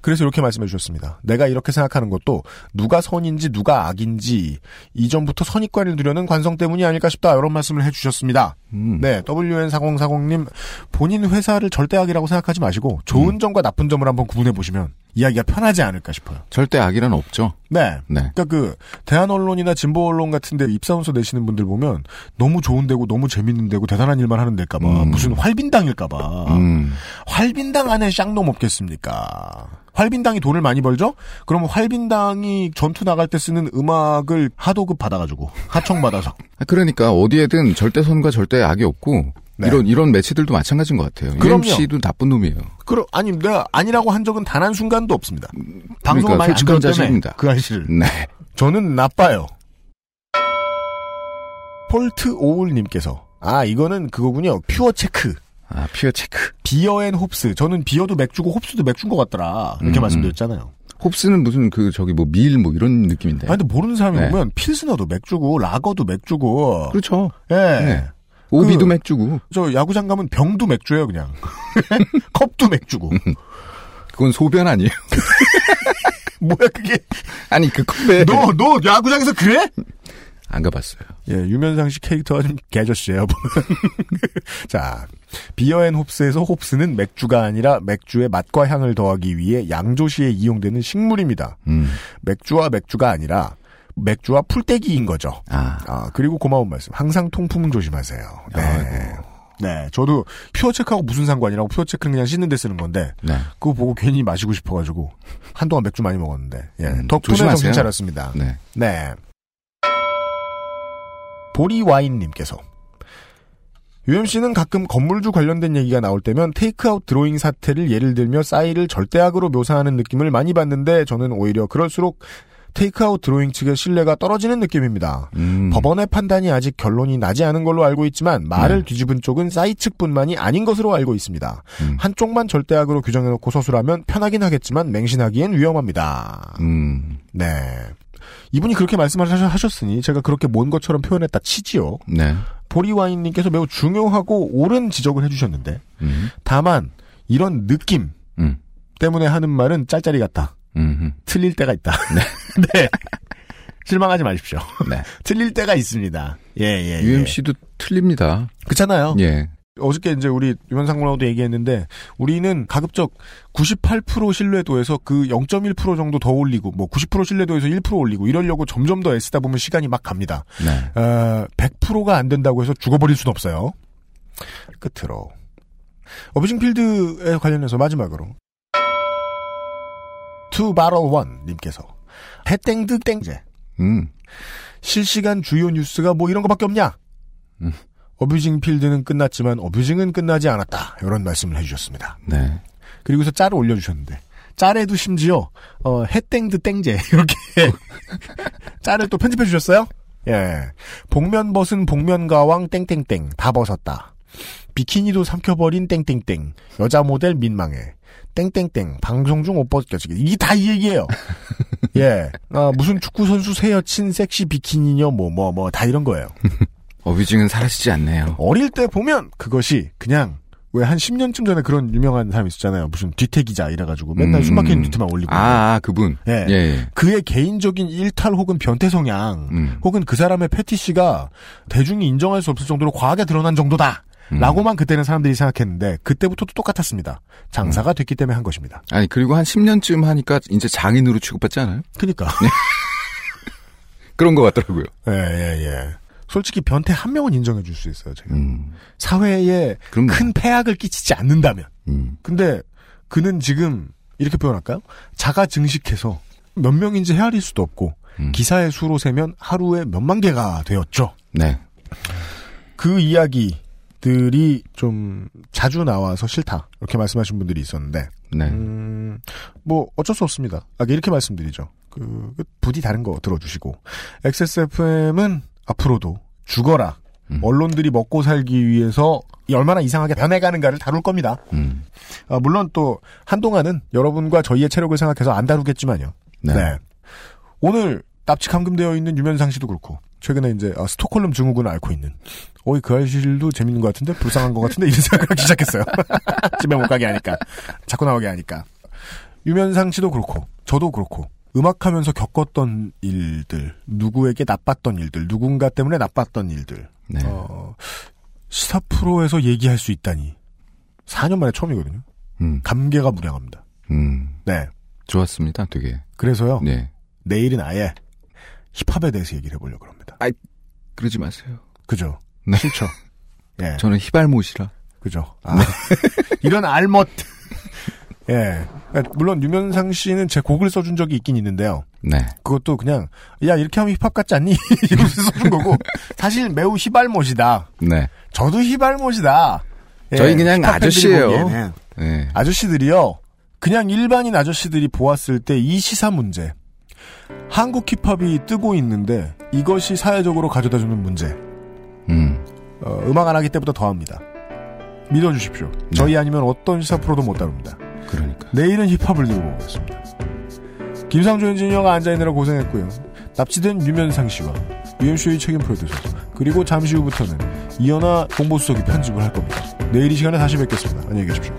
그래서 이렇게 말씀해 주셨습니다. 내가 이렇게 생각하는 것도 누가 선인지 누가 악인지 이전부터 선입관을 두려는 관성 때문이 아닐까 싶다. 이런 말씀을 해 주셨습니다. 음. 네, WN4040님 본인 회사를 절대 악이라고 생각하지 마시고 좋은 음. 점과 나쁜 점을 한번 구분해 보시면 이야기가 편하지 않을까 싶어요. 절대 악이란 없죠. 네. 네. 그러니까 그 대한 언론이나 진보 언론 같은데 입사원서 내시는 분들 보면 너무 좋은 데고 너무 재밌는 데고 대단한 일만 하는 데일까봐 음. 무슨 활빈당일까봐 음. 활빈당 안에 쌍놈 없겠습니까? 활빈당이 돈을 많이 벌죠? 그러면 활빈당이 전투 나갈 때 쓰는 음악을 하도급 받아가지고 하청 받아서 그러니까 어디에든 절대선과 절대 악이 없고 네. 이런 이런 매체들도 마찬가지인 것 같아요. 그럼요. UMC도 나쁜 놈이에요. 그러 아니 내가 아니라고 한 적은 단 한 순간도 없습니다. 방송을 그러니까 많이 안 솔직한 자식입니다. 그 사실을 네. 저는 나빠요. 폴트 오울님께서 아 이거는 그거군요. pure check. 아 pure check. Beer and Hops. 저는 beer도 맥주고 hops도 맥주인 것 같더라. 이렇게 음, 말씀드렸잖아요. hops는 무슨 그 저기 뭐 밀 뭐 이런 느낌인데. 아 근데 모르는 사람이 네. 보면 필스너도 맥주고 라거도 맥주고. 그렇죠. 예. 네. 오비도 그- 맥주고. 저 야구장 가면 병도 맥주예요 그냥. 컵도 맥주고. 그건 소변 아니에요? 뭐야 그게? 아니 그 컵에 너너 야구장에서 그래? 안 가봤어요. 예, 유면상 씨 캐릭터가 좀 개저씨예요. 자, Beer and Hops에서 hops는 맥주가 아니라 맥주의 맛과 향을 더하기 위해 양조시에 이용되는 식물입니다. 음. 맥주와 맥주가 아니라 맥주와 풀떼기인 거죠. 아. 그리고 고마운 말씀. 항상 통풍 조심하세요. 네. 네, 저도 퓨어 체크하고 무슨 상관이라고 퓨어 체크는 그냥 씻는 데 쓰는 건데 네. 그거 보고 괜히 마시고 싶어가지고 한동안 맥주 많이 먹었는데 예, 덕분에 조심하세요. 정신 차렸습니다. 네. 네. 보리와인님께서 UMC는 가끔 건물주 관련된 얘기가 나올 때면 테이크아웃 드로잉 사태를 예를 들며 싸이를 절대악으로 묘사하는 느낌을 많이 받는데 저는 오히려 그럴수록 테이크아웃 드로잉 측의 신뢰가 떨어지는 느낌입니다. 음. 법원의 판단이 아직 결론이 나지 않은 걸로 알고 있지만 말을 네. 뒤집은 쪽은 싸이 측뿐만이 아닌 것으로 알고 있습니다. 음. 한쪽만 절대악으로 규정해놓고 서술하면 편하긴 하겠지만 맹신하기엔 위험합니다. 음. 네. 이분이 그렇게 말씀하셨으니 제가 그렇게 뭔 것처럼 표현했다 치지요. 네. 보리와인님께서 매우 중요하고 옳은 지적을 해주셨는데 음. 다만 이런 느낌 음. 때문에 하는 말은 짤짤이 같다. 음. 틀릴 때가 있다. 네. 실망하지 마십시오. 네. 틀릴 때가 있습니다. 예, 예. 예. UMC도 틀립니다. 그렇잖아요. 예. 어저께 이제 우리 유현상무라고도 얘기했는데 우리는 가급적 98% 신뢰도에서 그 0.1% 정도 더 올리고 뭐 90% 신뢰도에서 1% 올리고 이러려고 점점 더 애쓰다 보면 시간이 막 갑니다. 네. 어, 100%가 안 된다고 해서 죽어버릴 순 없어요. 끝으로 abusing field에 관련해서 마지막으로 투 바럴 원 님께서 해땡드 땡제 음. 실시간 주요 뉴스가 뭐 이런 거밖에 없냐? 음. abusing field는 끝났지만 abusing은 끝나지 않았다. 이런 말씀을 해주셨습니다. 네. 그리고서 짤을 올려주셨는데 짤에도 심지어 어, 해땡드 땡제 이렇게 짤을 또 편집해 주셨어요. 예, 복면 벗은 복면가왕 땡땡땡 다 벗었다. 비키니도 삼켜버린 땡땡땡 여자 모델 민망해. 땡땡땡 방송 중 옷 벗겨지기 이게 다 이 얘기예요. 예, 아, 무슨 축구 선수 새 여친 섹시 비키니녀 뭐 뭐 뭐 다 이런 거예요. 어뷰징은 사라지지 않네요. 어릴 때 보면 그것이 그냥 왜 한 10년쯤 전에 그런 유명한 사람이 있었잖아요. 무슨 뒤태 기자 이래가지고 맨날 음. 숨 막히는 뒤태만 올리고. 아, 아, 그분. 예. 예. 예. 그의 개인적인 일탈 혹은 변태 성향 음. 혹은 그 사람의 패티시가 대중이 인정할 수 없을 정도로 과하게 드러난 정도다. 음. 라고만 그때는 사람들이 생각했는데 그때부터도 똑같았습니다. 음. 장사가 됐기 때문에 한 것입니다. 아니, 그리고 한 10년쯤 하니까 이제 장인으로 취급받지 않아요? 그니까. 그런 것 같더라고요. 예, 예, 예. 솔직히 변태 한 명은 인정해 줄 수 있어요, 제가. 음. 사회에 그럼요. 큰 폐악을 끼치지 않는다면. 음. 근데 그는 지금 이렇게 표현할까요? 자가 증식해서 몇 명인지 헤아릴 수도 없고 음. 기사의 수로 세면 하루에 몇만 개가 되었죠. 네. 그 이야기들이 좀 자주 나와서 싫다 이렇게 말씀하신 분들이 있었는데 네. 음, 뭐 어쩔 수 없습니다. 아, 이렇게 말씀드리죠. 그, 그 부디 다른 거 들어주시고 XSFM은 앞으로도 죽어라 음. 언론들이 먹고 살기 위해서 이 얼마나 이상하게 변해가는가를 다룰 겁니다. 음. 아, 물론 또 한동안은 여러분과 저희의 체력을 생각해서 안 다루겠지만요. 네. 오늘 납치 감금되어 있는 유면상 씨도 그렇고 최근에 이제 아, 스톡홀름 증후군을 앓고 있는 어이 그 아이실도 재밌는 것 같은데 불쌍한 것 같은데 이런 생각을 하기 시작했어요. 집에 못 가게 하니까 자꾸 나오게 하니까 유면상 씨도 그렇고 저도 그렇고 음악하면서 겪었던 일들 누구에게 나빴던 일들 누군가 때문에 나빴던 일들 네. 어, 시사 프로에서 얘기할 수 있다니 4년 만에 처음이거든요. 음. 감개가 무량합니다. 음. 네. 좋았습니다, 되게. 그래서요. 네. 내일은 아예 힙합에 대해서 얘기를 해보려고 합니다. 아, 그러지 마세요. 그죠? 네. 싫죠. 예. 저는 휘발못이라. 그죠. 아, 이런 알못. 예. 그러니까 물론 유면상 씨는 제 곡을 써준 적이 있긴 있는데요. 네. 그것도 그냥 야 이렇게 하면 힙합 같지 않니? 이러면서 써준 거고 사실 매우 휘발못이다. 네. 저도 휘발못이다. 예, 저희 그냥 아저씨예요. 네. 아저씨들이요. 그냥 일반인 아저씨들이 보았을 때 이 시사 문제. 한국 힙합이 뜨고 있는데 이것이 사회적으로 가져다주는 문제. 음. 어, 음악 안 하기 때보다 더합니다. 믿어주십시오. 저희 아니면 어떤 시사 프로도 못 다룹니다. 그러니까. 내일은 힙합을 들고 오겠습니다. 김상조 엔지니어가 앉아있느라 고생했고요. 납치된 유면상 씨와 UMC의 책임 프로듀서 그리고 잠시 후부터는 이현아 공보수석이 편집을 할 겁니다. 내일 이 시간에 다시 뵙겠습니다. 안녕히 계십시오.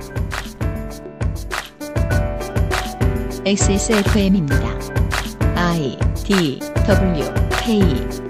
XSFM입니다. I D W K